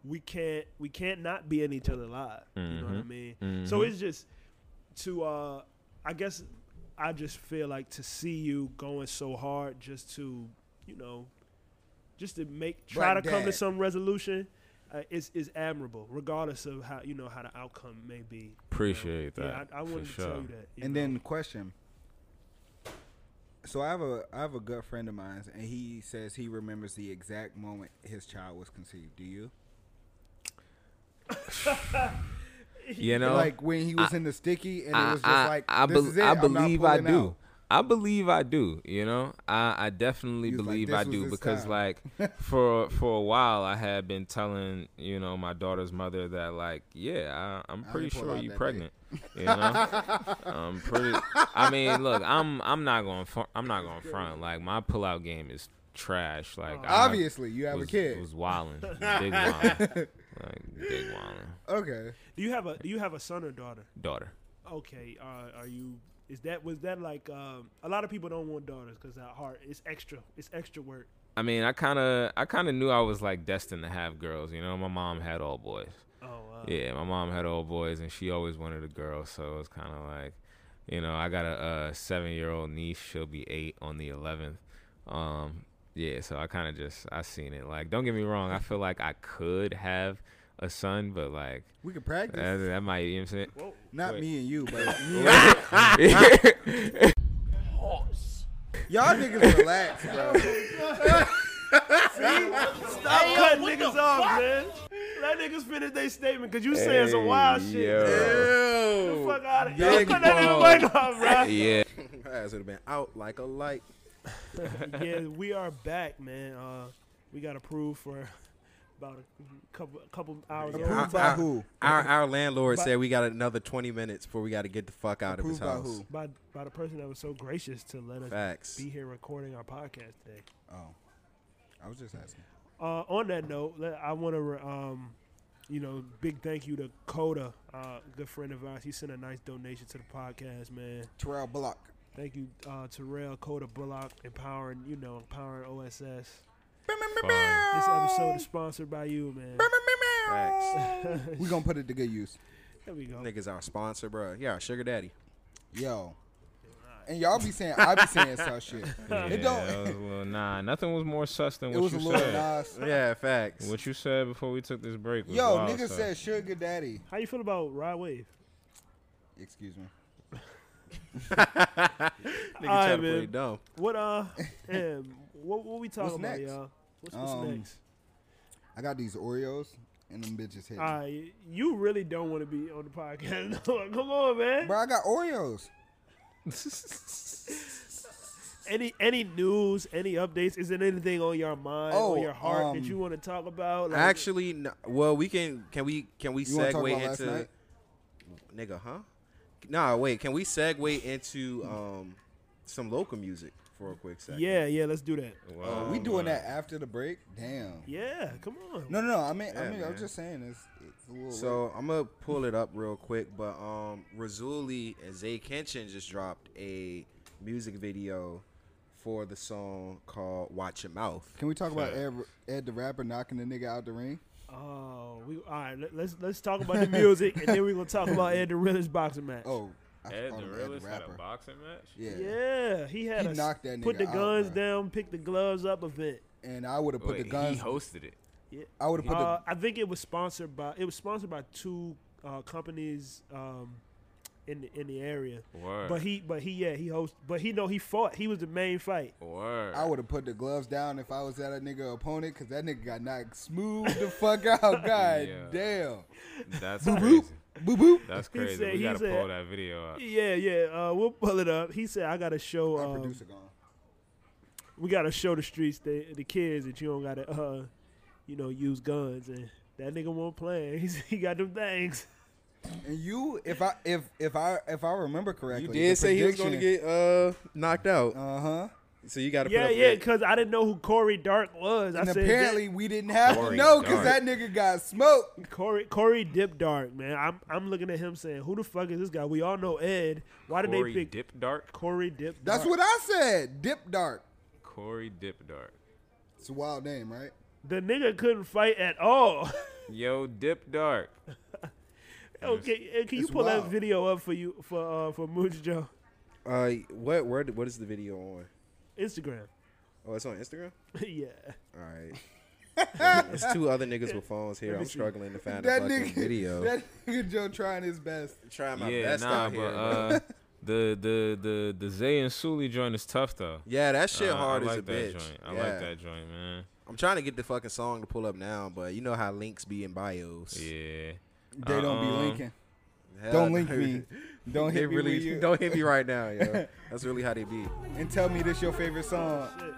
C: we can't we can't not be in each other lives you know what i
B: Mhm.
C: mean so
B: Mhm.
C: it's just to uh i guess i just feel like to see you going so hard just to you know just to make try
A: Black
C: to come to some resolution uh, is is admirable regardless of how you know how the outcome may be you know?
B: Appreciate
C: yeah,
B: that.
C: I, I
B: for
C: wanted to
B: sure.
C: tell you that you
A: And
C: know?
A: then question. So I have a I have a good friend of mine, and he says he remembers the exact moment his child was conceived. Do you?
B: You know,
A: like when he was in the sticky, and it was just
B: I,
A: like,
B: I,
A: this is it.
B: I believe I
A: pulling
B: do.
A: Out.
B: I believe I do. You know, I, I definitely
A: He was like,
B: believe I do because
A: time."
B: like for for a while I had been telling you know my daughter's mother that like yeah I, I'm pretty
A: ain't
B: sure
A: you're
B: pregnant. You know, I'm pretty. I mean, look, I'm I'm not going fr- I'm not going front. Like my pullout game is trash. Like I
A: Obviously, you have
B: was,
A: a kid.
B: It was wilding, big wilding, like big wilding.
A: Okay.
C: do you have a do you have a son or daughter
B: Daughter.
C: Okay, uh, are you? Is that was that like um, a lot of people don't want daughters because that heart it's extra. It's extra work.
B: I mean, I kind of, I kind of knew I was like destined to have girls. You know, my mom had all boys.
C: Oh wow.
B: Yeah, my mom had all boys, and she always wanted a girl. So it was kind of like, you know, I got a, a seven-year-old niece. She'll be eight on the eleventh. Um, yeah, so I kind of just, I seen it. Like, don't get me wrong. I feel like I could have a son, but like
A: We could practice.
B: that, that might, you know what I'm saying?
A: Not
B: Wait.
A: me and you, but me and y'all niggas relax, bro.
C: Stop cutting niggas off, man. Let niggas finish their statement because you saying some wild shit.
B: yo.
C: Get the fuck out of here.
A: Big
C: Cut that nigga mic off, bro.
B: Yeah,
D: Ass would have been out like a light.
C: yeah, we are back, man. Uh, we got approved for about a couple couple hours.
D: Yeah,
C: ago.
A: Approved by
D: I-
A: who?
D: Our our landlord
C: But-
D: said we got another 20 minutes before we got to get the fuck out of his
A: Approved by
D: house.
A: who?
C: by by the person that was so gracious to let us
D: Facts.
C: be here recording our podcast today.
A: Oh, I was just asking.
C: Uh, on that note, I want to, um, you know, big thank you to Coda, uh, good friend of ours. He sent a nice donation to the podcast, man.
A: Terrell Bullock.
C: Thank you, uh, Terrell Coda Bullock, empowering, you know, empowering OSS.
B: Fun.
C: This episode is sponsored by you, man.
D: Facts.
A: We gonna put it to good use.
C: There we go.
D: Niggas our sponsor, bro. Yeah, sugar daddy.
A: Yo. And y'all be saying I be saying such shit.
B: Yeah,
A: It don't-
B: that was a little, nah, nothing was more sus than
A: It
B: what
A: was a
B: you
A: little
B: said.
A: Nas.
D: Yeah, facts.
B: What you said before we took this break was
A: Yo,
B: wild
A: nigga
B: stuff.
A: said sugar daddy.
C: How you feel about Ride Wave?
A: Excuse me.
D: Nigga try
C: Alright,
D: to play dumb.
C: What uh, um, what what we talking
A: What's
C: about,
A: next?
C: y'all? What's, what's
A: Um,
C: next?
A: I got these Oreos and them bitches hit.
C: Uh, you really don't want to be on the podcast. Come on, man.
A: Bro, I got Oreos.
C: Any any news, any updates? Is there anything on your mind
A: Oh,
C: or your heart
A: um,
C: that you want to talk about? Like,
D: Actually, n well, we can. Can we? Can we
A: You
D: segue into? Nigga, huh? Nah, wait. Can we segue into um some local music for a quick second?
C: yeah, yeah, let's do that.
B: Wow,
A: Oh, we doing
B: man.
A: that after the break? Damn.
C: Yeah, come on.
A: No, no, no. I mean, I
D: Yeah,
A: mean, I was
D: man.
A: just saying it's, it's a little. late.
D: So I'm gonna pull it up real quick, but um, Razuli and Zay Kenshin just dropped a music video for the song called "Watch Your Mouth."
A: can we talk about Ed, Ed the rapper knocking the nigga out the ring?
C: Oh, we all right. Let, let's let's talk about the music, and then we're gonna talk about Ed the realest boxing match.
A: Oh, I
B: Ed
A: called
B: the
A: him
B: had a boxing match.
A: Yeah.
C: yeah, he had
A: He
C: a
A: knocked that
C: put the
A: out,
C: guns
A: bruh.
C: down, pick the gloves up event.
A: And I would have put
B: Wait,
A: the guns.
B: He hosted it.
A: Yeah, I would have put
C: Uh, I think it was sponsored by it was sponsored by two uh, companies um, in the, in the area.
B: Word.
C: But he but he yeah he host but he know he fought. He was the main fight.
B: Word.
A: I would have put the gloves down if I was that nigga opponent, cause that nigga got knocked smooth the fuck out. God
B: Yeah.
A: damn.
B: That's
A: Boop,
B: crazy.
A: Boop boop.
B: That's
C: He
B: crazy.
C: said-
B: we
C: he
B: gotta
C: said-
B: pull that video up.
C: Yeah, yeah. Uh, we'll pull it up. He said I gotta show
A: Our
C: um,
A: producer gone.
C: we gotta show the streets the the kids that you don't gotta uh you know use guns and that nigga won't play. He's, he got them things.
A: And you, if I if if I if I remember correctly,
D: You did say he was gonna get uh knocked out.
A: Uh huh.
D: So you got to
C: Yeah,
D: put up
C: yeah, because I didn't know who Corey Dark was.
A: And
C: I said
A: apparently we didn't have
B: Corey
A: to know because that nigga got smoked.
C: Corey Corey Dip Dark, man. I'm I'm looking at him saying, who the fuck is this guy? We all know Ed. Why did
G: Corey
C: they pick
G: Dip Dark.
C: Corey Dip? Dark.
A: That's what I said. Dip Dark.
G: Corey Dip Dark.
A: It's a wild name, right?
C: the nigga couldn't fight at all.
G: Yo, Dip Dark.
C: okay, can you
A: It's
C: pull that video up for you for uh, for Mooch Joe
D: Uh, what where what is the video on?
C: Instagram?
D: Oh, it's on Instagram.
C: yeah.
D: All right. There's two other niggas with phones here. I'm struggling to find
A: That
D: a fucking
A: nigga,
D: video.
A: that nigga Joe trying his best.
D: Trying my
G: yeah,
D: best
G: nah,
D: out
G: but
D: here. bro.
G: uh, the the the the Zay and Sully joint is tough though.
D: yeah, that shit
G: Uh,
D: hard
G: I
D: as
G: like
D: a
G: that
D: bitch.
G: joint. I
D: Yeah.
G: like that joint, man.
D: I'm trying to get the fucking song to pull up now, but you know how links be in bios.
G: Yeah.
A: They don't be
G: Uh-uh.
A: linking.
D: Hell
A: Don't
D: no.
A: link me. Don't
D: They
A: hit me
D: really
A: you.
D: don't hit me right now, yo. That's really how they be.
A: and tell me this your favorite song.
C: Shit.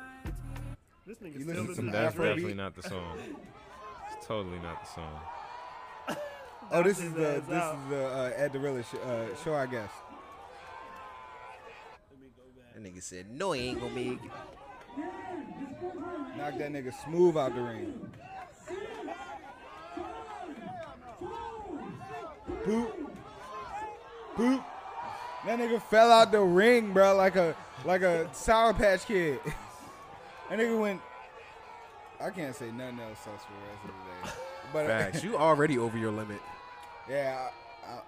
C: This nigga
A: You listen to some
G: That's
C: this rap.
G: definitely not the song. It's totally not the song.
A: Oh, this is the
C: ass
A: this
C: out.
A: is the uh, Ed the Realist sh- uh, show, I guess.
C: Let me go back.
D: That nigga said, no, he ain't gonna make it.
A: Knock that nigga smooth out the ring. Boop. Boop. That nigga fell out the ring, bro, like a like a Sour Patch Kid. that nigga went. I can't say nothing else else for the rest of the day. But uh,
D: Facts. You already over your limit.
A: yeah, I, I,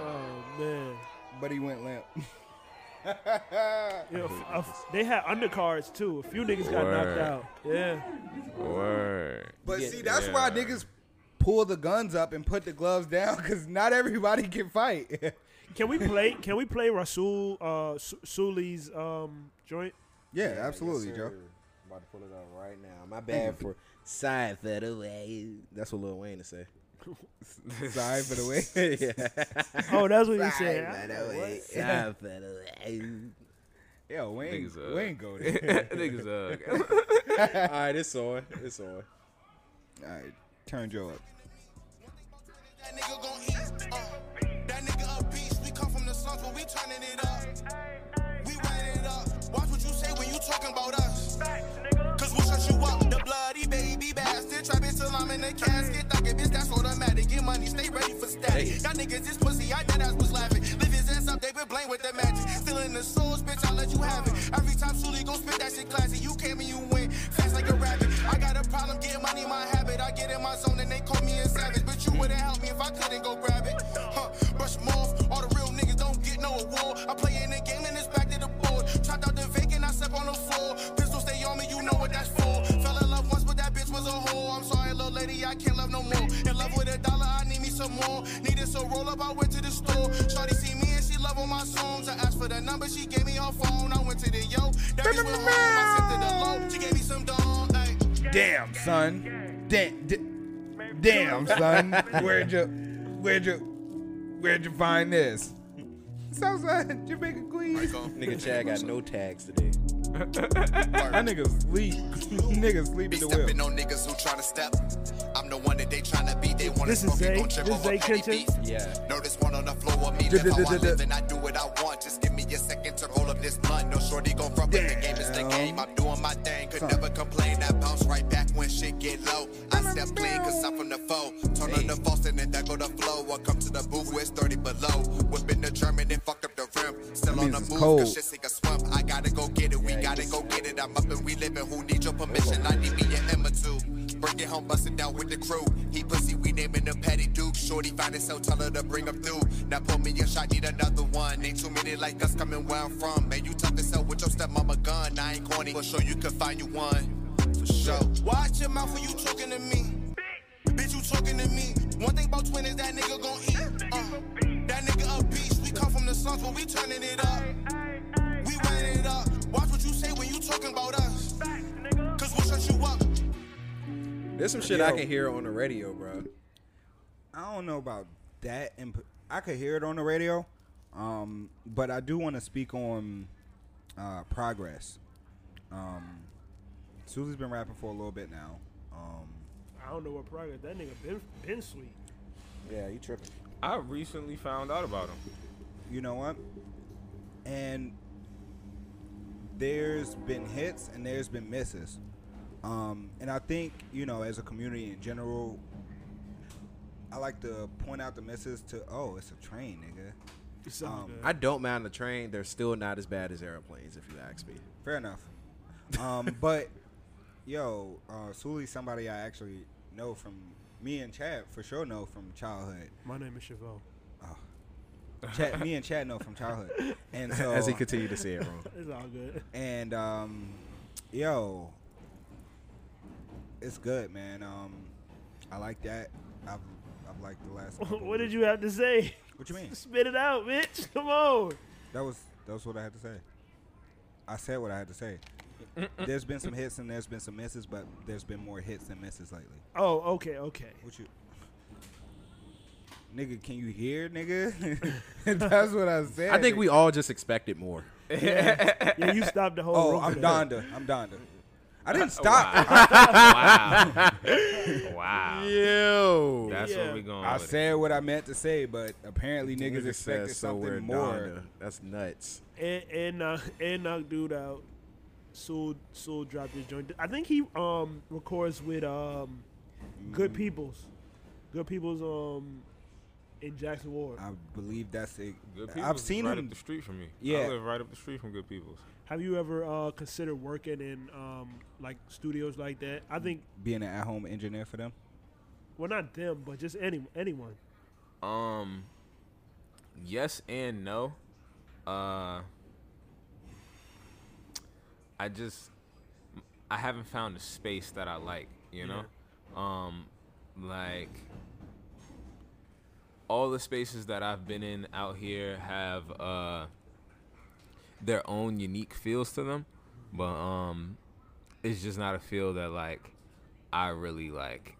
C: Oh man.
A: but he went limp.
C: Yeah, f- f- they had undercards too. A few niggas got
G: Word.
C: knocked out. Yeah.
G: Word.
A: But
D: Yeah.
A: see, that's why niggas pull the guns up and put the gloves down because not everybody can fight.
C: Can we play? Can we play Rasul uh, Su- Suli's um, joint?
A: yeah, absolutely,
D: Yes,
A: Joe.
D: I'm about to pull it up right now. My bad for side for the way. That's what Lil Wayne to say.
A: Sorry for the way.
D: yeah.
C: Oh, that's what he
D: Side
C: said.
D: for
C: I
D: the way.
C: what?
D: Side for the way.
A: Yo, Wayne,
G: Niggas, uh,
A: Wayne go there.
G: Niggas, uh,
D: All right, it's on. It's on.
A: All right, turn Joe up.
J: That nigga gon' eat. That nigga a beast. We come from the slums, but we turning it up. We running it up. Watch what you say when you talking about us. Cause we'll shut you up. The bloody baby bastard. Trapping till I'm in the casket. Thuggin' bitch, that's automatic. Get money, stay ready for static. Y'all niggas is pussy. I dead ass was laughing. Live his ass up, they been blame with the magic. Still in the souls, bitch, I'll let you have it. Every time Sully gon' spit that shit classy. You came and you went fast like a rabbit. I got a problem getting money, my habit. I get in my zone and they call me a savage. But you wouldn't help me if I couldn't go grab it. Huh, brush 'em off. All the real niggas don't get no award. I play in the game and it's back to the board. Chopped out the vacant, I step on the floor. Pistol stay on me, you know what that's for. Fell in love once, but that bitch was a whore. I'm sorry, little lady, I can't love no more. In love with a dollar, I need me some more. Needed so roll up, I went to the store. Shorty see me and she love all my songs. I asked for the number, she gave me her phone. I went to the yo, that bitch went home. I sent to the low, she gave me some dong. Ay.
A: Damn, son. Damn, damn, son. Where'd you, where'd you, where'd you find this? Sounds like Jamaica Queen.
D: Nigga Chad got no tags today.
A: That nigga sleep. nigga sleep
J: Be
A: in the wheel.
J: stepping on niggas who tryna step. I'm the one that they tryna be. They wanna
C: This is
J: smoke it,
C: Zay?
J: gon' trip
C: This
J: over
C: Zay
J: petty
C: Kitchen?
J: beef.
D: Yeah.
J: Know this one on the floor with me. Live how I live and I do what I want. Just give me a second to roll up this blunt. No shorty gon' front, but the game is the
A: Damn.
J: game. I'm doing my thing. Could never complain. I bounce right back when shit get low. I step clean cause I'm from the foe. Turn on the Boston and there go the flow. I come to the booth where it's 30 below. Whipping the German and fuck up the rim. Still on the move cause shit sink a swim. I gotta go get it. We gotta go get it. I'm up and we living. Who need your permission? I need me an Emma too. Bring it home, bust it down with the crew. He pussy, we naming him Patty Duke. Shorty find it so tell her to bring him through. Now pull me a shot, need another one. Ain't too many like us coming where I'm from. Man, you tough as hell with your stepmama gun. I ain't corny, for sure you can find you one. For sure. Watch your mouth when you talking to me. Bitch, you talking to me. One thing about twin is that nigga gon' eat. Uh, that nigga a beast. We come from the slums, but we turning it up. We running it up. Watch what you say when you talking about us. Cause we'll shut you up.
D: There's some shit I can hear on the radio, bro.
A: I don't know about that. And I could hear it on the radio, um, but I do want to speak on uh, progress. Um, Susie's been rapping for a little bit now. Um,
C: I don't know what progress. That nigga been been sweet.
D: Yeah, you tripping.
G: I recently found out about him.
A: you know what? And there's been hits and there's been misses. Um, and I think, you know, as a community in general, I like to point out the misses to, oh, it's a train, nigga. Um.
D: I don't mind the train. They're still not as bad as airplanes, if you ask me.
A: Fair enough. Um, but, yo, uh, Sully's somebody I actually know from, me and Chad for sure know from childhood.
C: My name is Chavo.
A: Chad, me and Chad know from childhood. And so,
D: As he continued to say it wrong.
C: It's all good.
A: And um, yo, it's good, man. Um, I like that. I've I've liked the last.
C: what did you have to say?
A: What you mean?
C: Spit it out, bitch. Come on.
A: That was that was what I had to say. I said what I had to say. there's been some hits and there's been some misses, but there's been more hits than misses lately.
C: Oh, okay, okay.
A: What you? Nigga, can you hear, nigga? That's what I said.
D: I think
A: nigga.
D: we all just expected more.
C: Yeah, yeah you stopped the whole.
A: Oh, I'm
C: for that.
A: Donda. I'm Donda. I didn't stop.
K: wow. wow.
D: Yo.
K: That's
C: Yeah.
K: where we going
A: I
K: with it.
A: said what I meant to say, but apparently niggas
D: Nigga
A: expected
D: says so we're
A: something more.
D: Donda. That's nuts.
C: and and uh, and knocked dude out. Soul Soul dropped his joint. I think he um records with um Good
A: Mm.
C: Peoples, Good Peoples um in Jackson Ward.
A: I believe that's it.
K: Good
A: I've
K: People's is
A: seen
K: right
A: him.
K: up the street from me.
A: Yeah.
K: I live right up the street from Good People's.
C: Have you ever uh considered working in um like studios like that? I think
A: being an at-home engineer for them.
C: well not them, but just any anyone.
B: Um, yes and no. Uh, I just I haven't found a space that I like. You know, um, like all the spaces that I've been in out here have uh their own unique feels to them, but um, it's just not a feel that like I really like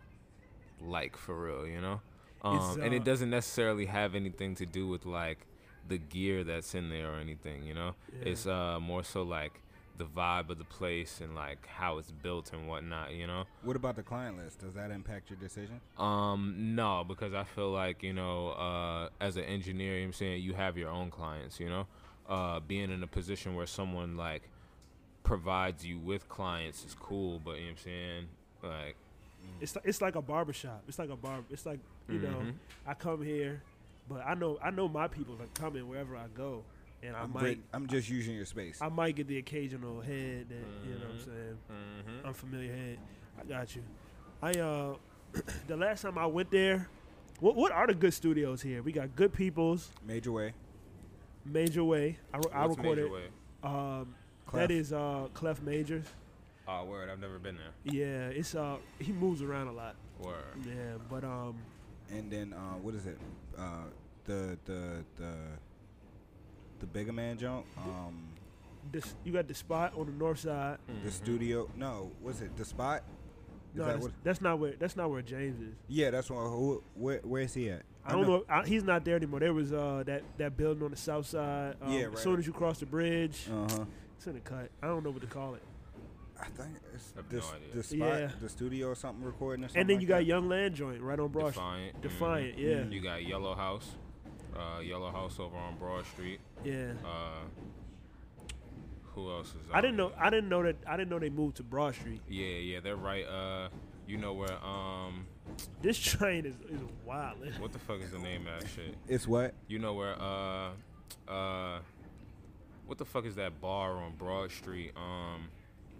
B: like for real. You know. Um, and
C: uh,
B: it doesn't necessarily have anything to do with like the gear that's in there or anything, you know.
C: Yeah.
B: It's uh more so like the vibe of the place and like how it's built and whatnot, you know.
A: What about the client list? Does that impact your decision?
B: Um, no, because I feel like you know, uh, as an engineer, you know what I'm saying you have your own clients, you know. Uh, being in a position where someone like provides you with clients is cool, but you know what I'm saying, like
C: It's it's like a barbershop. It's like a bar. It's like you know,
B: Mhm.
C: I come here, but I know I know my people are coming wherever I go, and I
A: I'm,
C: might
A: great. I'm just using your space.
C: I might get the occasional head that you know what I'm saying,
B: mhm.
C: unfamiliar head. I got you. I uh, the last time I went there, what what are the good studios here? We got Good People's,
A: Major way.
C: Major Way. I, re- I recorded.
B: Major Way?
C: Um,
A: Clef.
C: that is uh Clef Majors.
B: Oh, word! I've never been there.
C: Yeah, it's uh he moves around a lot.
B: Word.
C: Yeah, but um
A: And then uh, what is it? Uh, the the the the bigger man jump. Um,
C: this you got the spot on the north side.
A: the studio. No, was it the spot? Is
C: No,
A: that
C: that's,
A: what?
C: that's not where that's not where James is.
A: Yeah, that's what. Who, where where is he at?
C: I don't know. I, he's not there anymore. There was uh that that building on the south side. Um,
A: Yeah,
C: As soon as you cross the bridge,
A: Uh huh.
C: it's in the cut. I don't know what to call it.
A: I think it's
B: I
A: the,
B: no
A: the spot,
C: Yeah.
A: the studio or something recording or something.
C: And then
A: like
C: you got
A: that.
C: Young Land Joint right on Broad Street.
B: Defiant.
C: Defiant,
B: mhm.
C: yeah.
B: You got Yellow House, uh, Yellow House over on Broad Street.
C: Yeah.
B: Uh, who else is?
C: I didn't know.
B: here?
C: I didn't know that. I didn't know they moved to Broad Street.
B: Yeah, yeah, they're right. Uh, you know where? Um,
C: This train is is wild.
B: what the fuck is the name of that shit?
A: It's what?
B: You know where? Uh, uh, what the fuck is that bar on Broad Street? Um,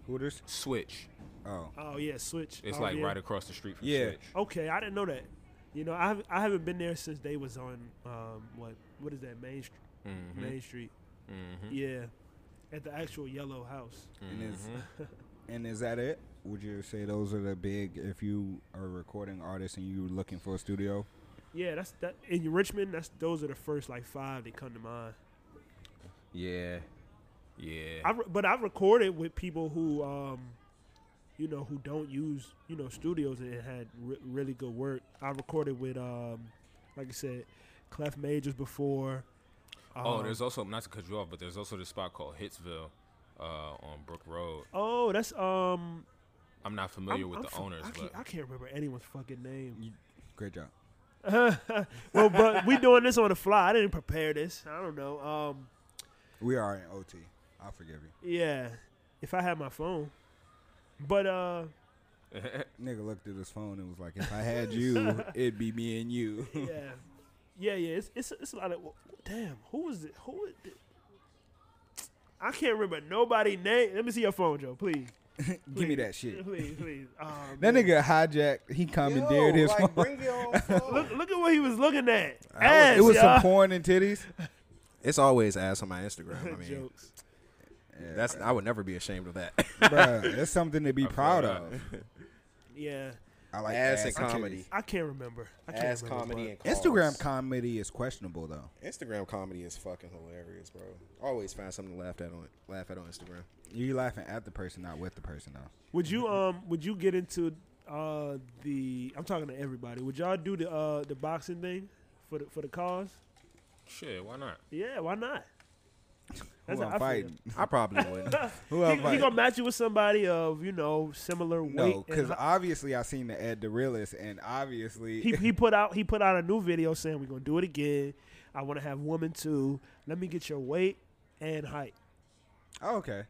A: Hooters.
B: Switch.
A: Oh,
C: Oh yeah, Switch.
B: It's
C: Oh,
B: like
C: yeah.
B: right across the street from
A: Yeah.
B: Switch.
C: Okay, I didn't know that. You know, I haven't, I haven't been there since they was on um what what is that Main Street?
B: Mm-hmm.
C: Main Street.
B: Mm-hmm.
C: Yeah, at the actual Yellow House.
A: and is
B: Mm-hmm.
A: and is that it? Would you say those are the big? If you are a recording artist and you're looking for a studio,
C: Yeah, that's that in Richmond. That's those are the first like five that come to mind.
B: Yeah. Yeah.
C: I re- but I've recorded with people who um, you know, who don't use you know studios and had re- really good work. I recorded with um, like I said, Clef Majors before.
B: oh,
C: Um,
B: there's also not to cut you off, but there's also this spot called Hitsville, uh, on Brook Road.
C: oh, that's um.
B: I'm not familiar
C: I'm-
B: with
C: I'm
B: the
C: fu-
B: owners,
C: I
B: but
C: can't, I can't remember anyone's fucking name.
A: great job.
C: well, but we doing this on the fly. I didn't prepare this. I don't know. Um,
A: We are in OT. I'll forgive you.
C: Yeah, if I had my phone. But uh,
A: Nigga looked at his phone and was like, "If I had you, it'd be me and you."
C: yeah, yeah, yeah. It's it's it's a lot of damn. Who was it? Who? Was it? I can't remember nobody name. Let me see your phone, Joe, please.
A: Give me that shit.
C: Please, please. Oh,
A: That nigga hijacked. He commandeered his phone.
L: bring phone.
C: Look, look at what he was looking at.
D: I was-
C: Ass,
A: it was
C: y'all.
A: some porn and titties.
D: It's always ass on my Instagram. I mean,
C: Jokes.
D: That's I would never be ashamed of that.
A: Bruh, that's something to be proud of.
C: Yeah,
A: I like
L: Ass
A: ass
L: and
A: and
L: comedy.
A: titties.
C: I can't remember. I can't
L: Ass
C: remember,
L: comedy and cars.
A: Instagram comedy is questionable though.
L: Instagram comedy is fucking hilarious, bro.
D: always find something to laugh at on laugh at on Instagram.
A: You laughing at the person, not with the person though.
C: Would you um would you get into uh the I'm talking to everybody. Would y'all do the uh the boxing thing for the for the cause?
B: Shit, why not?
C: Yeah, why not?
A: Who
C: how I
A: I'm
C: feel.
A: fighting?
D: I probably wouldn't.
A: Who
C: He,
A: I'm
C: he
A: fighting?
C: gonna match you with somebody of you know similar weight.
A: No,
C: and
A: because
C: hi-
A: obviously I seen the Ed the realist, and obviously
C: he he put out he put out a new video saying we're gonna do it again. I want to have women too. Let me get your weight and height.
A: oh, okay.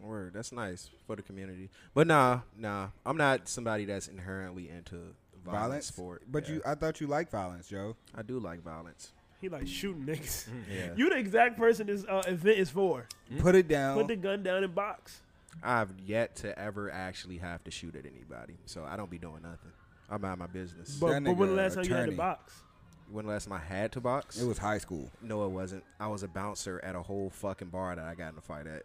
D: Word, that's nice for the community. But nah, nah, I'm not somebody that's inherently into violent
A: Violence,
D: sport.
A: But
D: Yeah.
A: you, I thought you like violence, Joe.
D: I do like violence.
C: He like shooting niggas.
D: Yeah,
C: You the exact person this uh, event is for.
A: Put it down.
C: Put the gun down and box.
D: I've yet to ever actually have to shoot at anybody, so I don't be doing nothing. I'm out of my business.
C: But,
A: That
C: but when the
A: nigga
C: last time you had to
A: attorney.
C: box?
D: when the last time I had to box?
A: it was high school.
D: no, it wasn't. I was a bouncer at a whole fucking bar that I got in a fight at.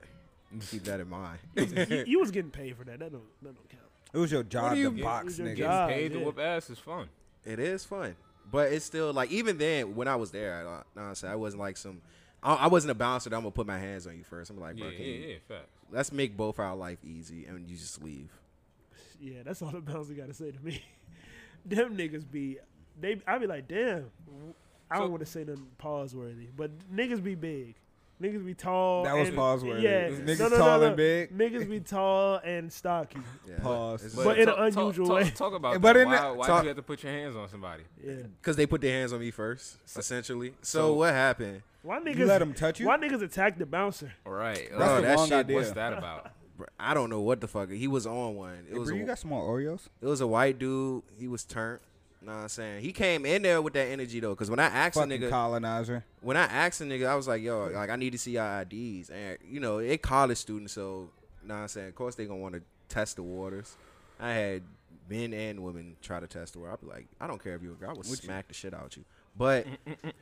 D: Keep that in mind.
C: you, you was getting paid for that. That don't that don't count.
A: It was your job
D: do you
A: to box,
C: It was your
A: nigga.
B: Getting paid
C: yeah.
B: to whoop ass is fun.
D: It is fun, but it's still like even then when I was there, I, know what I'm saying I wasn't like some. I, I wasn't a bouncer. That I'm gonna put my hands on you first. I'm like,
B: Yeah,
D: bro,
B: yeah,
D: can you,
B: yeah, facts.
D: let's make both our life easy, and you just leave.
C: Yeah, that's all the bouncer got to say to me. Them niggas be they. I be like, damn. I don't
B: So-
C: want to say nothing pause worthy, but niggas be big. Niggas be tall.
A: That was
C: and-
A: pause worthy.
C: Yeah,
A: Niggas
C: no, no,
A: tall
C: no,
A: and big.
C: Niggas be tall and stocky.
D: Yeah,
A: Pause.
D: It's-
C: But in an
B: talk- talk-
C: unusual
B: talk,
C: way.
B: Talk about
A: But
B: that.
A: in
B: Why,
A: the-
B: why
D: talk-
B: did you have to put your hands on somebody?
C: Yeah.
D: Because they put their hands on me first, essentially. So,
B: so-
D: what happened?
C: Why niggas
A: You let him touch you.
C: Why niggas attack the bouncer?
B: All right.
A: That's
D: Bro,
A: the
D: that
A: wrong
D: shit-
A: idea.
B: What's that about?
D: I don't know what the fuck. He was on one. It
A: Hey,
D: was
A: bro,
D: a,
A: you got small Oreos?
D: it was a white dude. He was turned. Know what I'm saying? He came in there with that energy though, because when I asked a nigga,
A: colonizer.
D: when I asked a nigga, I was like, yo, like I need to see your IDs, and you know, they college students, so know what I'm saying? Of course, they gonna want to test the waters. I had men and women try to test the water. I'd be like, I don't care if you're a girl, I would
A: Would you?
D: smack the shit out you. But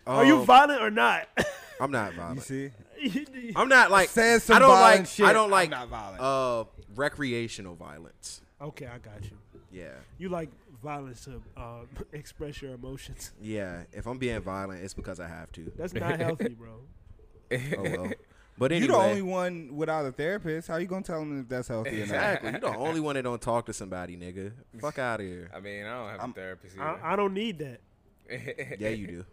C: Are you
D: um,
C: violent or not?
D: I'm not
A: You
D: violent.
A: see?
D: I'm not like
A: Says some
D: I don't
A: violent
D: like
A: shit.
D: I don't
A: I'm
D: like
A: not violent.
D: uh recreational violence.
C: okay, I got you.
D: Yeah.
C: You like violence to uh, express your emotions.
D: Yeah, if I'm being violent, it's because I have to.
C: That's not healthy, bro.
D: Oh well. But you're
A: the only one without a therapist. How you gonna tell them if that's healthy or not?
D: exactly. You the only one that don't talk to somebody, nigga. Fuck out of here.
B: I mean, I don't have
A: I'm-
B: a therapist
C: I. I don't need that.
D: Yeah, you do.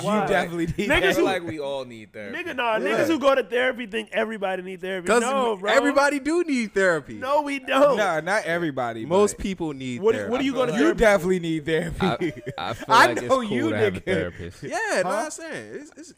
C: Why?
A: You definitely need
C: Niggas
B: I
A: that.
B: feel like we all need therapy.
C: Nigga, nah,
A: Yeah.
C: niggas who go to therapy think everybody need therapy. No, bro.
D: everybody do need therapy.
C: No, we don't.
A: Nah, not everybody.
D: Most people need
C: What,
D: therapy.
C: what do you
B: I
C: go to
B: feel
A: You
C: therapy?
A: definitely need therapy.
B: I, I feel
A: I
B: like
A: know
B: it's cool
A: you,
B: to have a
A: nigga.
B: therapist.
D: Yeah, know what I'm saying. It's, it's,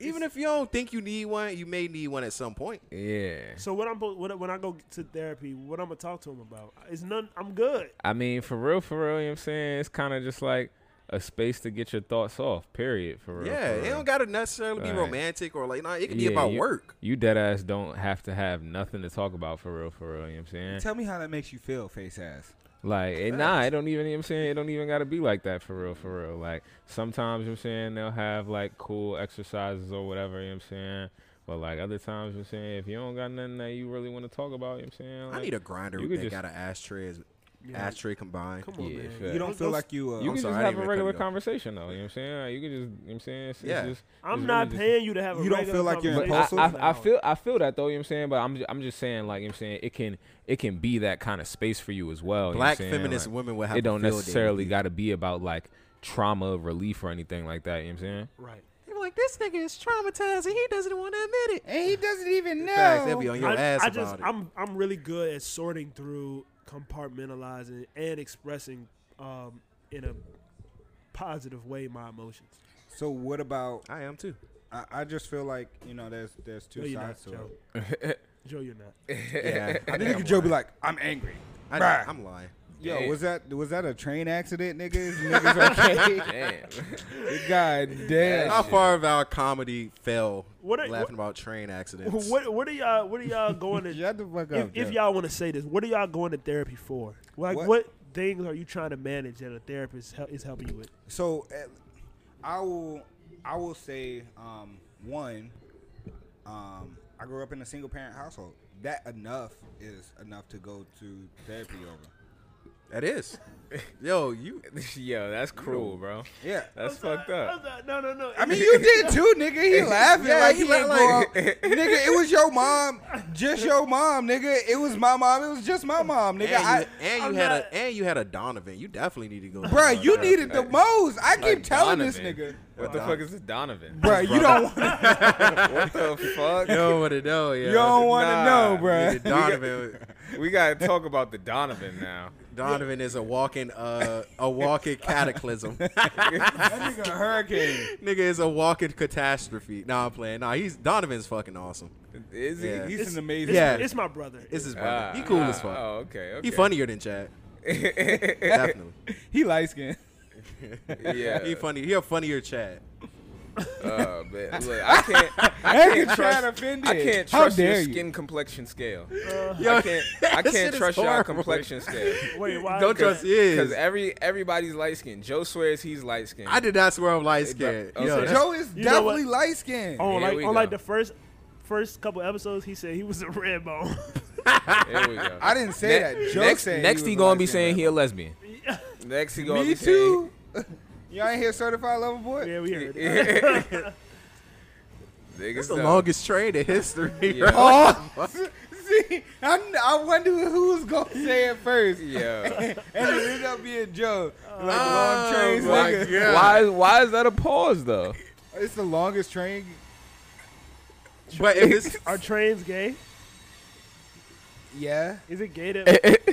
D: even if you don't think you need one, you may need one at some point.
B: Yeah.
C: So what I'm what, when I go to therapy, what I'm gonna talk to him about? It's none. I'm good.
B: I mean, for real, for real, you know what I'm saying? It's kind of just like a space to get your thoughts off, period, for real.
D: yeah,
B: for
D: it don't gotta necessarily be
B: Right.
D: romantic or like, nah, it can be about
B: you-
D: work.
B: You dead ass don't have to have nothing to talk about for real, for real, you know what I'm saying?
A: Tell me how that makes you feel, face ass.
B: Like, it, nah, it don't even, you know what I'm saying? It don't even got to be like that for real, for real. Like, sometimes, you know what I'm saying, they'll have, like, cool exercises or whatever, you know what I'm saying? But, like, other times, you know I'm saying, if you don't got nothing that you really want to talk about, you know what I'm saying?
D: I need a grinder
B: you could
D: that
B: just-
D: got an ashtray, as,
C: Yeah.
D: ashtray combined.
C: Come on,
B: Yeah,
C: man.
B: fair.
A: You don't feel like you. Uh,
B: you
D: I'm
B: can
D: sorry,
B: just have a regular
D: cut you off.
B: conversation, though, you know what I'm saying? Like, you can just, you know what I'm saying? It's,
D: Yeah.
B: it's just,
C: I'm
B: it's
C: not
B: really just-
C: paying you to have a
A: You don't
C: regular
A: feel like you're
C: conversation.
A: impulsive?
B: I, I, I feel I feel that though, you know what I'm saying, but I'm just, I'm just saying like you know what I'm saying it can it can be that kind of space for you as well. you know what
D: Black feminist
B: Like,
D: women would have
B: it don't necessarily got to be about like trauma relief or anything like that. You know what I'm saying?
C: Right.
D: They be like, this nigga is traumatized and he doesn't want to admit it.
A: and he doesn't even know.
D: Facts, they'll be on your
C: I,
D: ass
C: I
D: about
C: just
D: it.
C: I'm I'm really good at sorting through, compartmentalizing, and expressing um, in a positive way my emotions.
A: So what about
D: I am too.
A: I, I just feel like you know there's there's two
C: No,
A: sides
C: not,
A: to
C: Joe.
A: it.
C: Joe, you're not.
D: Yeah, I
A: I
D: think
A: nigga
D: I'm
A: Joe be like, I'm angry.
D: I, I'm lying.
A: Yo,
B: Damn.
A: was that was that a train accident, niggas? Niggas okay?
B: Damn.
A: God damn.
D: How far of our comedy fell
C: What are-
D: laughing about train accidents?
C: What what are y'all what are y'all going to
A: Shut the fuck up.
C: if
A: Joe.
C: y'all want to say this, what are y'all going to therapy for? Like
A: What?
C: what, things are you trying to manage that a therapist is helping you with?
A: So uh, I will I will say um, one. Um, I grew up in a single parent household. That enough is enough to go to therapy over.
D: That is. Yo, you.
B: Yo, that's cruel, bro.
A: Yeah.
B: That's fucked up.
C: No, no, no.
A: I mean, you did too, nigga. He laughing
D: Yeah,
A: like
D: he
A: he,
D: la-
A: ain't
D: like-
A: nigga, it was your mom, just your mom, nigga. It was my mom. It was just my mom, nigga.
D: and you,
A: I,
D: and you had
C: not-
D: a and you had a Donovan. You definitely need to go.
A: Bro, you needed the most. I keep
B: Like
A: telling
B: Donovan.
A: this nigga,
B: What the fuck is this Donovan?
A: Bro, you don't want
B: What the fuck?
D: You don't want to know, yeah.
A: you don't want to
B: Nah,
A: know, bruh.
D: Nigga, Donovan.
B: We gotta talk about the Donovan now.
D: Donovan is a walking, uh, a walking cataclysm.
A: That nigga a hurricane.
D: Nigga is a walking catastrophe. Nah, I'm playing. Nah, he's Donovan's fucking awesome.
B: Is he?
D: Yeah.
A: He's an amazing.
C: It's,
D: Yeah.
C: it's my brother.
D: It's his brother.
B: Ah,
D: he cool
B: ah,
D: as fuck.
B: Oh, okay. okay.
D: He funnier than Chad. Definitely.
A: He light skinned.
B: Yeah.
D: He funny. He a funnier Chad.
B: Uh, man, look, I can't. I can't
A: nigga
B: trust.
A: Chad offended.
B: I can't
A: How
B: trust your
A: dare you.
B: skin complexion scale.
D: Yo,
B: I can't. I can't trust your complexion scale.
C: Wait, why?
D: Don't trust
B: it.
D: Because
B: every everybody's light skinned. Joe swears he's light skinned.
D: I did not swear I'm light skinned.
B: Okay.
D: Yo,
A: Joe is
C: You know what?
A: definitely light skinned.
C: on
B: Here
C: like on like the first first couple episodes, he said he was a red bone.
B: Here we go.
A: I didn't say
B: Ne-
A: that. Joe
B: next, next
A: he,
B: he, gonna be saying he a lesbian. Next he gonna
A: Me
B: be
A: too. Y'all ain't hear certified lover boy?
C: yeah, we heard.
B: saying.
C: it.
B: Niggas
D: That's the
B: know.
D: longest train in history.
B: Yeah.
A: Oh, see, I, I wonder who was gonna say it first,
B: Yeah.
A: and it ended up being Joe. Like
D: Oh,
A: long trains,
D: my
A: nigga.
D: God.
B: Why? Why is that a pause though?
A: It's the longest train.
D: But if it's
C: Are trains gay?
A: Yeah.
C: Is it gay that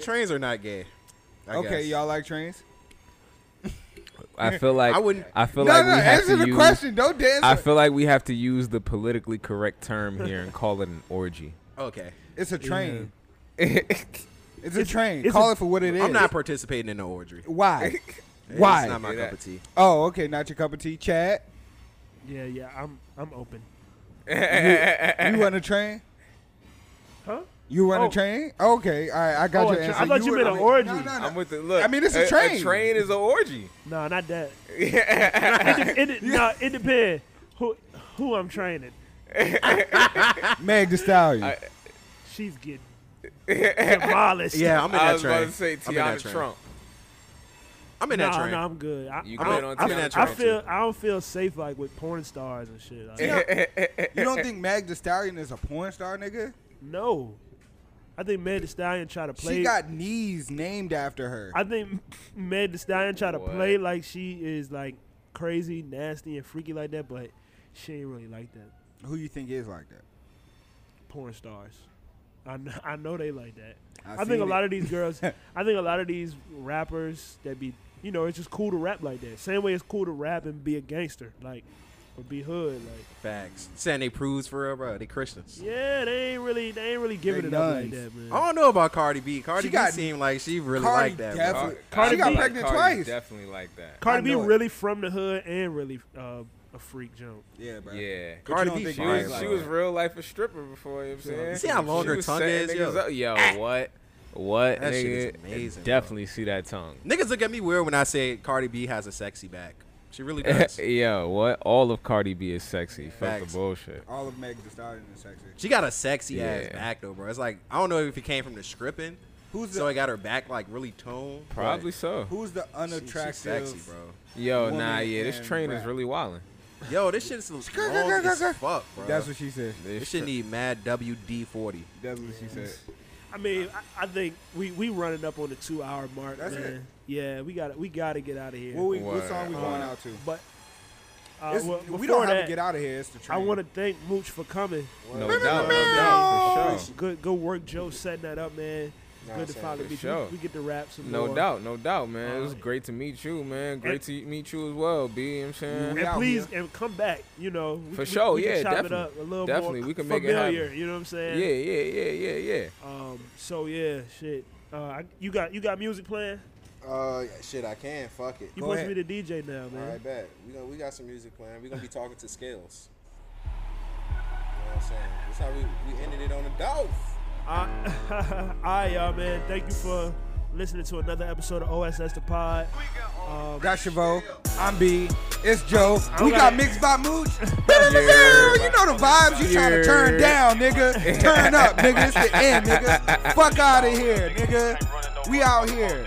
D: trains are not gay. I
A: okay,
D: guess.
A: y'all like trains?
B: I feel like
D: I wouldn't.
B: I feel
A: no,
B: like
A: no.
B: we have
A: Answer
B: to
A: the
B: use.
A: question. Don't dance.
B: I feel like we have to use the politically correct term here and call it an orgy.
D: Okay.
A: it's a train.
B: it's
A: It's a train.
C: it's
A: Call
C: a-
A: it for what it is.
D: I'm not participating in the orgy.
A: Why? Why?
D: It's not my
B: Yeah.
D: cup of tea.
A: Oh, okay. Not your cup of tea, Chad.
C: Yeah, yeah. I'm I'm open.
A: You run a train?
C: Huh?
A: You run
C: Oh.
A: a train? Okay, all right. I got
C: Oh,
A: your answer.
C: I thought you
A: were-
C: meant an orgy.
A: No, no, no.
B: I'm with the look.
A: I mean, it's a train.
B: A train is an orgy.
C: No, not that. it, de- it, de- no, it depends who who I'm training.
A: Meg Thee Stallion.
B: I-
C: She's getting demolished.
D: Yeah, I'm in that train.
B: I was
D: train.
B: about to say
D: I'm in that
B: Tiana
D: train.
B: Trump.
D: I'm in
C: no,
D: that train.
C: no, I'm good. I,
B: You good
C: don't-
B: on
C: I,
B: Tiana
C: I
D: Trump,
C: feel I don't feel safe like with porn stars and shit. Like,
A: you don't think Meg Thee Stallion is a porn star, nigga?
C: no, I think Meg Thee Stallion try to play.
A: She got knees named after her.
C: I think Meg Thee Stallion try to
B: What?
C: play like she is like crazy, nasty, and freaky like that, but she ain't really like that.
A: Who you think is like that?
C: Porn stars. I know, I know they like that.
A: I
C: I, think
A: seen
C: a
A: it.
C: lot of these girls. I think a lot of these rappers that be, you know, it's just cool to rap like that. Same way it's cool to rap and be a gangster, like, or be hood, like.
D: Facts. Saying they prudes for real, bro. They Christians.
C: Yeah, they ain't really, they ain't really giving
A: They
C: it up like
A: nuns.
C: that, man.
D: I don't know about Cardi B. Cardi
A: She
D: B
A: got-
D: seemed like she really
A: Cardi
D: liked that.
A: definitely-
D: bro.
C: Cardi
A: she got
C: B-
A: pregnant
B: Cardi
A: twice.
B: Definitely like that.
C: Cardi B
A: know it.
C: really from the hood and really uh, a freak jump.
A: Yeah, bro.
B: Yeah.
A: But you
D: Cardi
A: don't
D: B
A: think
B: She was,
A: like
B: she
D: bro.
B: was real life a stripper before, you know what I'm saying?
A: You
D: see how long
B: She
D: her
B: was
D: tongue
B: setting
D: is,
B: niggas
D: yo?
B: up. Yo, what? What,
D: That shit is
B: nigga?
D: amazing, bro.
B: Definitely see that tongue.
D: Niggas look at me weird when I say Cardi B has a sexy back. She really does.
B: Yo, what? All of Cardi B is sexy. Fuck
D: Facts.
B: the bullshit.
A: All of Meg Thee Stallion is sexy.
D: she got a sexy ass
B: Yeah.
D: back though, bro. It's like I don't know if it came from the scripting,
A: Who's the
D: so it got her back like really toned. but
B: Probably so.
A: Who's the
D: she- she's
A: unattractive?
D: sexy, bro.
B: Yo,
A: woman
B: nah, yeah, this
A: and
B: train
A: rap.
B: is really wildin'.
D: Yo, this shit is long as fuck, bro.
A: That's what she said.
D: this shit need mad WD forty.
A: That's what she said.
C: I mean, I, I think we we running up on the two hour mark,
A: That's
C: man.
A: it.
C: Yeah, we got to we got to get out of here.
A: What, we, what song we going out to?
C: but uh,
A: It's-
C: well,
A: we
C: before
A: don't have
C: that,
A: to get out of here. It's the
C: I
A: train.
C: want to thank Mooch for coming.
B: No doubt, no doubt, for sure.
C: Good good work, Joe, setting that up, man.
D: Know what
C: Good to
D: I'm saying?
C: finally
B: For
C: meet
B: sure.
C: you. We get to rap some
B: No
C: more.
B: doubt, no doubt, man. it was
C: Uh,
B: great to meet you, man. Great to meet you as well, B. You know what I'm saying?
A: We
C: And
A: out
C: please, and come back. You know, we,
B: For
C: we-
B: sure,
C: we can
B: yeah,
C: chop
B: definitely.
C: it up a little
B: Definitely,
C: more
B: we can make it happen.
C: familiar. You know what I'm saying?
B: Yeah, yeah, yeah, yeah, yeah.
C: Um. So yeah, shit. Uh, I, you got you got music playing.
D: Uh, shit, I can. Fuck it.
C: You
A: Go
C: supposed to be the DJ now, man.
D: right, bet. We gonna, we got some music playing. We gonna be talking to Scales. You know what I'm saying? That's how we, we ended it on the dove.
C: Uh, all right, y'all, man. Thank you for listening to another episode of OSS the Pod. Um,
A: That's Chavo. I'm B. It's Joe. We
C: got
A: got mixed by Mooch. You know the vibes. You trying to turn down, nigga. Turn up, nigga. It's the end, nigga. Fuck out of here, nigga. We out here.